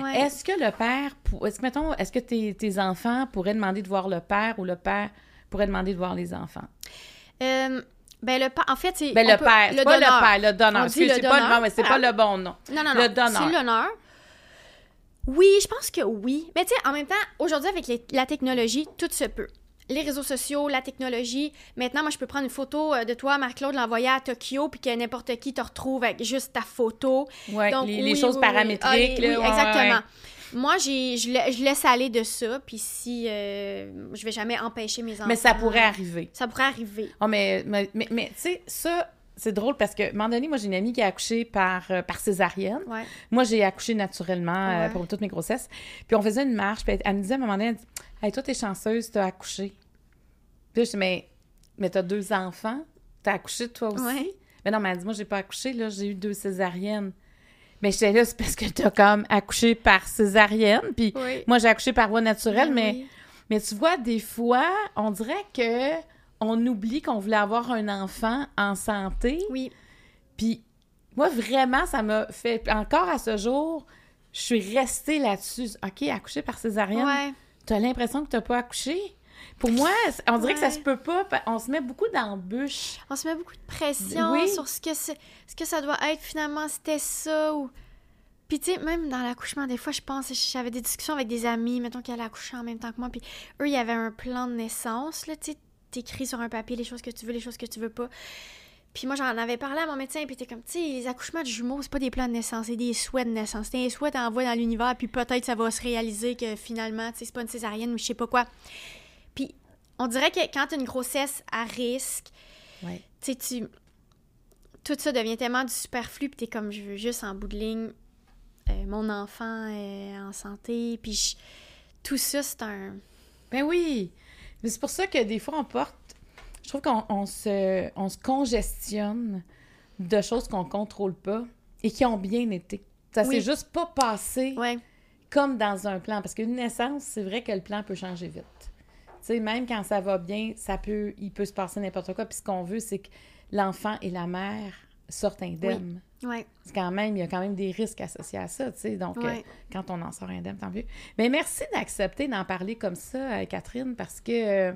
Ouais. Est-ce que le père, est-ce que, mettons, est-ce que tes, tes enfants pourraient demander de voir le père ou le père pourrait demander de voir les enfants? Euh, ben le en fait c'est Ben, le peut- père, c'est pas donneur. le père, le donneur. Le c'est pas, donneur. non, mais c'est pas le bon nom. Non non non, Le donneur. c'est l'honneur. Oui, je pense que oui. Mais tu sais en même temps, aujourd'hui avec les- la technologie, tout se peut. Les réseaux sociaux, la technologie. Maintenant, moi, je peux prendre une photo euh, de toi, Marc-Claude, l'envoyer à Tokyo, puis que n'importe qui te retrouve avec juste ta photo. Ouais, Donc, les, les oui, choses paramétriques. Ah, les- là, oui, ouais, exactement. ouais. Moi, j'ai, je, la- je laisse aller de ça, puis si euh, je vais jamais empêcher mes enfants. Mais ça pourrait arriver. Ça pourrait arriver. Oh, mais, mais, mais, mais, tu sais, ça, c'est drôle parce que, à un moment donné, moi, j'ai une amie qui a accouché par, euh, par césarienne. Ouais. Moi, j'ai accouché naturellement euh, Ouais. pour toutes mes grossesses. Puis on faisait une marche, puis elle, elle me disait à un moment donné, elle dit, Hey, toi, t'es chanceuse, t'as accouché. Puis je dis, mais, mais t'as deux enfants, t'as accouché toi aussi? Ouais. Mais non, mais elle dit, moi, j'ai pas accouché, là, j'ai eu deux césariennes. Mais j'étais là, c'est parce que t'as comme accouché par césarienne, puis Oui. moi, j'ai accouché par voie naturelle, Ben mais. Mais tu vois, des fois, on dirait que on oublie qu'on voulait avoir un enfant en santé. Oui. Puis moi, vraiment, ça m'a fait... Encore à ce jour, je suis restée là-dessus. OK, accoucher par césarienne. Ouais. Tu as l'impression que tu n'as pas accouché? Pour moi, on dirait que ça se peut pas. On se met beaucoup d'embûches. On se met beaucoup de pression Oui. sur ce que, ce que ça doit être finalement, c'était ça ou... Puis tu sais, même dans l'accouchement, des fois, je pense, j'avais des discussions avec des amis, mettons qui allaient accoucher en même temps que moi, puis eux, il y avait un plan de naissance, là, tu sais, t'écris sur un papier les choses que tu veux, les choses que tu veux pas. Puis moi, j'en avais parlé à mon médecin, puis t'es comme, tu sais, les accouchements de jumeaux, c'est pas des plans de naissance, c'est des souhaits de naissance. C'est un souhait t'envoies dans l'univers, puis peut-être ça va se réaliser que finalement, tu sais, c'est pas une césarienne ou je sais pas quoi. On dirait que quand t'as une grossesse à risque, Ouais. tu tu... Tout ça devient tellement du superflu, puis t'es comme, je veux juste en bout de ligne, euh, mon enfant est en santé, puis je- tout ça, c'est un... Ben oui. Mais c'est pour ça que des fois, on porte. Je trouve qu'on on se, on se congestionne de choses qu'on contrôle pas et qui ont bien été. Ça Oui. s'est juste pas passé Ouais, comme dans un plan. Parce qu'une naissance, c'est vrai que le plan peut changer vite. Tu sais, même quand ça va bien, ça peut, il peut se passer n'importe quoi. Puis ce qu'on veut, c'est que l'enfant et la mère sortent indemnes. ouais, C'est quand même, il y a quand même des risques associés à ça, tu sais. Donc, Ouais. euh, quand on en sort indemne, tant mieux. Mais merci d'accepter d'en parler comme ça, euh, Catherine, parce que euh,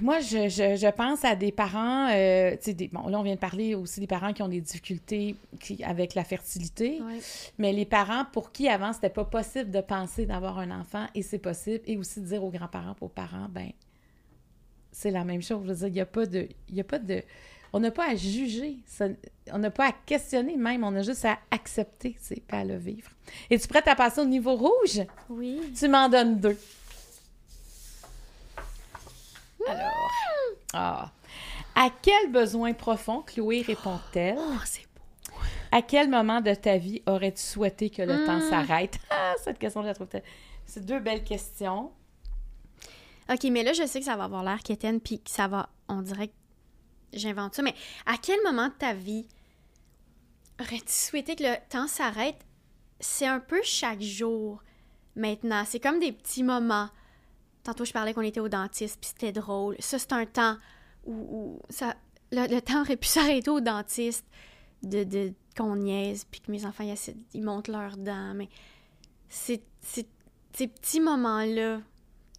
moi, je, je- je pense à des parents, euh, des- bon, là, on vient de parler aussi des parents qui ont des difficultés qui- avec la fertilité, ouais. mais les parents pour qui avant, c'était pas possible de penser d'avoir un enfant, et c'est possible, et aussi de dire aux grands-parents, aux parents, ben, c'est la même chose. Je veux dire, il n'y a pas de. Y a pas de on n'a pas à juger, ça- on n'a pas à questionner même, on a juste à accepter, sais, puis à le vivre. Es-tu prête à passer au niveau rouge? Oui. Tu m'en donnes deux. Alors, ah. À quel besoin profond Chloé répond-elle? Oh, c'est beau. À quel moment de ta vie aurais-tu souhaité que le temps Hmm. s'arrête? Ah, cette question, je la trouve... telle- C'est deux belles questions. OK, mais là, je sais que ça va avoir l'air quétaine, puis que ça va... On dirait que j'invente ça, mais à quel moment de ta vie aurais-tu souhaité que le temps s'arrête? C'est un peu chaque jour maintenant. C'est comme des petits moments. Tantôt, je parlais qu'on était au dentiste, puis c'était drôle. Ça, c'est un temps où, ça, le, temps aurait pu s'arrêter au dentiste, de, de qu'on niaise, puis que mes enfants, ils, montent leurs dents. Mais c'est c'est ces petits moments-là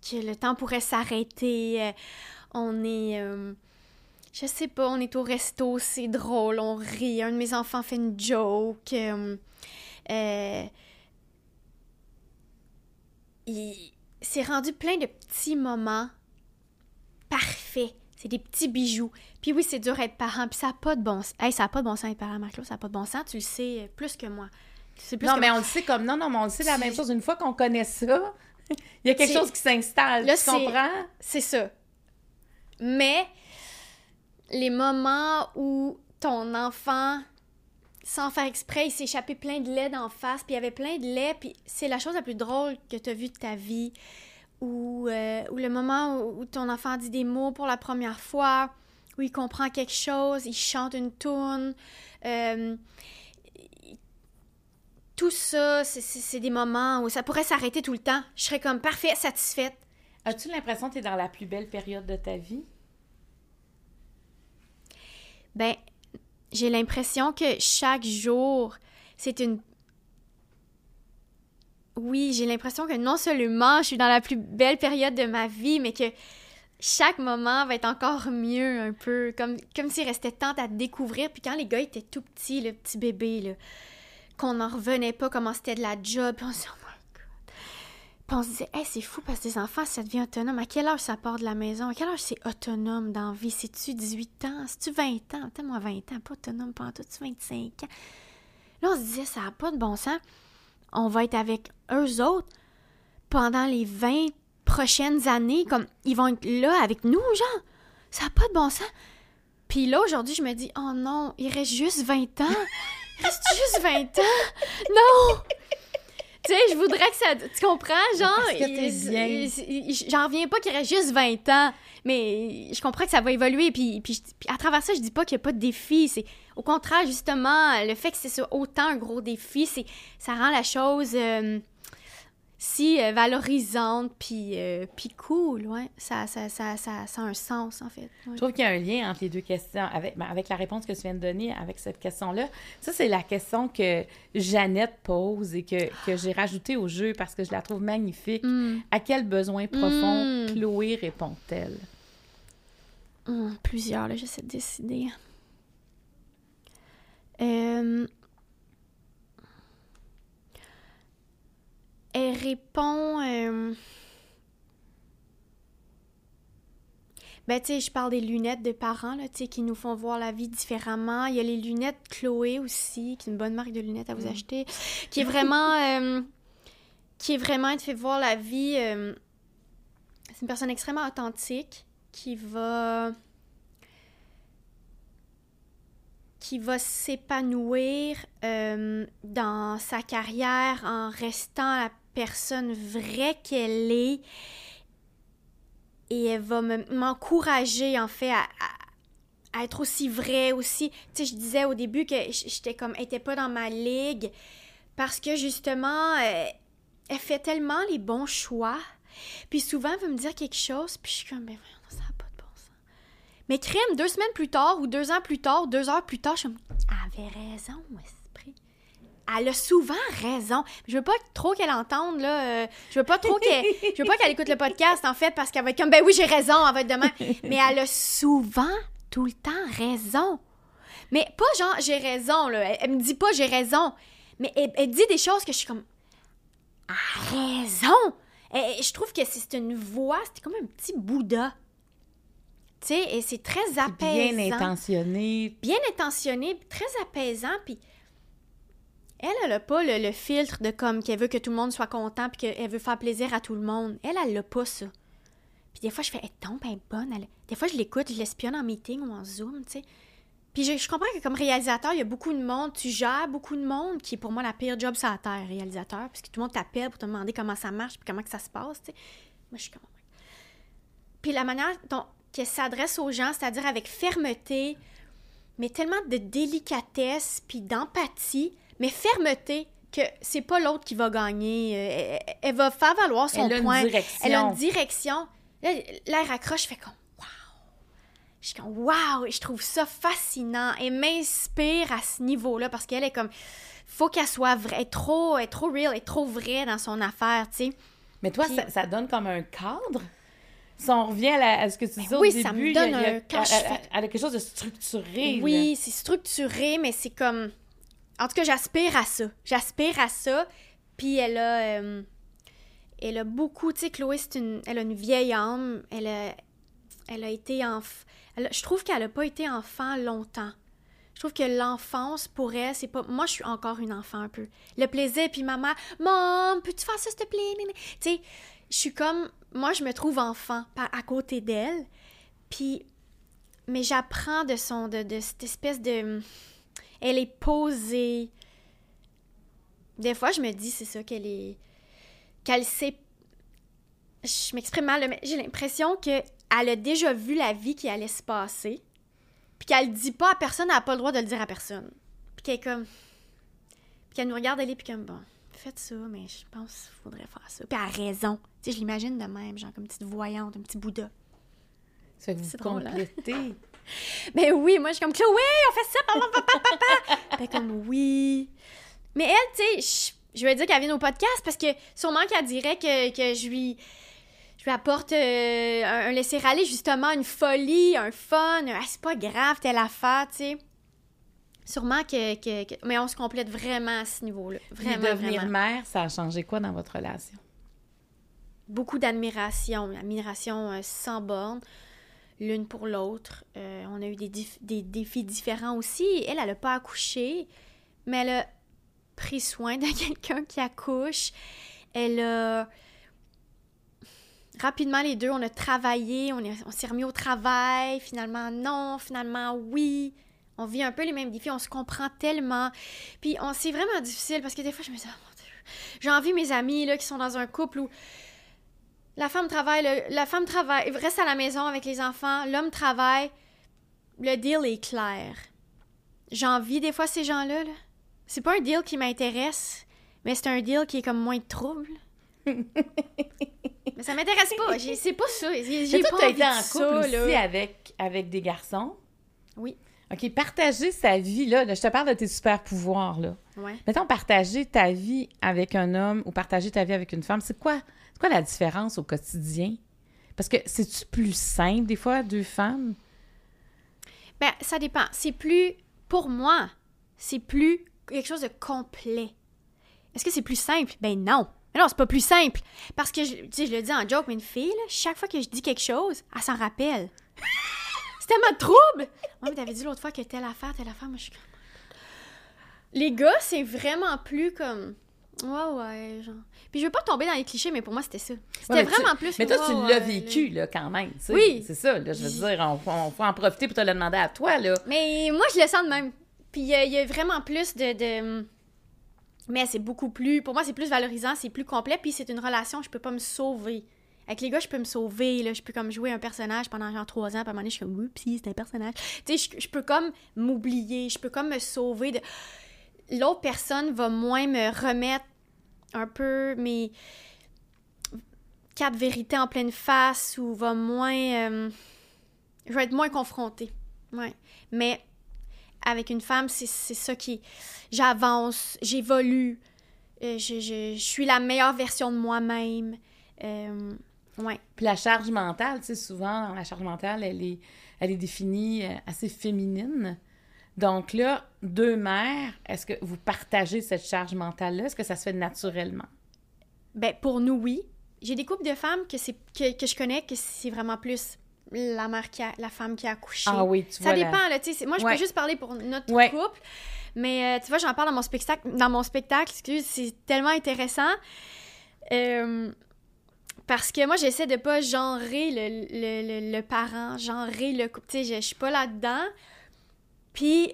que le temps pourrait s'arrêter. euh, on est... euh, je sais pas, on est au resto, c'est drôle, on rit. Un de mes enfants fait une joke. euh, euh, il- c'est rendu plein de petits moments parfaits. C'est des petits bijoux. Puis oui, c'est dur être parent. Puis ça n'a pas de bon sens. Hey, ça n'a pas de bon sens être parent, Marc-Claude. Ça n'a pas de bon sens. Tu le sais euh, plus que moi. Tu sais plus non, que mais moi. on le sait comme... Non, non, mais on le sait la même chose. Une fois qu'on connaît ça, il y a quelque chose qui s'installe. Tu comprends? C'est ça. Mais les moments où ton enfant, sans faire exprès, il s'est échappé plein de lait d'en face, puis il y avait plein de lait, puis c'est la chose la plus drôle que tu as vue de ta vie. Ou, euh, ou le moment où, où ton enfant dit des mots pour la première fois, où il comprend quelque chose, il chante une tune. euh, tout ça, c'est- des moments où ça pourrait s'arrêter tout le temps. Je serais comme parfait, satisfaite. As-tu l'impression que tu es dans la plus belle période de ta vie? Ben, j'ai l'impression que chaque jour, c'est une... Oui, j'ai l'impression que non seulement je suis dans la plus belle période de ma vie, mais que chaque moment va être encore mieux un peu, comme, s'il restait tant à découvrir. Puis quand les gars étaient tout petits, le petit bébé, qu'on n'en revenait pas, comment c'était de la job, on se disait, oh my God. On se disait, hey, c'est fou parce que les enfants, ça devient autonome. À quel âge ça part de la maison? À quel âge c'est autonome dans la vie? C'est-tu 18 ans? C'est-tu 20 ans? Peut-être moi 20 ans, pas autonome, en tout, 25 ans. Là, on se disait, ça n'a pas de bon sens. On va être avec eux autres pendant les 20 prochaines années. Comme, ils vont être là avec nous, genre. Ça n'a pas de bon sens. Puis là, aujourd'hui, je me dis, oh non, il reste juste 20 ans. Il reste juste 20 ans? Non! Tu sais, je voudrais que ça. Tu comprends? Genre. J'en reviens pas qu'il reste juste 20 ans. Mais je comprends que ça va évoluer. Puis, puis, puis à travers ça, je dis pas qu'il n'y a pas de défi. C'est au contraire, justement, le fait que c'est autant un gros défi, c'est ça rend la chose. euh, si euh, valorisante, puis, euh, puis cool, ouais. Ça, ça, ça, ça, ça a un sens, en fait. Je trouve qu'il y a un lien entre les deux questions, avec, ben, avec la réponse que tu viens de donner, avec cette question-là. Ça, c'est la question que Jeannette pose et que, que j'ai rajoutée au jeu parce que je la trouve magnifique. Mm. À quel besoin profond Mm. Chloé répond-elle? Hum, plusieurs, là, j'essaie de décider. Euh, Elle répond. euh, Ben, tu sais, je parle des lunettes de parents, là, tu sais, qui nous font voir la vie différemment. Il y a les lunettes Chloé aussi, qui est une bonne marque de lunettes à vous acheter, qui est vraiment. euh, qui est vraiment, elle te fait voir la vie. euh, C'est une personne extrêmement authentique qui va. qui va s'épanouir euh, dans sa carrière en restant la personne vraie qu'elle est et elle va me- m'encourager en fait à, être aussi vraie aussi. Tu sais, je disais au début que j'étais comme, elle était pas dans ma ligue parce que justement, euh, elle fait tellement les bons choix. Puis souvent, elle veut me dire quelque chose, puis je suis comme, ben ça n'a pas de bon sens. Mais crème, deux semaines plus tard, ou deux ans plus tard, ou deux heures plus tard, je suis comme, elle avait raison, esprit. Elle a souvent raison. Je veux pas trop qu'elle entende, là. euh, je veux pas trop qu'elle. Je veux pas qu'elle écoute le podcast, en fait, parce qu'elle va être comme, ben oui, j'ai raison, elle va être demain. Mais elle a souvent, tout le temps, raison. Mais pas genre, j'ai raison, là. Elle, elle me dit pas, j'ai raison. Mais elle, elle dit des choses que je suis comme, a raison. Et, je trouve que c'est une voix, c'est comme un petit Bouddha. Tu sais, et c'est très apaisant Bien intentionné. bien intentionné, très apaisant, puis elle, elle a pas le, le filtre de comme qu'elle veut que tout le monde soit content, puis qu'elle veut faire plaisir à tout le monde. Elle, elle l'a pas, ça. Puis des fois, je fais, elle tombe, elle est bonne. elle- Des fois, je l'écoute, je l'espionne en meeting ou en Zoom, tu sais. Puis je, comprends que comme réalisateur, il y a beaucoup de monde, tu gères beaucoup de monde, qui est pour moi la pire job sur la terre, réalisateur, parce que tout le monde t'appelle pour te demander comment ça marche, puis comment que ça se passe, tu sais. Moi, je suis comme... oh Puis la manière dont qu'elle s'adresse aux gens, c'est-à-dire avec fermeté, mais tellement de délicatesse puis d'empathie, mais fermeté que c'est pas l'autre qui va gagner. Euh, Elle, elle va faire valoir son Elle a une point. direction. Elle a une direction. L'air accroche, je fais comme wow. Je suis comme wow, je trouve ça fascinant et m'inspire à ce niveau-là parce qu'elle est comme faut qu'elle soit vraie, elle est trop, elle est trop real, elle est trop vraie dans son affaire, tu sais. Mais toi, Puis- ça, ça donne comme un cadre? Si on revient à, la- à ce que tu disais au début, ça me il y a- donne il y a- un- a quelque chose de structuré. Oui, c'est structuré, mais c'est comme. En tout cas, j'aspire à ça. J'aspire à ça. Puis elle a. euh, Elle a beaucoup. Tu sais, Chloé, c'est une. Elle a une vieille âme. Elle a. Elle a été enf... elle a- Je trouve qu'elle a pas été enfant longtemps. Je trouve que l'enfance, pour elle, c'est pas. Moi, je suis encore une enfant un peu. Le plaisir, puis ma mère, Maman, peux-tu faire ça, s'il te plaît? Tu sais, je suis comme. Moi, je me trouve enfant à côté d'elle. Puis. Mais j'apprends de son. De, de cette espèce de. Elle est posée. Des fois, je me dis, c'est ça, qu'elle est. Qu'elle sait. Je m'exprime mal, mais j'ai l'impression qu'elle a déjà vu la vie qui allait se passer. Puis qu'elle le dit pas à personne, elle n'a pas le droit de le dire à personne. Puis qu'elle est comme. Puis qu'elle nous regarde aller, puis comme, bon, faites ça, mais je pense qu'il faudrait faire ça. Puis elle a raison. Tu sais, je l'imagine de même, genre comme une petite voyante, un petit Bouddha. Ça fait que vous complétez. Ben oui, moi, je suis comme, Chloé, on fait ça, papa, papa, papa. Ben comme, oui. Mais elle, tu sais, je, vais dire qu'elle vient au podcast parce que sûrement qu'elle dirait que, que je lui. Je lui apporte euh, un, un laisser-aller, justement, une folie, un fun. un, Ah, c'est pas grave, telle affaire, tu sais. Sûrement que, que, que- Mais on se complète vraiment à ce niveau-là. Puis Vraiment, devenir vraiment. mère, ça a changé quoi dans votre relation? beaucoup d'admiration, admiration euh, sans borne, l'une pour l'autre. Euh, on a eu des, défis différents aussi. Elle, elle n'a pas accouché, mais elle a pris soin de quelqu'un qui accouche. Elle a... Rapidement, les deux, on a travaillé, on, on s'est remis au travail. Finalement, non. Finalement, oui. On vit un peu les mêmes défis, on se comprend tellement. Puis, on c'est vraiment difficile parce que des fois, je me dis, oh mon Dieu. J'ai envie mes amis là, qui sont dans un couple où la femme travaille, le- la femme travaille, reste à la maison avec les enfants, l'homme travaille. Le deal est clair. J'envie des fois ces gens-là. là. C'est pas un deal qui m'intéresse, mais c'est un deal qui est comme moins de trouble. Mais ça m'intéresse pas. J'ai- C'est pas ça. J'ai toi, pas as envie été de en ça, couple là. aussi avec, avec des garçons? Oui. OK, partager sa vie, là, là, je te parle de tes super pouvoirs, là. Ouais. Mettons, partager ta vie avec un homme ou partager ta vie avec une femme, c'est quoi, c'est quoi la différence au quotidien? Parce que c'est-tu plus simple, des fois, deux femmes? Ben, ça dépend. C'est plus, pour moi, c'est plus quelque chose de complet. Est-ce que c'est plus simple? Ben non. Mais non, c'est pas plus simple. Parce que, je, tu sais, je le dis en joke, mais une fille, là, chaque fois que je dis quelque chose, elle s'en rappelle. c'est tellement de trouble! Moi, mais t'avais dit l'autre fois que telle affaire, telle affaire, moi, je suis comme... Les gars, c'est vraiment plus comme... Ouais, ouais, genre... Puis je veux pas tomber dans les clichés, mais pour moi, c'était ça. C'était Ouais, mais tu- vraiment plus... Mais toi, tu l'as vécu, là, quand même. tu sais. Oui. C'est ça, là, je veux dire, on, on faut en profiter pour te le demander à toi, là. Mais moi, je le sens de même. Puis il y, a- il y a vraiment plus de, de- Mais c'est beaucoup plus... Pour moi, c'est plus valorisant, c'est plus complet, puis c'est une relation, je peux pas me sauver. Avec les gars, je peux me sauver, là. Je peux comme jouer un personnage pendant genre trois ans, puis à un moment donné, je suis comme, oups, c'est un personnage. Tu sais, je, je peux comme m'oublier, je peux comme me sauver de... L'autre personne va moins me remettre un peu mes quatre vérités en pleine face ou va moins... euh, Je vais être moins confrontée. Ouais. Mais avec une femme, c'est ça qui... J'avance, j'évolue, euh, je, je- je suis la meilleure version de moi-même. Euh, ouais. Puis la charge mentale, tu sais, souvent, la charge mentale, elle est, elle est définie euh, assez féminine. Donc là, deux mères, est-ce que vous partagez cette charge mentale-là? Est-ce que ça se fait naturellement? Ben, pour nous, oui. J'ai des couples de femmes que, c'est que, que je connais que c'est vraiment plus la mère qui a, la femme qui a accouché. Ah oui, tu Ça vois. la- dépend, là, tu sais. c'est- Moi, je Ouais. peux juste parler pour notre Ouais. couple. Mais euh, tu vois, j'en parle dans mon spectacle. Dans mon spectacle, excuse, c'est tellement intéressant. Euh, parce que moi, j'essaie de pas genrer le, le, le, le parent, genrer le couple. Tu sais, je, je suis pas là-dedans. Puis,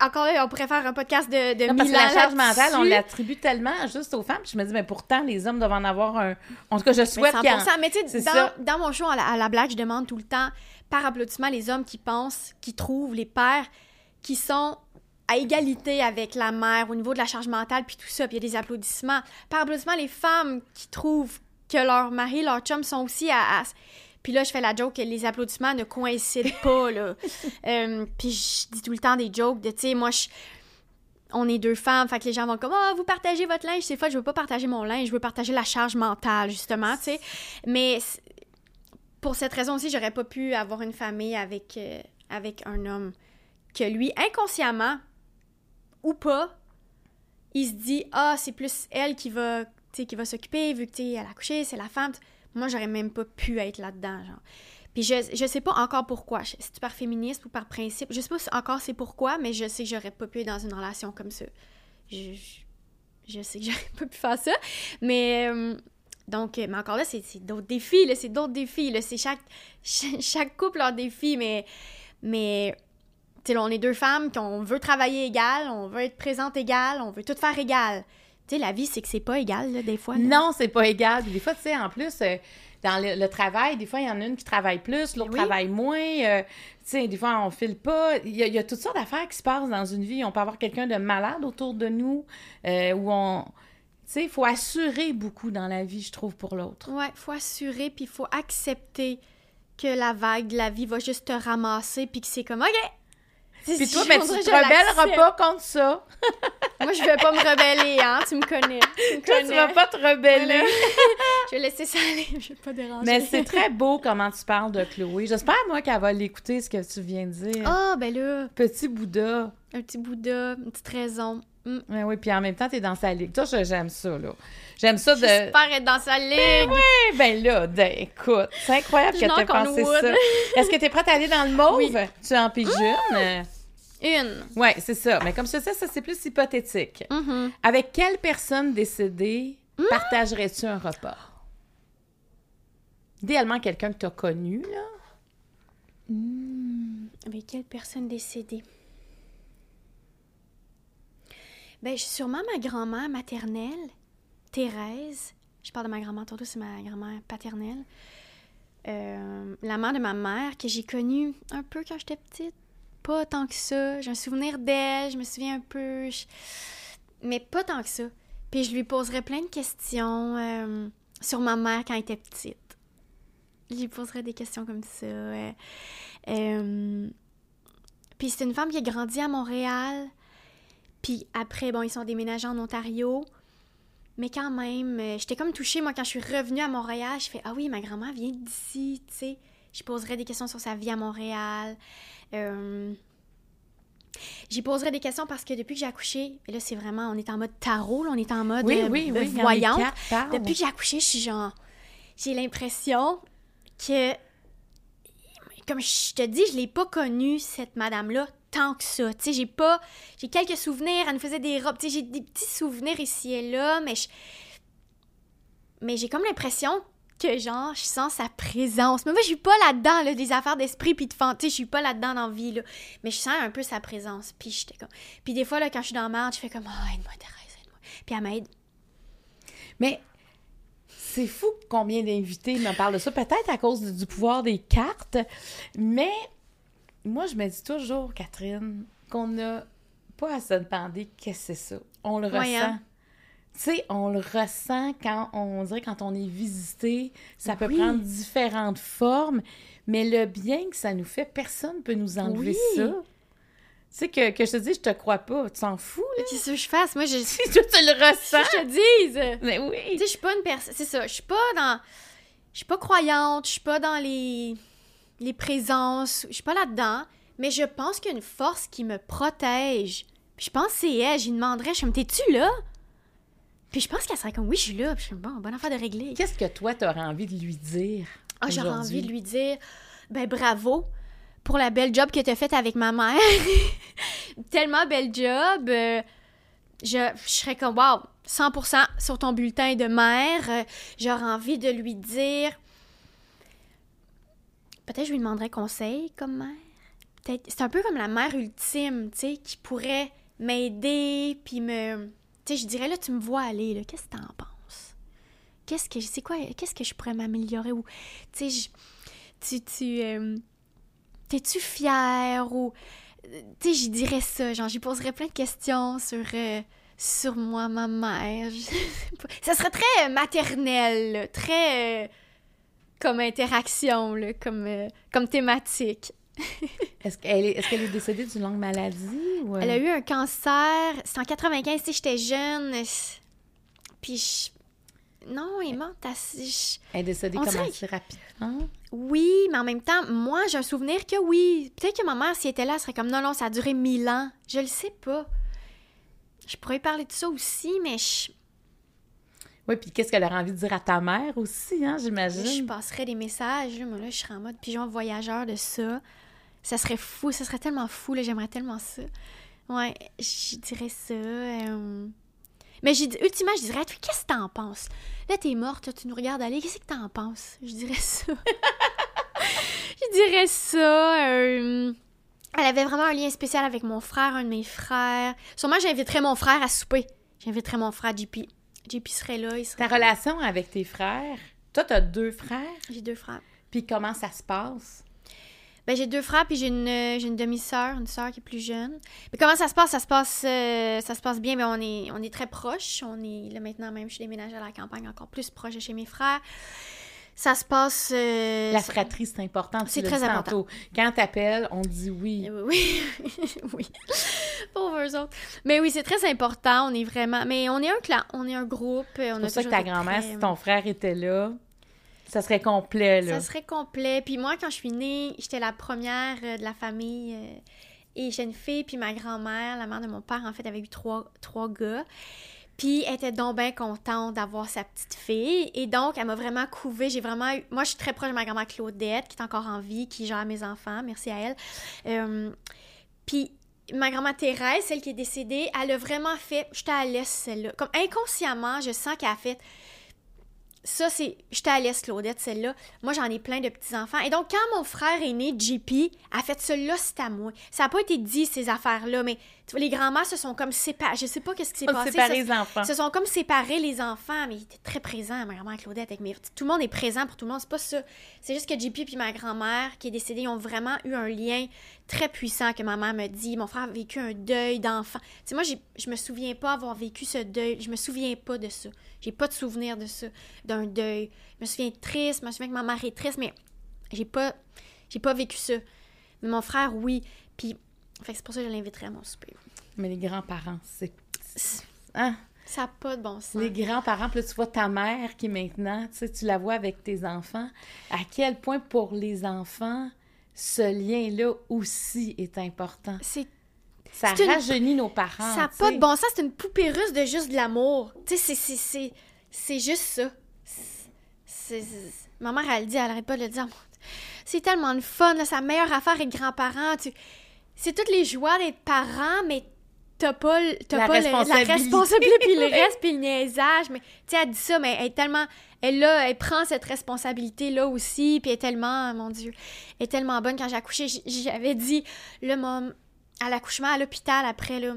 encore là, on pourrait faire un podcast de, de Non, parce que la charge mentale, on l'attribue tellement juste aux femmes. Puis je me dis, mais pourtant, les hommes doivent en avoir un. En tout cas, je souhaite qu'il y en 100%. Mais tu sais, dans, mon show à la, à la blague, je demande tout le temps, par applaudissement, les hommes qui pensent, qui trouvent, les pères qui sont à égalité avec la mère au niveau de la charge mentale, puis tout ça, puis il y a des applaudissements. Par applaudissement, les femmes qui trouvent que leur mari, leur chum sont aussi à... à- Puis là, je fais la joke que les applaudissements ne coïncident pas, là. Euh, puis je dis tout le temps des jokes de, tu sais, moi, je on est deux femmes, fait que les gens vont comme oh, vous partagez votre linge, c'est fois je veux pas partager mon linge, je veux partager la charge mentale justement, tu sais. Mais pour cette raison aussi, j'aurais pas pu avoir une famille avec euh, avec un homme que lui inconsciemment ou pas, il se dit ah, c'est plus elle qui va qui va s'occuper vu que tu sais elle a couché, c'est la femme. Moi, j'aurais même pas pu être là-dedans genre. Puis je, je sais pas encore pourquoi. C'est par féministe ou par principe? Je sais pas encore c'est pourquoi, mais je sais que j'aurais pas pu être dans une relation comme ça. Je, je, sais que j'aurais pas pu faire ça. Mais euh, donc, euh, mais encore là, c'est d'autres défis, là, c'est d'autres défis. là. C'est chaque, chaque, couple leur défi, mais, mais là, on est deux femmes qu'on veut travailler égal, on veut être présente égale, on veut tout faire égal. Tu sais, la vie, c'est que c'est pas égal, là, des fois. là. Non, c'est pas égal. Des fois, tu sais, en plus, euh, dans le, le travail, des fois, il y en a une qui travaille plus, l'autre Oui. travaille moins. euh, tu sais, des fois, on file pas. Il y, a, il y a toutes sortes d'affaires qui se passent dans une vie. On peut avoir quelqu'un de malade autour de nous, euh, où on... Tu sais, il faut assurer beaucoup dans la vie, je trouve, pour l'autre. Ouais, faut assurer, puis il faut accepter que la vague de la vie va juste te ramasser, puis que c'est comme, OK! Puis toi, ben, tu te rebelleras pas contre ça. Moi, je vais pas me rebeller, hein, tu me connais. Tu me Toi, tu vas pas te rebeller. Voilà. je vais laisser ça aller, je vais pas déranger. Mais c'est très beau comment tu parles de Chloé. J'espère, moi, qu'elle va l'écouter, ce que tu viens de dire. Ah, ben là, Petit Bouddha. un petit Bouddha, une petite raison. Mm. Oui, oui, puis en même temps, t'es dans sa ligue. Toi, je- j'aime ça, là. J'aime ça de... J'espère être dans sa ligue. Eh ben là, ben, écoute, c'est incroyable Je que t'aies pensé ça. Est-ce que t'es prête à aller dans le mauve? Oui. Tu en piges une? Une. Oui, c'est ça. Mais comme je te sais, ça, c'est plus hypothétique. Mhm. Avec quelle personne décédée partagerais-tu un repas? Idéalement, quelqu'un que tu as connu, là. Avec quelle personne décédée? Ben, sûrement ma grand-mère maternelle, Thérèse. Je parle de ma grand-mère, tantôt c'est ma grand-mère paternelle. Euh, la mère de ma mère, que j'ai connue un peu quand j'étais petite. Pas tant que ça. J'ai un souvenir d'elle, je me souviens un peu. Mais pas tant que ça. Puis je lui poserais plein de questions euh, sur ma mère quand elle était petite. Je lui poserais des questions comme ça. euh, puis c'est une femme qui a grandi à Montréal. Puis après, bon, ils sont déménagés en Ontario. Mais quand même, euh, j'étais comme touchée, moi, quand je suis revenue à Montréal, je fais Ah oui, ma grand-mère vient d'ici, tu sais. Je poserais des questions sur sa vie à Montréal. Euh, J'y poserais des questions parce que depuis que j'ai accouché, et là, c'est vraiment, on est en mode tarot, là, on est en mode Oui, euh, oui, oui. voyante. Depuis que j'ai accouché, je suis genre. J'ai l'impression que. Comme je te dis, je l'ai pas connue, cette madame-là, tant que ça. Tu sais, j'ai pas. J'ai quelques souvenirs, elle nous faisait des robes. Tu sais, j'ai des petits souvenirs ici et là, mais je. Mais j'ai comme l'impression que, genre, je sens sa présence. Mais moi, je suis pas là-dedans, là, des affaires d'esprit puis de fantaisie. Je suis pas là-dedans dans la vie, là. Mais je sens un peu sa présence. Puis j'étais comme. Puis des fois, là, quand je suis dans merde, je fais comme, ah, aide-moi, Thérèse, aide-moi. Puis elle m'aide. Mais c'est fou combien d'invités me parlent de ça. Peut-être à cause du, pouvoir des cartes. Mais moi, je me dis toujours, Catherine, qu'on n'a pas à se demander qu'est-ce que c'est ça. On le Voyons. ressent. Tu sais, on le ressent quand on dirait quand on est visité, ça peut Oui. prendre différentes formes, mais le bien que ça nous fait, personne ne peut nous enlever Oui. ça. Tu sais, que, que je te dis, je te crois pas, tu t'en fous, là? Qu'est-ce que je fasse? Moi, je. Si tu le ressens. je te dise! Mais Tu oui. sais, je suis pas une personne. C'est ça, je suis pas dans. Je suis pas croyante, je suis pas dans les. les présences, je suis pas là-dedans, mais je pense qu'il y a une force qui me protège. Puis je pense que c'est elle, j'y demanderais, je me t'es-tu là? Puis je pense qu'elle serait comme, oui, je suis là. Puis je suis bon, bonne affaire de régler. Qu'est-ce que toi, t'aurais envie de lui dire? Ah, j'aurais envie de lui dire, ben bravo pour la belle job que tu as faite avec ma mère. Tellement belle job. euh, je, je serais comme, wow, 100% sur ton bulletin de mère. Euh, J'aurais envie de lui dire. Peut-être je lui demanderais conseil comme mère. Peut-être. C'est un peu comme la mère ultime, tu sais, qui pourrait m'aider, puis me. Tu sais, je dirais, là, tu me vois aller, là, qu'est-ce que t'en penses? Qu'est-ce que. C'est quoi? Qu'est-ce que je pourrais m'améliorer? Ou. Tu sais, tu. tu euh, T'es-tu fière? Ou. Tu sais, j'y dirais ça. Genre, j'y poserais plein de questions sur. euh, sur moi, ma mère. Ça serait très euh, maternel, très. comme interaction, comme, comme thématique. Est-ce qu'elle est, qu'elle est décédée d'une longue maladie? Ou... euh? Elle a eu un cancer, c'est en 95, tu sais, j'étais jeune. Puis, je- non, elle est morte assez. je- Elle est décédée On comme dirait assez rapidement. Oui, mais en même temps, moi, j'ai un souvenir que oui. Peut-être que ma mère, si elle était là, elle serait comme non, non, ça a duré mille ans. Je le sais pas. Je pourrais parler de ça aussi, mais je, Oui, puis qu'est-ce qu'elle aurait envie de dire à ta mère aussi, hein, je j'imagine? passerais des messages. Là, moi, là, je serais en mode pigeon voyageur de ça. Ça serait fou, ça serait tellement fou, là, j'aimerais tellement ça. Ouais, je dirais ça. euh, Mais j'ai ultimement, je dirais, qu'est-ce que t'en penses? Là, t'es morte, là, tu nous regardes aller, qu'est-ce que t'en penses? Je dirais ça. je dirais ça. euh, Elle avait vraiment un lien spécial avec mon frère, un de mes frères. Sûrement, j'inviterais mon frère à souper. J'inviterais mon frère JP. JP serait là, il serait Ta relation avec tes frères? Toi, t'as deux frères, J'ai deux frères. puis comment ça se passe? Ben, j'ai deux frères, puis j'ai une, euh, une demi-sœur, une sœur qui est plus jeune. Mais comment ça se passe? Ça se passe, euh, ça se passe bien, mais on est, on est très proches. On est, là, maintenant même, je suis déménagée à la campagne, encore plus proche de chez mes frères. Ça se passe... euh, La fratrie, c'est important. C'est très important. tantôt. Quand t'appelles, on dit oui. Oui, oui. Pauvres eux autres. Mais oui, c'est très important. On est vraiment... Mais on est un clan, on est un groupe. C'est pour ça que ta grand-mère, si ton frère était là, ça serait complet, là. Ça serait complet. Puis moi, quand je suis née, j'étais la première euh, de la famille. euh, et j'ai une fille, puis ma grand-mère, la mère de mon père, en fait, avait eu trois, trois gars. Puis elle était donc bien contente d'avoir sa petite fille. Et donc, elle m'a vraiment couvée. J'ai vraiment eu... Moi, je suis très proche de ma grand-mère Claudette, qui est encore en vie, qui gère mes enfants. Merci à elle. Euh, Puis ma grand-mère Thérèse, celle qui est décédée, elle a vraiment fait... J'étais à l'aise, celle-là. Comme inconsciemment, je sens qu'elle a fait... ça, c'est. J'étais à l'Est, Claudette, celle-là. Moi, j'en ai plein de petits-enfants. Et donc, quand mon frère est né, JP, a fait celle-là, c'est à moi. Ça n'a pas été dit, ces affaires-là, mais tu vois, les grands-mères se sont comme séparés. Je sais pas qu'est-ce qui s'est passé. Séparer les enfants. Se sont comme séparés les enfants, mais ils étaient très présents, ma grand-mère Claudette, avec mes. Tout le monde est présent pour tout le monde, c'est pas ça. C'est juste que JP et ma grand-mère, qui est décédée, ils ont vraiment eu un lien très puissant que ma mère me dit. Mon frère a vécu un deuil d'enfant. Tu sais, moi, je me souviens pas avoir vécu ce deuil. Je me souviens pas de ça. J'ai pas de souvenir de ça, d'un deuil. Je me souviens triste, je me souviens que ma mère est triste, mais j'ai pas, j'ai pas vécu ça. Mais mon frère, oui. Puis, c'est pour ça que je l'inviterai à mon souper. Mais les grands-parents, c'est. Hein? Ça n'a pas de bon sens. Les grands-parents, puis là, tu vois ta mère qui maintenant, tu sais, tu la vois avec tes enfants. À quel point pour les enfants, ce lien-là aussi est important? C'est ça rajeunit nos parents. Ça n'a pas de bon sens. C'est une poupée russe de juste de l'amour. Tu sais, c'est juste ça. Ma mère, elle dit, elle arrête pas de le dire. C'est tellement de fun, sa meilleure affaire avec grands-parents. Tu... C'est toutes les joies d'être parents, mais t'as pas, as la, pas responsabilité. la responsabilité, puis le reste, puis le niaisage. Mais tu sais, elle dit ça, mais elle est tellement... Elle, là, elle prend cette responsabilité-là aussi, puis elle est tellement, mon Dieu, elle est tellement bonne. Quand j'ai accouché, j'avais dit, le mom, à l'accouchement à l'hôpital après, là,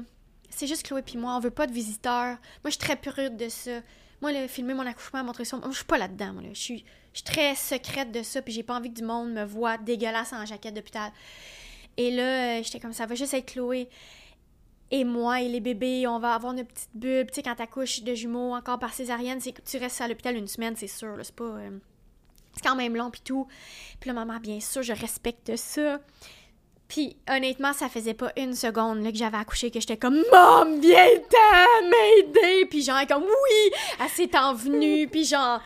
c'est juste Chloé puis moi, on veut pas de visiteurs. Moi, je suis très prude de ça. Moi, le filmer mon accouchement, montrer ça, je suis pas là-dedans, moi, là. Je suis, très secrète de ça, puis j'ai pas envie que du monde me voit dégueulasse en jaquette d'hôpital. Et là, euh, j'étais comme ça, va juste être Chloé et moi et les bébés, on va avoir une petite bulle. Tu sais, quand t'accouches de jumeaux encore par césarienne, c'est tu restes à l'hôpital une semaine, c'est sûr, c'est pas... Euh, c'est quand même long, puis tout. Puis là, maman, bien sûr, je respecte ça. Puis honnêtement, ça faisait pas une seconde là, que j'avais accouché que j'étais comme Mom, viens-t'en m'aider! Puis genre comme Oui! Elle s'est envenue, puis genre.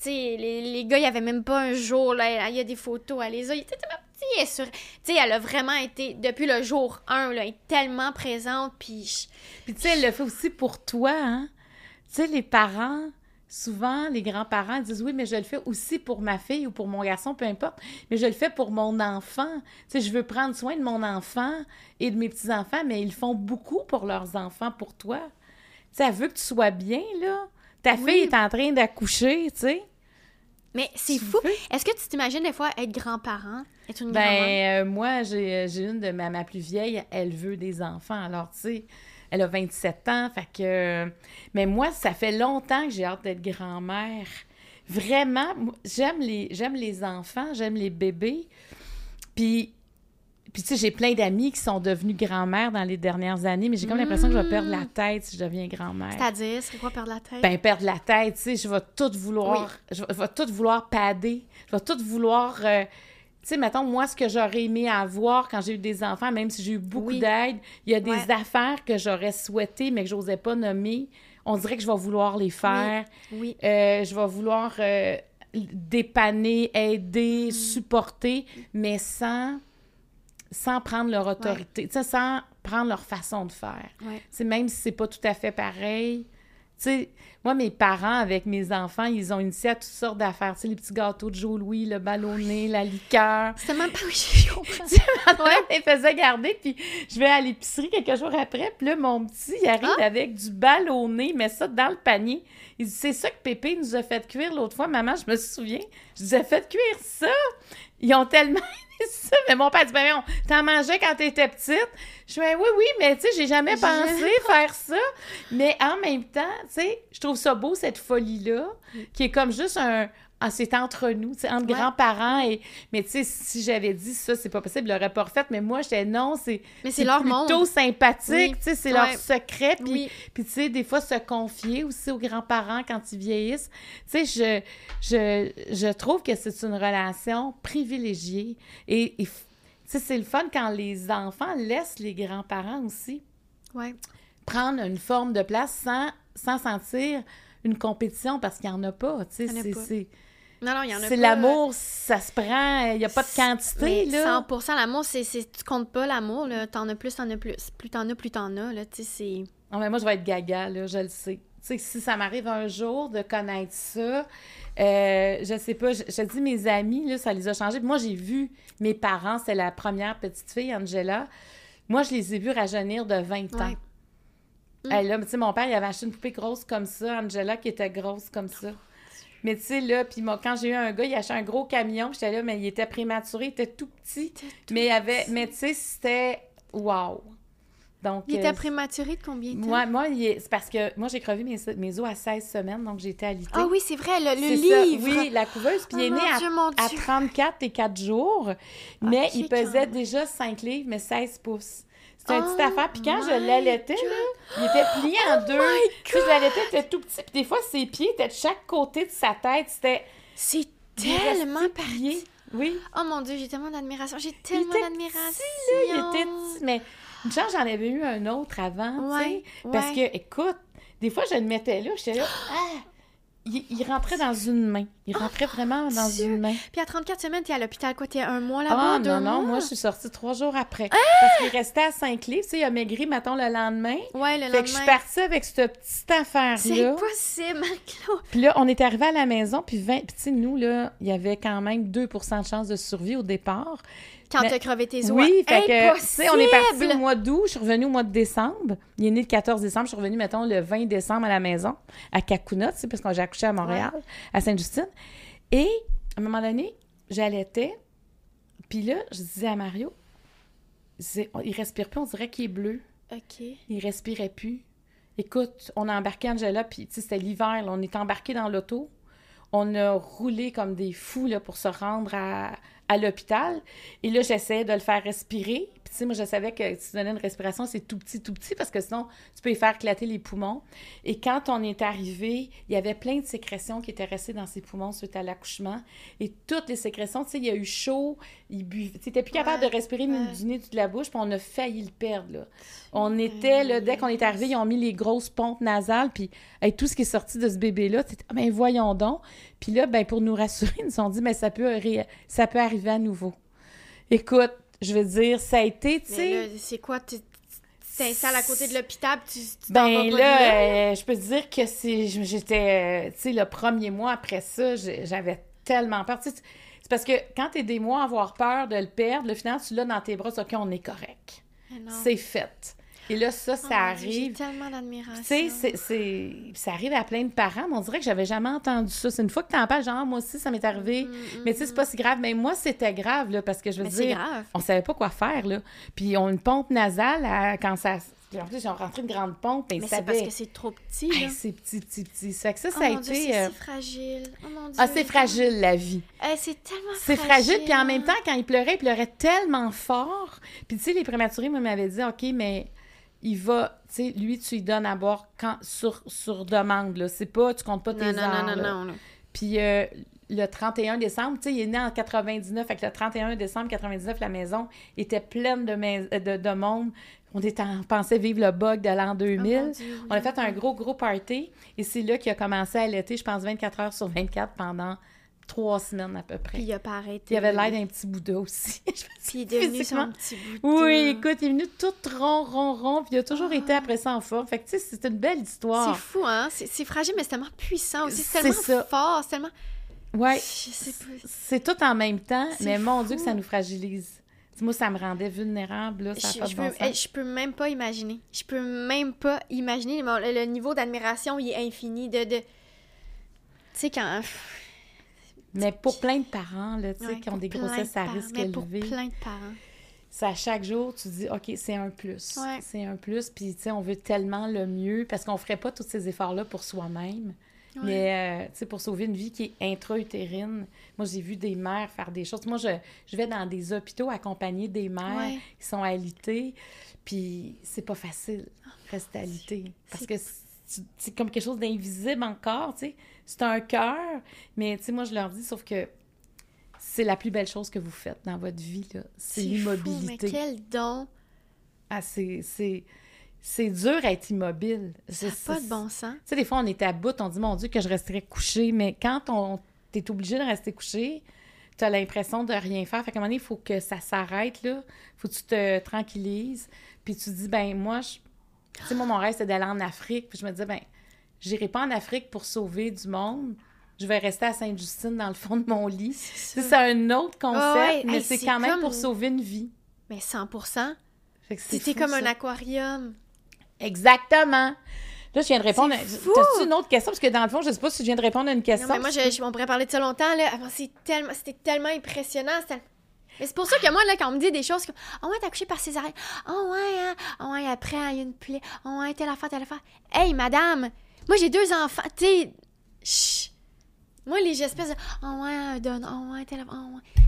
Sais, les, les, gars, il y avait même pas un jour, là, il y a des photos, elle les a. Il était tellement petit, sur... Tu sais, elle a vraiment été, depuis le jour 1, là, elle est tellement présente, puis... Puis tu sais, elle le fait aussi pour toi, hein? Tu sais, les parents, souvent, les grands-parents disent oui, mais je le fais aussi pour ma fille ou pour mon garçon, peu importe, mais je le fais pour mon enfant. Tu sais, je veux prendre soin de mon enfant et de mes petits-enfants, mais ils font beaucoup pour leurs enfants, pour toi. Tu sais, elle veut que tu sois bien, là. Ta fille est en train d'accoucher, tu sais. Mais c'est fou. Est-ce que tu t'imagines des fois être grand-parent, être une ben, euh, moi, j'ai une de ma, ma plus vieille, elle veut des enfants. Alors, tu sais, elle a 27 ans, fait que... Mais moi, ça fait longtemps que j'ai hâte d'être grand-mère. Vraiment, j'aime les, j'aime les enfants, j'aime les bébés. Puis, puis tu sais, j'ai plein d'amis qui sont devenus grand-mères dans les dernières années, mais j'ai comme l'impression que je vais perdre la tête si je deviens grand-mère. C'est-à-dire, c'est quoi perdre la tête? Ben, perdre la tête, tu sais, je vais tout vouloir... Je, vais, tout vouloir pader. Je vais tout vouloir... Euh, tu sais, mettons, moi, ce que j'aurais aimé avoir quand j'ai eu des enfants, même si j'ai eu beaucoup d'aide, il y a des affaires que j'aurais souhaité, mais que j'osais pas nommer. On dirait que je vais vouloir les faire. Oui. Euh, je vais vouloir euh, dépanner, aider, mm. supporter, mais sans, sans prendre leur autorité, sais, sans prendre leur façon de faire. C'est Même si c'est pas tout à fait pareil, tu sais, moi, mes parents, avec mes enfants, ils ont initié à toutes sortes d'affaires. Tu sais, les petits gâteaux de Joe Louis, le ballonné, la liqueur. C'est même pas... je comprends. ouais. ils faisaient garder, puis je vais à l'épicerie quelques jours après, puis là, mon petit, il arrive ah! avec du ballonné, met ça dans le panier. Il dit, c'est ça que Pépé nous a fait cuire l'autre fois. Maman, je me souviens, je nous ai fait cuire ça. Ils ont tellement ça. Mais mon père dit, ben t'en mangeais quand t'étais petite. Je dis, oui, oui, mais tu sais, j'ai jamais pensé faire ça. Mais en même temps, tu sais, je trouve ça beau, cette folie-là, qui est comme juste un, ah, c'est entre nous, c'est entre grands-parents et mais tu sais si j'avais dit ça c'est pas possible, il l'aurait pas refait mais moi j'étais non, c'est plutôt sympathique, tu sais c'est leur secret puis puis tu sais des fois se confier aussi aux grands-parents quand ils vieillissent. Tu sais je, je je trouve que c'est une relation privilégiée et, tu sais c'est le fun quand les enfants laissent les grands-parents aussi. Ouais. Prendre une forme de place sans sans sentir une compétition parce qu'il n'y en a pas, tu sais c'est non, non, il y en a C'est l'amour, ça se prend, il n'y a pas de quantité, là. 100% l'amour, c'est, tu comptes pas l'amour, là. T'en as plus, t'en as plus. Plus t'en as, plus t'en as, là. Tu sais, c'est... Non, mais moi, je vais être gaga, là, je le sais. Tu sais, si ça m'arrive un jour de connaître ça, euh, je sais pas, je, je, dis mes amis, là, ça les a changés. Moi, j'ai vu mes parents, c'est la première petite fille, Angela. Moi, je les ai vus rajeunir de 20 ans. Mm. là, tu sais, mon père, il avait acheté une poupée grosse comme ça, Angela, qui était grosse comme ça. Mais tu sais, là, puis moi, quand j'ai eu un gars, il achetait un gros camion, j'étais là, mais il était prématuré, il était tout petit. mais il avait, mais tu sais, c'était wow. Donc, il était euh, prématuré de combien de temps? Moi, moi c'est parce que moi, j'ai crevé mes, mes os à 16 semaines, donc j'étais alitée. Ah oui, c'est vrai, le, livre! oui, la couveuse. Puis il est oh né à, 34 et 4 jours, mais il pesait déjà 5 livres, mais 16 pouces. C'était une petite affaire. Puis quand je l'allaitais, il était plié en oh deux. Puis je l'allaitais, il était tout petit. Puis des fois, ses pieds étaient de chaque côté de sa tête. C'était... C'est tellement parié. Oui. Oh mon Dieu, j'ai tellement d'admiration. J'ai tellement d'admiration. Il était petit, mais une chance, j'en avais eu un autre avant, tu sais. Parce que, écoute, des fois, je le mettais là, j'étais là, ah! Il, rentrait dans une main. Il rentrait vraiment dans une main. Puis à 34 semaines, t'es à l'hôpital, quoi? T'es un mois là-bas? Ah, non, non, moi, je suis sortie trois jours après. Ah! Parce qu'il restait à Saint-Cloud. Tu sais, il a maigri, mettons, le lendemain. Ouais, le lendemain. Fait que je suis partie avec cette petite affaire-là. C'est possible, Marc-Claude. Puis là, on est arrivé à la maison, puis 20... Puis tu sais, nous, là, il y avait quand même 2% de chance de survie au départ. Quand t'as crevé tes os. Oui, fait que, on est parti au mois d'août, je suis revenue au mois de décembre. Il est né le 14 décembre, je suis revenue, mettons, le 20 décembre à la maison, à Kakuna, tu sais, parce que j'ai accouché à Montréal, à Sainte-Justine. Et, à un moment donné, j'allaitais, puis là, je disais à Mario, il respire plus, on dirait qu'il est bleu. OK. Il respirait plus. Écoute, on a embarqué Angela, puis tu sais, c'était l'hiver, on est embarqué dans l'auto. On a roulé comme des fous là, pour se rendre à, à l'hôpital. Et là, j'essayais de le faire respirer. Puis, tu sais, moi, je savais que si tu donnais une respiration, c'est tout petit, tout petit, parce que sinon, tu peux y faire éclater les poumons. Et quand on est arrivé, il y avait plein de sécrétions qui étaient restées dans ses poumons suite à l'accouchement. Et toutes les sécrétions, tu sais, il y a eu chaud, il buvait. Tu n'étais plus capable de respirer du nez, de la bouche, puis on a failli le perdre, là. On était, là, dès qu'on est arrivé, ils ont mis les grosses pompes nasales, puis avec tout ce qui est sorti de ce bébé-là, tu ah, ben voyons donc. Puis là, ben pour nous rassurer, ils nous ont dit, mais ça peut, ça peut arriver à nouveau. Écoute, je veux dire, ça a été, tu sais... c'est quoi, tu t'installes à côté de l'hôpital, tu, tu Ben là, euh, je peux te dire que si j'étais, euh, tu sais, le premier mois après ça, j'avais tellement peur. c'est parce que quand t'es des mois à avoir peur de le perdre, le final, tu l'as dans tes bras, OK, on est correct. C'est fait. Et là, ça, ça oh arrive. J'ai tellement d'admiration. Tu sais, c'est, ça arrive à plein de parents, mais on dirait que j'avais jamais entendu ça. C'est une fois que tu en parles, genre, moi aussi, ça m'est arrivé. Mm, mm, mais tu sais, c'est pas mm. si grave. Mais moi, c'était grave, là, parce que je veux mais dire. grave. On savait pas quoi faire, là. Puis, on une pompe nasale quand ça. Puis en plus, ils ont rentré une grande pompe. Mais c'est parce que c'est trop petit, là. c'est petit, petit, petit. Ça fait que ça, oh ça a été. C'est euh... fragile. Oh mon Dieu. Ah, c'est fragile, la vie. c'est tellement C'est fragile. Puis en même temps, quand il pleurait, il pleurait tellement fort. Puis tu sais, les prématurés, moi, m'avaient dit, OK, mais il va, tu sais, lui, tu lui donnes à boire quand, sur, sur demande, là. C'est pas, tu comptes pas tes non, non, non, non, non, Puis euh, le 31 décembre, tu sais, il est né en 99, fait que le 31 décembre 99, la maison était pleine de, de, de monde. On, était, on pensait vivre le bug de l'an 2000. on a fait un gros, gros party. Et c'est là qu'il a commencé à l'été, je pense, 24 heures sur 24 pendant trois semaines à peu près. Puis il a pas arrêté. Il avait l'air d'un petit Bouddha aussi. puis il est devenu son petit Bouddha. Oui, écoute, il est venu tout rond, rond, rond, puis il a toujours été après ça en forme. Fait que, tu sais, c'est une belle histoire. C'est fou, hein? C'est fragile, mais c'est tellement puissant aussi. C'est tellement fort, c'est tellement... Ouais. C'est tout en même temps, mais mon Dieu que ça nous fragilise. Moi, ça me rendait vulnérable, là, ça je, pas de peux, Je peux même pas imaginer. Je peux même pas imaginer. Le, niveau d'admiration, il est infini. De, de... Tu sais, quand mais pour plein de parents, là, tu sais, qui ont des grossesses à risque élevé. pour plein de parents. C'est à chaque jour, tu dis, OK, c'est un plus. C'est un plus. Puis, tu sais, on veut tellement le mieux parce qu'on ferait pas tous ces efforts-là pour soi-même. Mais, euh, tu sais, pour sauver une vie qui est intra-utérine, moi, j'ai vu des mères faire des choses. Moi, je, je vais dans des hôpitaux accompagner des mères qui sont alitées, puis c'est pas facile, rester alitée. Parce que c'est comme quelque chose d'invisible encore, tu sais. C'est un cœur, mais tu sais, moi, je leur dis, sauf que c'est la plus belle chose que vous faites dans votre vie, là. C'est l'immobilité. Mais quel don! Ah, c'est... C'est dur à être immobile. Ça n'a pas de bon sens. Tu sais, des fois, on est à bout, on dit, mon Dieu, que je resterais couché. Mais quand on t'es obligé de rester couché, tu as l'impression de rien faire. Fait qu'à un moment donné, il faut que ça s'arrête, là. faut que tu te tranquillises. Puis tu dis, ben moi, je... tu sais, moi, mon rêve, c'est d'aller en Afrique. Puis je me dis, ben j'irai pas en Afrique pour sauver du monde. Je vais rester à Sainte-Justine dans le fond de mon lit. C'est un autre concept, mais c'est quand même pour sauver une vie. Mais 100% C'était comme un aquarium. Exactement. Là, je viens de répondre. T'as-tu une autre question? Parce que dans le fond, je sais pas si tu viens de répondre à une question. Non, mais moi, je, je- on pourrait parler de ça longtemps, là. Avant, c'est tellement, c'était tellement impressionnant. c'était- Mais c'est pour ça que moi, là, quand on me dit des choses comme « Oh ouais, t'as accouché par césarienne. Oh ouais, hein. Oh ouais, après, il y a une plaie. Oh ouais, telle affaire, telle affaire. » Hey, madame! Moi, j'ai deux enfants. Tu sais... Moi, les espèces de « Oh ouais, donne. Oh ouais, telle affaire. Oh ouais.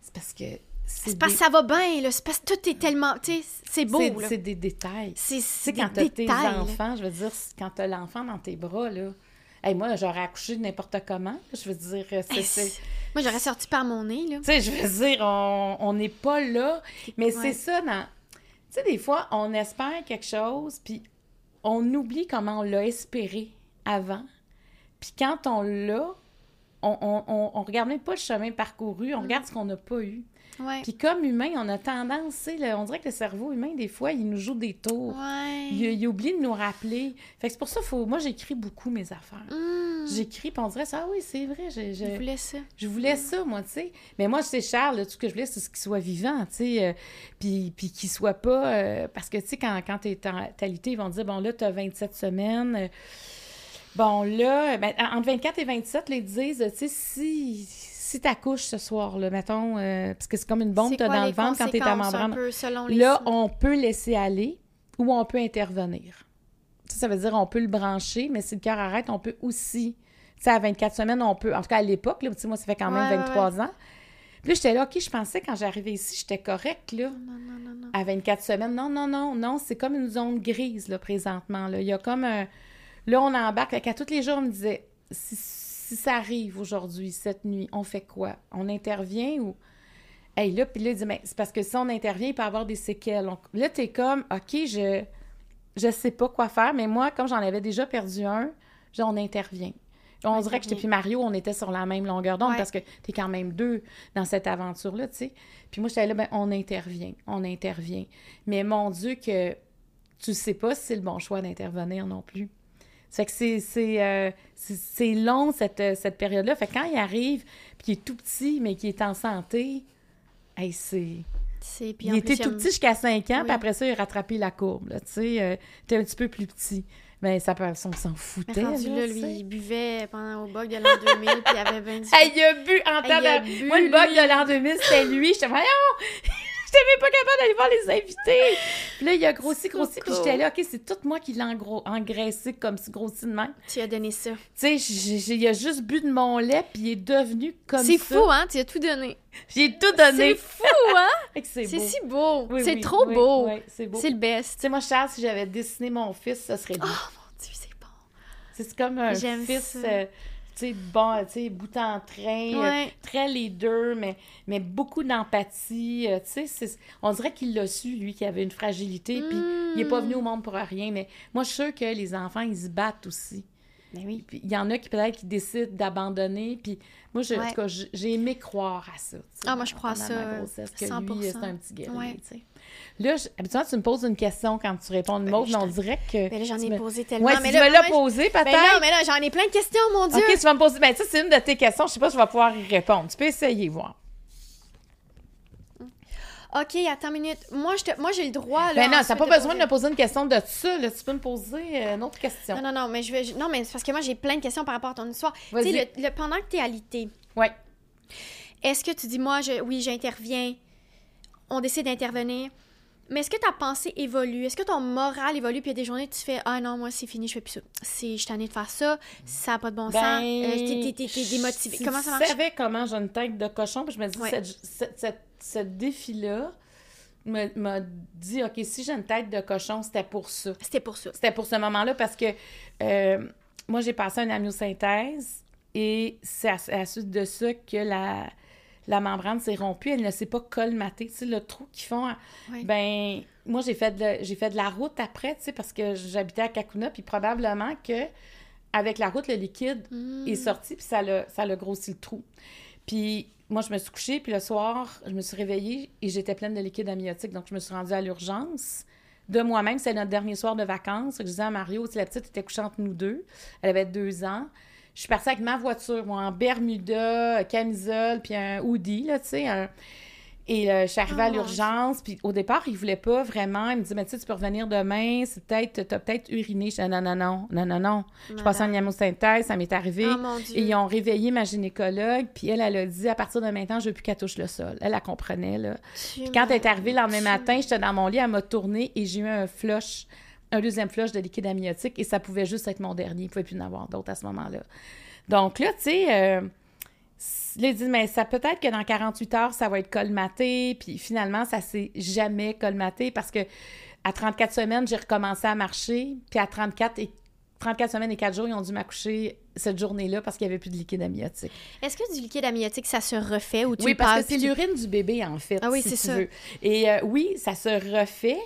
C'est parce que. C'est parce que ça va bien, là. C'est parce que tout est tellement... Tu sais, c'est beau, c'est- là. C'est des détails. C'est des quand t'as tes là. enfants, je veux dire, quand t'as l'enfant dans tes bras, là. Hey, moi, j'aurais accouché n'importe comment. Je veux dire, euh, c'est. Moi, j'aurais sorti par mon nez, là. Tu sais, je veux dire, on on n'est pas là. Mais Ouais. c'est ça, dans... Tu sais, des fois, on espère quelque chose, puis on oublie comment on l'a espéré avant. Puis quand on l'a, on, on, on, on regarde même pas le chemin parcouru, on regarde ce qu'on n'a pas eu. Ouais. Puis comme humain, on a tendance, sais, on dirait que le cerveau humain, des fois, il nous joue des tours. Ouais. Il, il oublie de nous rappeler. Fait que c'est pour ça, faut... moi, j'écris beaucoup mes affaires. Hum, J'écris, puis on dirait ça, ah oui, c'est vrai, j'ai- Je j'ai- voulais ça. je voulais ça, moi, tu sais. Mais moi, c'est Charles, là, tout ce que je voulais, c'est ce qu'il soit vivant, tu sais. euh, puis, puis qu'il soit pas... euh, parce que, tu sais, quand, quand t'es en talité, ils vont dire, bon, là, t'as 27 semaines. euh, bon, là, ben, en- entre 24 et 27, là, ils disent, tu sais, si, si t'accouches ce soir, là, mettons, euh, parce que c'est comme une bombe que t'as quoi dans le ventre quand t'es à conséquences, un membrane. peu selon les Là, signes? on peut laisser aller ou on peut intervenir. Ça, ça veut dire on peut le brancher, mais si le cœur arrête, on peut aussi. Tu sais, à 24 semaines, on peut. En tout cas, à l'époque, là, tu moi, ça fait quand même Ouais, ouais, 23 ans. Puis là, j'étais là, OK, je pensais quand j'arrivais ici, j'étais correcte, là. Non, non, non, non. À 24 semaines. Non, non, non, non, c'est comme une zone grise, là, présentement. Là. Il y a comme un. Là, on embarque. Fait qu'à tous les jours, on me disait si, si ça arrive aujourd'hui, cette nuit, on fait quoi? On intervient ou? Hey, là, puis là, il dit, mais c'est parce que si on intervient, il peut y avoir des séquelles. On- Là, t'es comme, OK, je je sais pas quoi faire, mais moi, comme j'en avais déjà perdu un, dis, on intervient. On dirait que j'étais puis Mario, on était sur la même longueur d'onde Ouais. parce que t'es quand même deux dans cette aventure-là, tu sais. Puis moi, j'étais là, ben, on intervient, on intervient. Mais mon Dieu, que tu sais pas si c'est le bon choix d'intervenir non plus. Ça fait que c'est, c'est, euh, c'est, long, cette, euh, cette période-là. Fait que quand il arrive, puis qu'il est tout petit, mais qu'il est en santé, hey, c'est... C'est puis Il était plus, tout petit jusqu'à 5 ans, Oui. puis après ça, il a rattrapé la courbe, là, tu sais. euh, t'es un petit peu plus petit. Mais ça peut, on s'en Mais foutait, rendu là, tu lui, il buvait pendant au bug de l'an 2000, puis il avait 20 Hey, il a bu en temps de... bu, Moi, le bug de l'an 2000, c'était lui. J'étais, voyons! J'étais même pas capable d'aller voir les invités. Puis là, il a grossi, grossi. Puis j'étais là, OK, c'est tout moi qui l'ai engraissé comme si grossi de même. Tu as donné ça. Tu sais, il a juste bu de mon lait, puis il est devenu comme ça. C'est fou, hein? Tu as tout donné. J'ai tout donné. C'est fou, hein? C'est beau. si beau. Oui, c'est oui, trop oui, beau. c'est beau. C'est Tu le best. sais, moi, Charles, si j'avais dessiné mon fils, ça serait lui. Oh mon Dieu, c'est bon. C'est comme un fils, euh, tu sais, bon, tu sais, bout en train, euh, Ouais. très leader, mais, mais beaucoup d'empathie. euh, tu sais, on dirait qu'il l'a su, lui, qu'il avait une fragilité, puis il n'est pas venu au monde pour rien. Mais moi, je suis sûre que les enfants, ils se battent aussi. Mais oui. Puis il y en a qui peut-être qui décident d'abandonner. Puis moi, je, en tout cas, j'ai aimé croire à ça. Ah, moi, je crois pendant ça, ma grossesse, que lui, 100%. c'est un petit Ouais. tu sais. Là, je- habituellement, tu me poses une question quand tu réponds une autre, mais on dirait que... Ben là, j'en ai me- posé tellement. Ouais, mais là, tu me l'as posé, peut-être. Ben non, mais là, j'en ai plein de questions, mon Dieu. OK, tu vas me poser. Ben, ça, c'est une de tes questions. Je sais pas si je vais pouvoir y répondre. Tu peux essayer, voir. OK, attends une minute. Moi, je te... moi j'ai le droit, là. Ben non, t'as pas besoin poser- de me poser une question de ça. Là. Tu peux me poser euh, une autre question. Non, non, non, mais je vais... Non, mais c'est parce que moi, j'ai plein de questions par rapport à ton histoire. Tu sais, le, le- pendant que t'es alité, Ouais. est-ce que tu dis, moi, je... oui, j'interviens, on décide d'intervenir, mais est-ce que ta pensée évolue? Est-ce que ton moral évolue? Puis il y a des journées, tu fais, ah non, moi, c'est fini, je fais plus ça. C'est, je suis tannée de faire ça, ça n'a pas de bon sens, Ben, euh, t'es- démotivée. si Comment ça marche? savais comment j'ai une tête de cochon, puis je me dis, Ouais. cette- cette- cette- ce défi-là m'a dit, OK, si j'ai une tête de cochon, c'était pour ça. C'était pour ça. C'était pour ce moment-là parce que euh, moi, j'ai passé une amniosynthèse et c'est à, à suite de ça que la, la membrane s'est rompue. Elle ne s'est pas colmatée. Tu sais, le trou qu'ils font, Ouais. ben moi, j'ai fait, de, j'ai fait de la route après, tu sais, parce que j'habitais à Kakuna, puis probablement que avec la route, le liquide Hmm. est sorti, puis ça l'a, ça l'a grossi le trou. Puis moi, je me suis couchée, puis le soir, je me suis réveillée et j'étais pleine de liquide amniotique. Donc, je me suis rendue à l'urgence de moi-même. C'est notre dernier soir de vacances. Je disais à Mario, la petite était couchée entre nous deux. Elle avait deux ans. Je suis partie avec ma voiture, moi, en Bermuda, camisole, puis un hoodie, là, tu sais. un- Et euh, je suis arrivée à Oh, mon l'urgence, puis au départ, il voulait pas vraiment. Il me disait, mais tu sais, tu peux revenir demain, c'est peut-être, t'as peut-être uriné. Je disais, non, non, non, non, non, non. Je passais en myosynthèse, ça m'est arrivé. Oh mon Dieu. Et ils ont réveillé ma gynécologue, puis elle, elle a dit, à partir de maintenant, je veux plus qu'elle touche le sol. Elle, la comprenait, là. Puis quand elle est arrivée le lendemain matin, j'étais dans mon lit, elle m'a tourné et j'ai eu un flush, un deuxième flush de liquide amniotique et ça pouvait juste être mon dernier. Il ne pouvait plus en avoir d'autres à ce moment-là. Donc là, tu sais, euh, là, dit, mais ça peut-être que dans 48 heures, ça va être colmaté. Puis finalement, ça s'est jamais colmaté parce que à 34 semaines, j'ai recommencé à marcher. Puis à 34 et 34 semaines et 4 jours, ils ont dû m'accoucher cette journée-là parce qu'il n'y avait plus de liquide amniotique. Est-ce que du liquide amniotique, ça se refait ou tu Oui, parce que c'est tu- l'urine du bébé, en fait. Ah oui, si c'est ça. veux. Et euh, oui, ça se refait,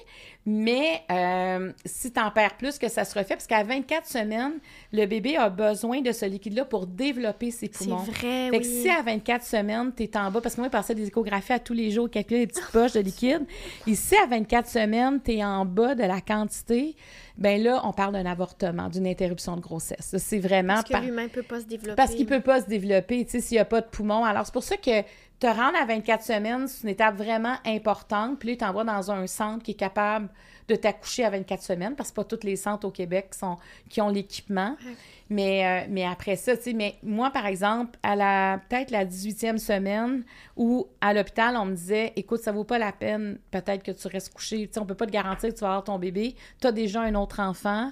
mais euh, si tu en perds plus que ça se refait, parce qu'à 24 semaines, le bébé a besoin de ce liquide-là pour développer ses C'est poumons. vrai, Fait que si à 24 semaines, tu es en bas, parce que moi, je passais des échographies à tous les jours, calculer les petites poches de liquide. Et si à 24 semaines, tu es en bas de la quantité, ben là, on parle d'un avortement, d'une interruption de grossesse. C'est vraiment Par- l'humain peut pas se développer. parce qu'il peut pas se développer, tu sais, s'il n'y a pas de poumon. Alors, c'est pour ça que te rendre à 24 semaines, c'est une étape vraiment importante. Puis là, il t'envoie dans un centre qui est capable de t'accoucher à 24 semaines, parce que pas tous les centres au Québec qui, sont, qui ont l'équipement. Ouais. Mais, euh, mais après ça, tu sais, mais moi, par exemple, à la peut-être la 18e semaine, où à l'hôpital, on me disait, écoute, ça vaut pas la peine, peut-être que tu restes couché. Tu sais, on peut pas te garantir que tu vas avoir ton bébé. Tu as déjà un autre enfant.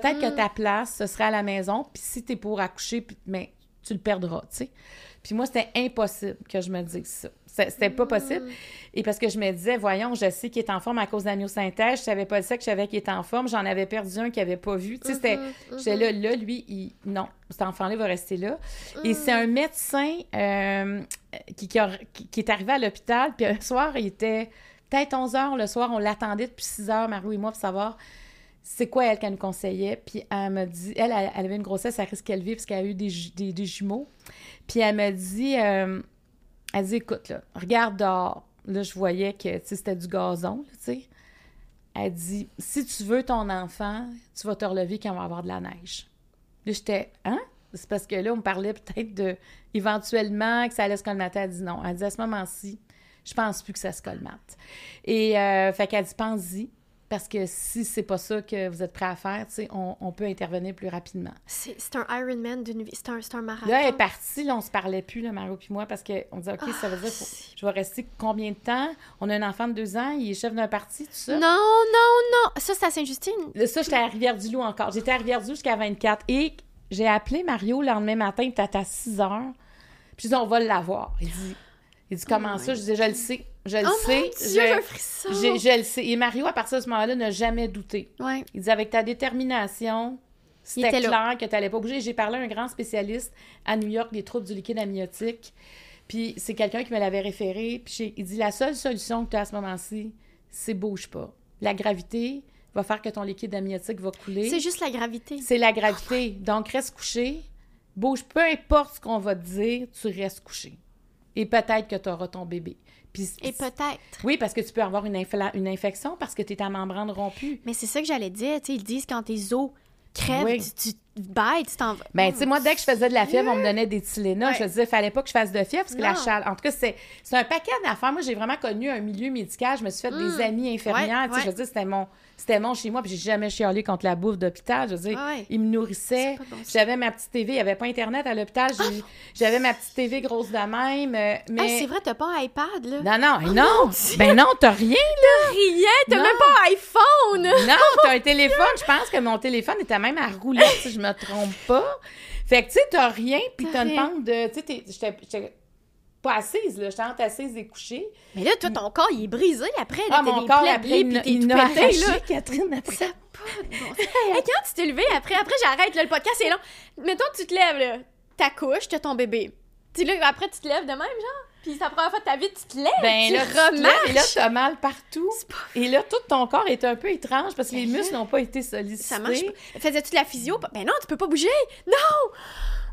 Peut-être que Mm. ta place, ce serait à la maison. Puis si tu es pour accoucher, puis, mais tu le perdras, tu sais. Puis moi, c'était impossible que je me dise ça. C'était pas possible. Et parce que je me disais, voyons, je sais qu'il est en forme à cause de la myosynthèse. Je savais pas ça que je savais qu'il était en forme. J'en avais perdu un qu'il avait pas vu. Tu sais, c'était... Mhm, J'étais là, là, lui, il... non, cet enfant-là va rester là. Et c'est un médecin euh, qui, qui, a- qui- qui est arrivé à l'hôpital. Puis un soir, il était peut-être 11 heures le soir. On l'attendait depuis 6 heures, Mario et moi, pour savoir c'est quoi elle qu'elle nous conseillait? Puis elle m'a dit, elle, elle avait une grossesse à risque élevé parce qu'elle a eu des, des, jumeaux. Puis elle m'a dit, euh, elle dit, écoute, là, regarde dehors. Là, je voyais que, c'était du gazon, tu sais. Elle dit, si tu veux ton enfant, tu vas te relever quand il va avoir de la neige. Là, j'étais, hein? C'est parce que là, on me parlait peut-être de, éventuellement, que ça allait se colmater. Elle dit non. Elle dit, à ce moment-ci, je pense plus que ça se colmate. Et, euh, fait qu'elle dit, pense-y. Parce que si c'est pas ça que vous êtes prêt à faire, tu sais, on, on peut intervenir plus rapidement. C'est un Ironman d'une vie. C'est un, un marathon. Là, elle est partie, là, on se parlait plus, là, Mario puis moi, parce qu'on dit, OK, ça veut dire, faut- Ah, je vais rester combien de temps? On a un enfant de deux ans, il est chef d'un parti, tout ça? Non, non, non. Ça, c'est à Sainte-Justine. Là, Ça, j'étais à Rivière-du-Loup encore. J'étais à Rivière-du-Loup jusqu'à 24. Et j'ai appelé Mario le lendemain matin, il était à 6 heures. Puis je dis, on va l'avoir. Il dit, il dit comment Oh ça? Je dis, je le sais. Je le Oh sais. mon Dieu, je, un frisson. je le sais. Et Mario, à partir de ce moment-là, n'a jamais douté. Ouais. Il dit, avec ta détermination, c'était là. clair que tu n'allais pas bouger. J'ai parlé à un grand spécialiste à New York des troubles du liquide amniotique. Puis c'est quelqu'un qui me l'avait référé. Puis il dit, la seule solution que tu as à ce moment-ci, c'est bouge pas. La gravité va faire que ton liquide amniotique va couler. C'est juste la gravité. C'est la gravité. Donc, reste couché. Bouge, peu importe ce qu'on va te dire, tu restes couché. Et peut-être que tu auras ton bébé. Et peut-être. Oui, parce que tu peux avoir une, infection parce que tu es ta membrane rompue. Mais c'est ça que j'allais dire. Ils disent quand tes os crèvent, Oui. tu, tu bêtes, tu t'en vas. Ben, tu sais, moi, dès que je faisais de la fièvre, on me donnait des Tylenol. Ouais. Je me disais, fallait pas que je fasse de fièvre parce que la chaleur. En tout cas, c'est c'est un paquet d'affaires. Moi, j'ai vraiment connu un milieu médical. Je me suis fait des Mm. amis infirmières. Ouais, Je veux dire, c'était mon, c'était mon chez moi. Puis j'ai jamais chialé contre la bouffe d'hôpital. Je veux dire, Ouais, ouais. ils me nourrissaient. Bon. J'avais ma petite TV. Il n'y avait pas Internet à l'hôpital. J'ai- J'avais ma petite TV grosse de même. euh, Mais. Hey, c'est vrai, t'as pas un iPad, là. Non, non, Oh, non. Ben non, t'as rien, là. Rien, t'as même pas un iPhone! Non, t'as un téléphone. Je pense que mon téléphone était même à rouler, si je me trompe pas. Fait que, tu sais, t'as rien, puis T'as t'as une pente de... Tu sais, pas assise, là. J'étais entre assise et couchée. Mais là, toi, ton corps, il est brisé après. Là, Ah, mon des corps, après, il il tout m'a pété, là. Catherine, après. Ça a pas de bon sens. Hey, quand tu t'es levé après, après j'arrête, là, le podcast c'est long. Mettons, tu te lèves, là, t'accouches, t'as ton bébé. Tu là, après, tu te lèves de même, genre? Puis c'est la première fois de ta vie, tu te lèves. Ben tu là, tu te lèves, remarches. et là, t'as mal partout. Pas- Et là, tout ton corps est un peu étrange parce que les Ben là, muscles n'ont pas été sollicités. Ça marche pas. Faisais-tu de la physio? Ben non, tu peux pas bouger. Non!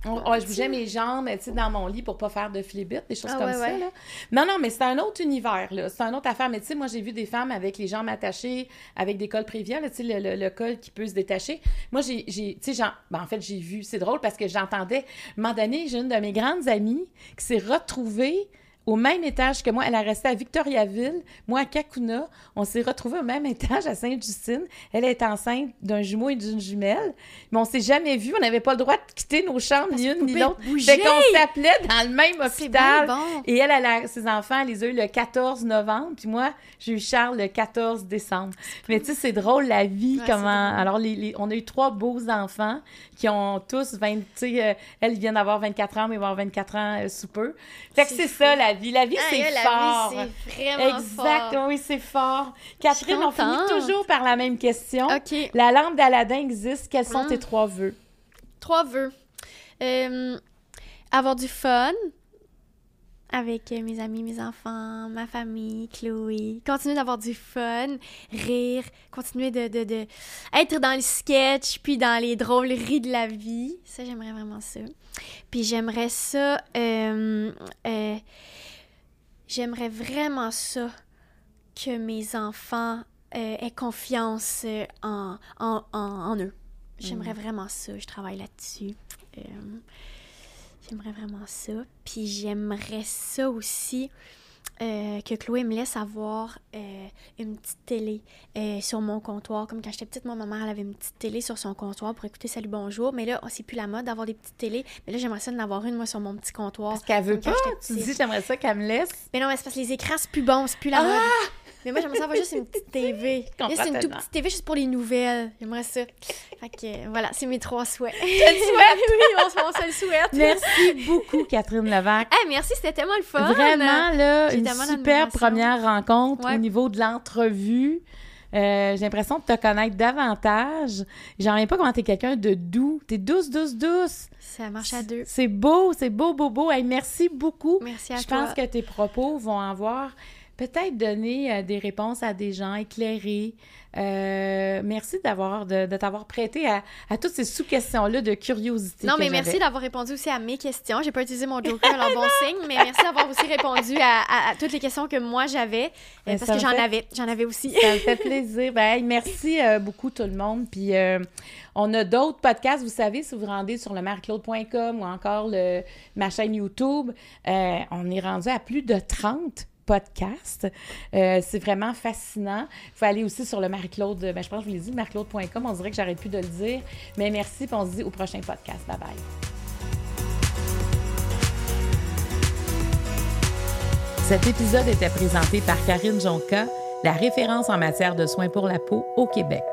On- on- je bougeais mes jambes, tu sais, dans mon lit pour pas faire de flibit, des choses Ah, comme ouais, ça, ouais. là. Non, non, mais c'est un autre univers, là. C'est un autre affaire. Mais tu sais, moi, j'ai vu des femmes avec les jambes attachées, avec des cols préviens, tu sais, le, le- le col qui peut se détacher. Moi, j'ai, j'ai- tu sais, j'en- ben, en fait, j'ai vu, c'est drôle parce que j'entendais, à un moment donné, j'ai une de mes grandes amies qui s'est retrouvée au même étage que moi. Elle a resté à Victoriaville, moi à Kakuna. On s'est retrouvés au même étage à Sainte-Justine. Elle est enceinte d'un jumeau et d'une jumelle. Mais on s'est jamais vus. On n'avait pas le droit de quitter nos chambres, ni une ni l'autre. Fait qu'on s'appelait dans le même hôpital. Et elle, elle a, ses enfants, elle les a eu le 14 novembre. Puis moi, j'ai eu Charles le 14 décembre. Mais tu sais, c'est drôle la vie, comment... Alors, les, on a eu trois beaux enfants qui ont tous 20... Tu sais, euh, elle vient d'avoir 24 ans, mais vont avoir 24 ans euh, sous peu. Fait que c'est ça, la vie. La vie, c'est fort. c'est vraiment exact, oui, c'est fort. Catherine, on finit toujours par la même question. OK. La lampe d'Aladin existe. Quels sont tes hum. trois vœux? Trois vœux. Euh, avoir du fun, avec mes amis, mes enfants, ma famille, Chloé. Continuer d'avoir du fun, rire, continuer de, de, de, être dans les sketchs, puis dans les drôleries de la vie. Ça, j'aimerais vraiment ça. Puis j'aimerais ça... Euh, euh, j'aimerais vraiment ça que mes enfants euh, aient confiance en, en, en, eux. J'aimerais mm. vraiment ça. Je travaille là-dessus. J'aimerais vraiment ça. Puis j'aimerais ça aussi. Euh, que Chloé me laisse avoir euh, une petite télé euh, sur mon comptoir. Comme quand j'étais petite, moi, ma mère, elle avait une petite télé sur son comptoir pour écouter Salut Bonjour. Mais là, oh, c'est plus la mode d'avoir des petites télés. Mais là, j'aimerais ça d'en avoir une, moi, sur mon petit comptoir. Parce qu'elle veut pas? Tu dis, j'aimerais ça qu'elle me laisse? Mais non, mais c'est parce que les écrans, c'est plus bon, c'est plus la ah! mode. Mais moi, j'aimerais ça avoir juste une petite TV. c'est une toute petite TV juste pour les nouvelles. J'aimerais ça. Fait que voilà, c'est mes trois souhaits. Je le souhaite! oui, on, se le souhaite. Merci beaucoup, Catherine Levac. Hey, merci, c'était tellement le fun. Vraiment, là, une super première rencontre au niveau de l'entrevue. Euh, j'ai l'impression de te connaître davantage. J'en reviens pas comment t'es quelqu'un de doux. T'es douce, douce, douce. Ça marche à deux. C'est beau, c'est beau, beau, beau. Hey, merci beaucoup. Merci à toi. Je pense que tes propos vont avoir peut-être donner euh, des réponses à des gens éclairés. Euh, merci d'avoir de, t'avoir prêté à, toutes ces sous-questions-là de curiosité. Non, mais merci d'avoir répondu aussi à mes questions. J'ai pas utilisé mon joker, alors bon signe, mais merci d'avoir aussi répondu à, toutes les questions que moi j'avais, euh, parce que j'en avais, j'en avais aussi. Ça me fait plaisir. Ben, merci beaucoup tout le monde. Puis on a d'autres podcasts, vous savez, si vous vous rendez sur le marie-claude.com ou encore le, ma chaîne YouTube, on est rendu à plus de 30 Euh, c'est vraiment fascinant. Il faut aller aussi sur le Marie-Claude, ben, je pense que je vous l'ai dit, marie-claude.com. On dirait que j'arrête plus de le dire. Mais merci, puis on se dit au prochain podcast. Bye bye. Cet épisode était présenté par Karine Jonca, la référence en matière de soins pour la peau au Québec.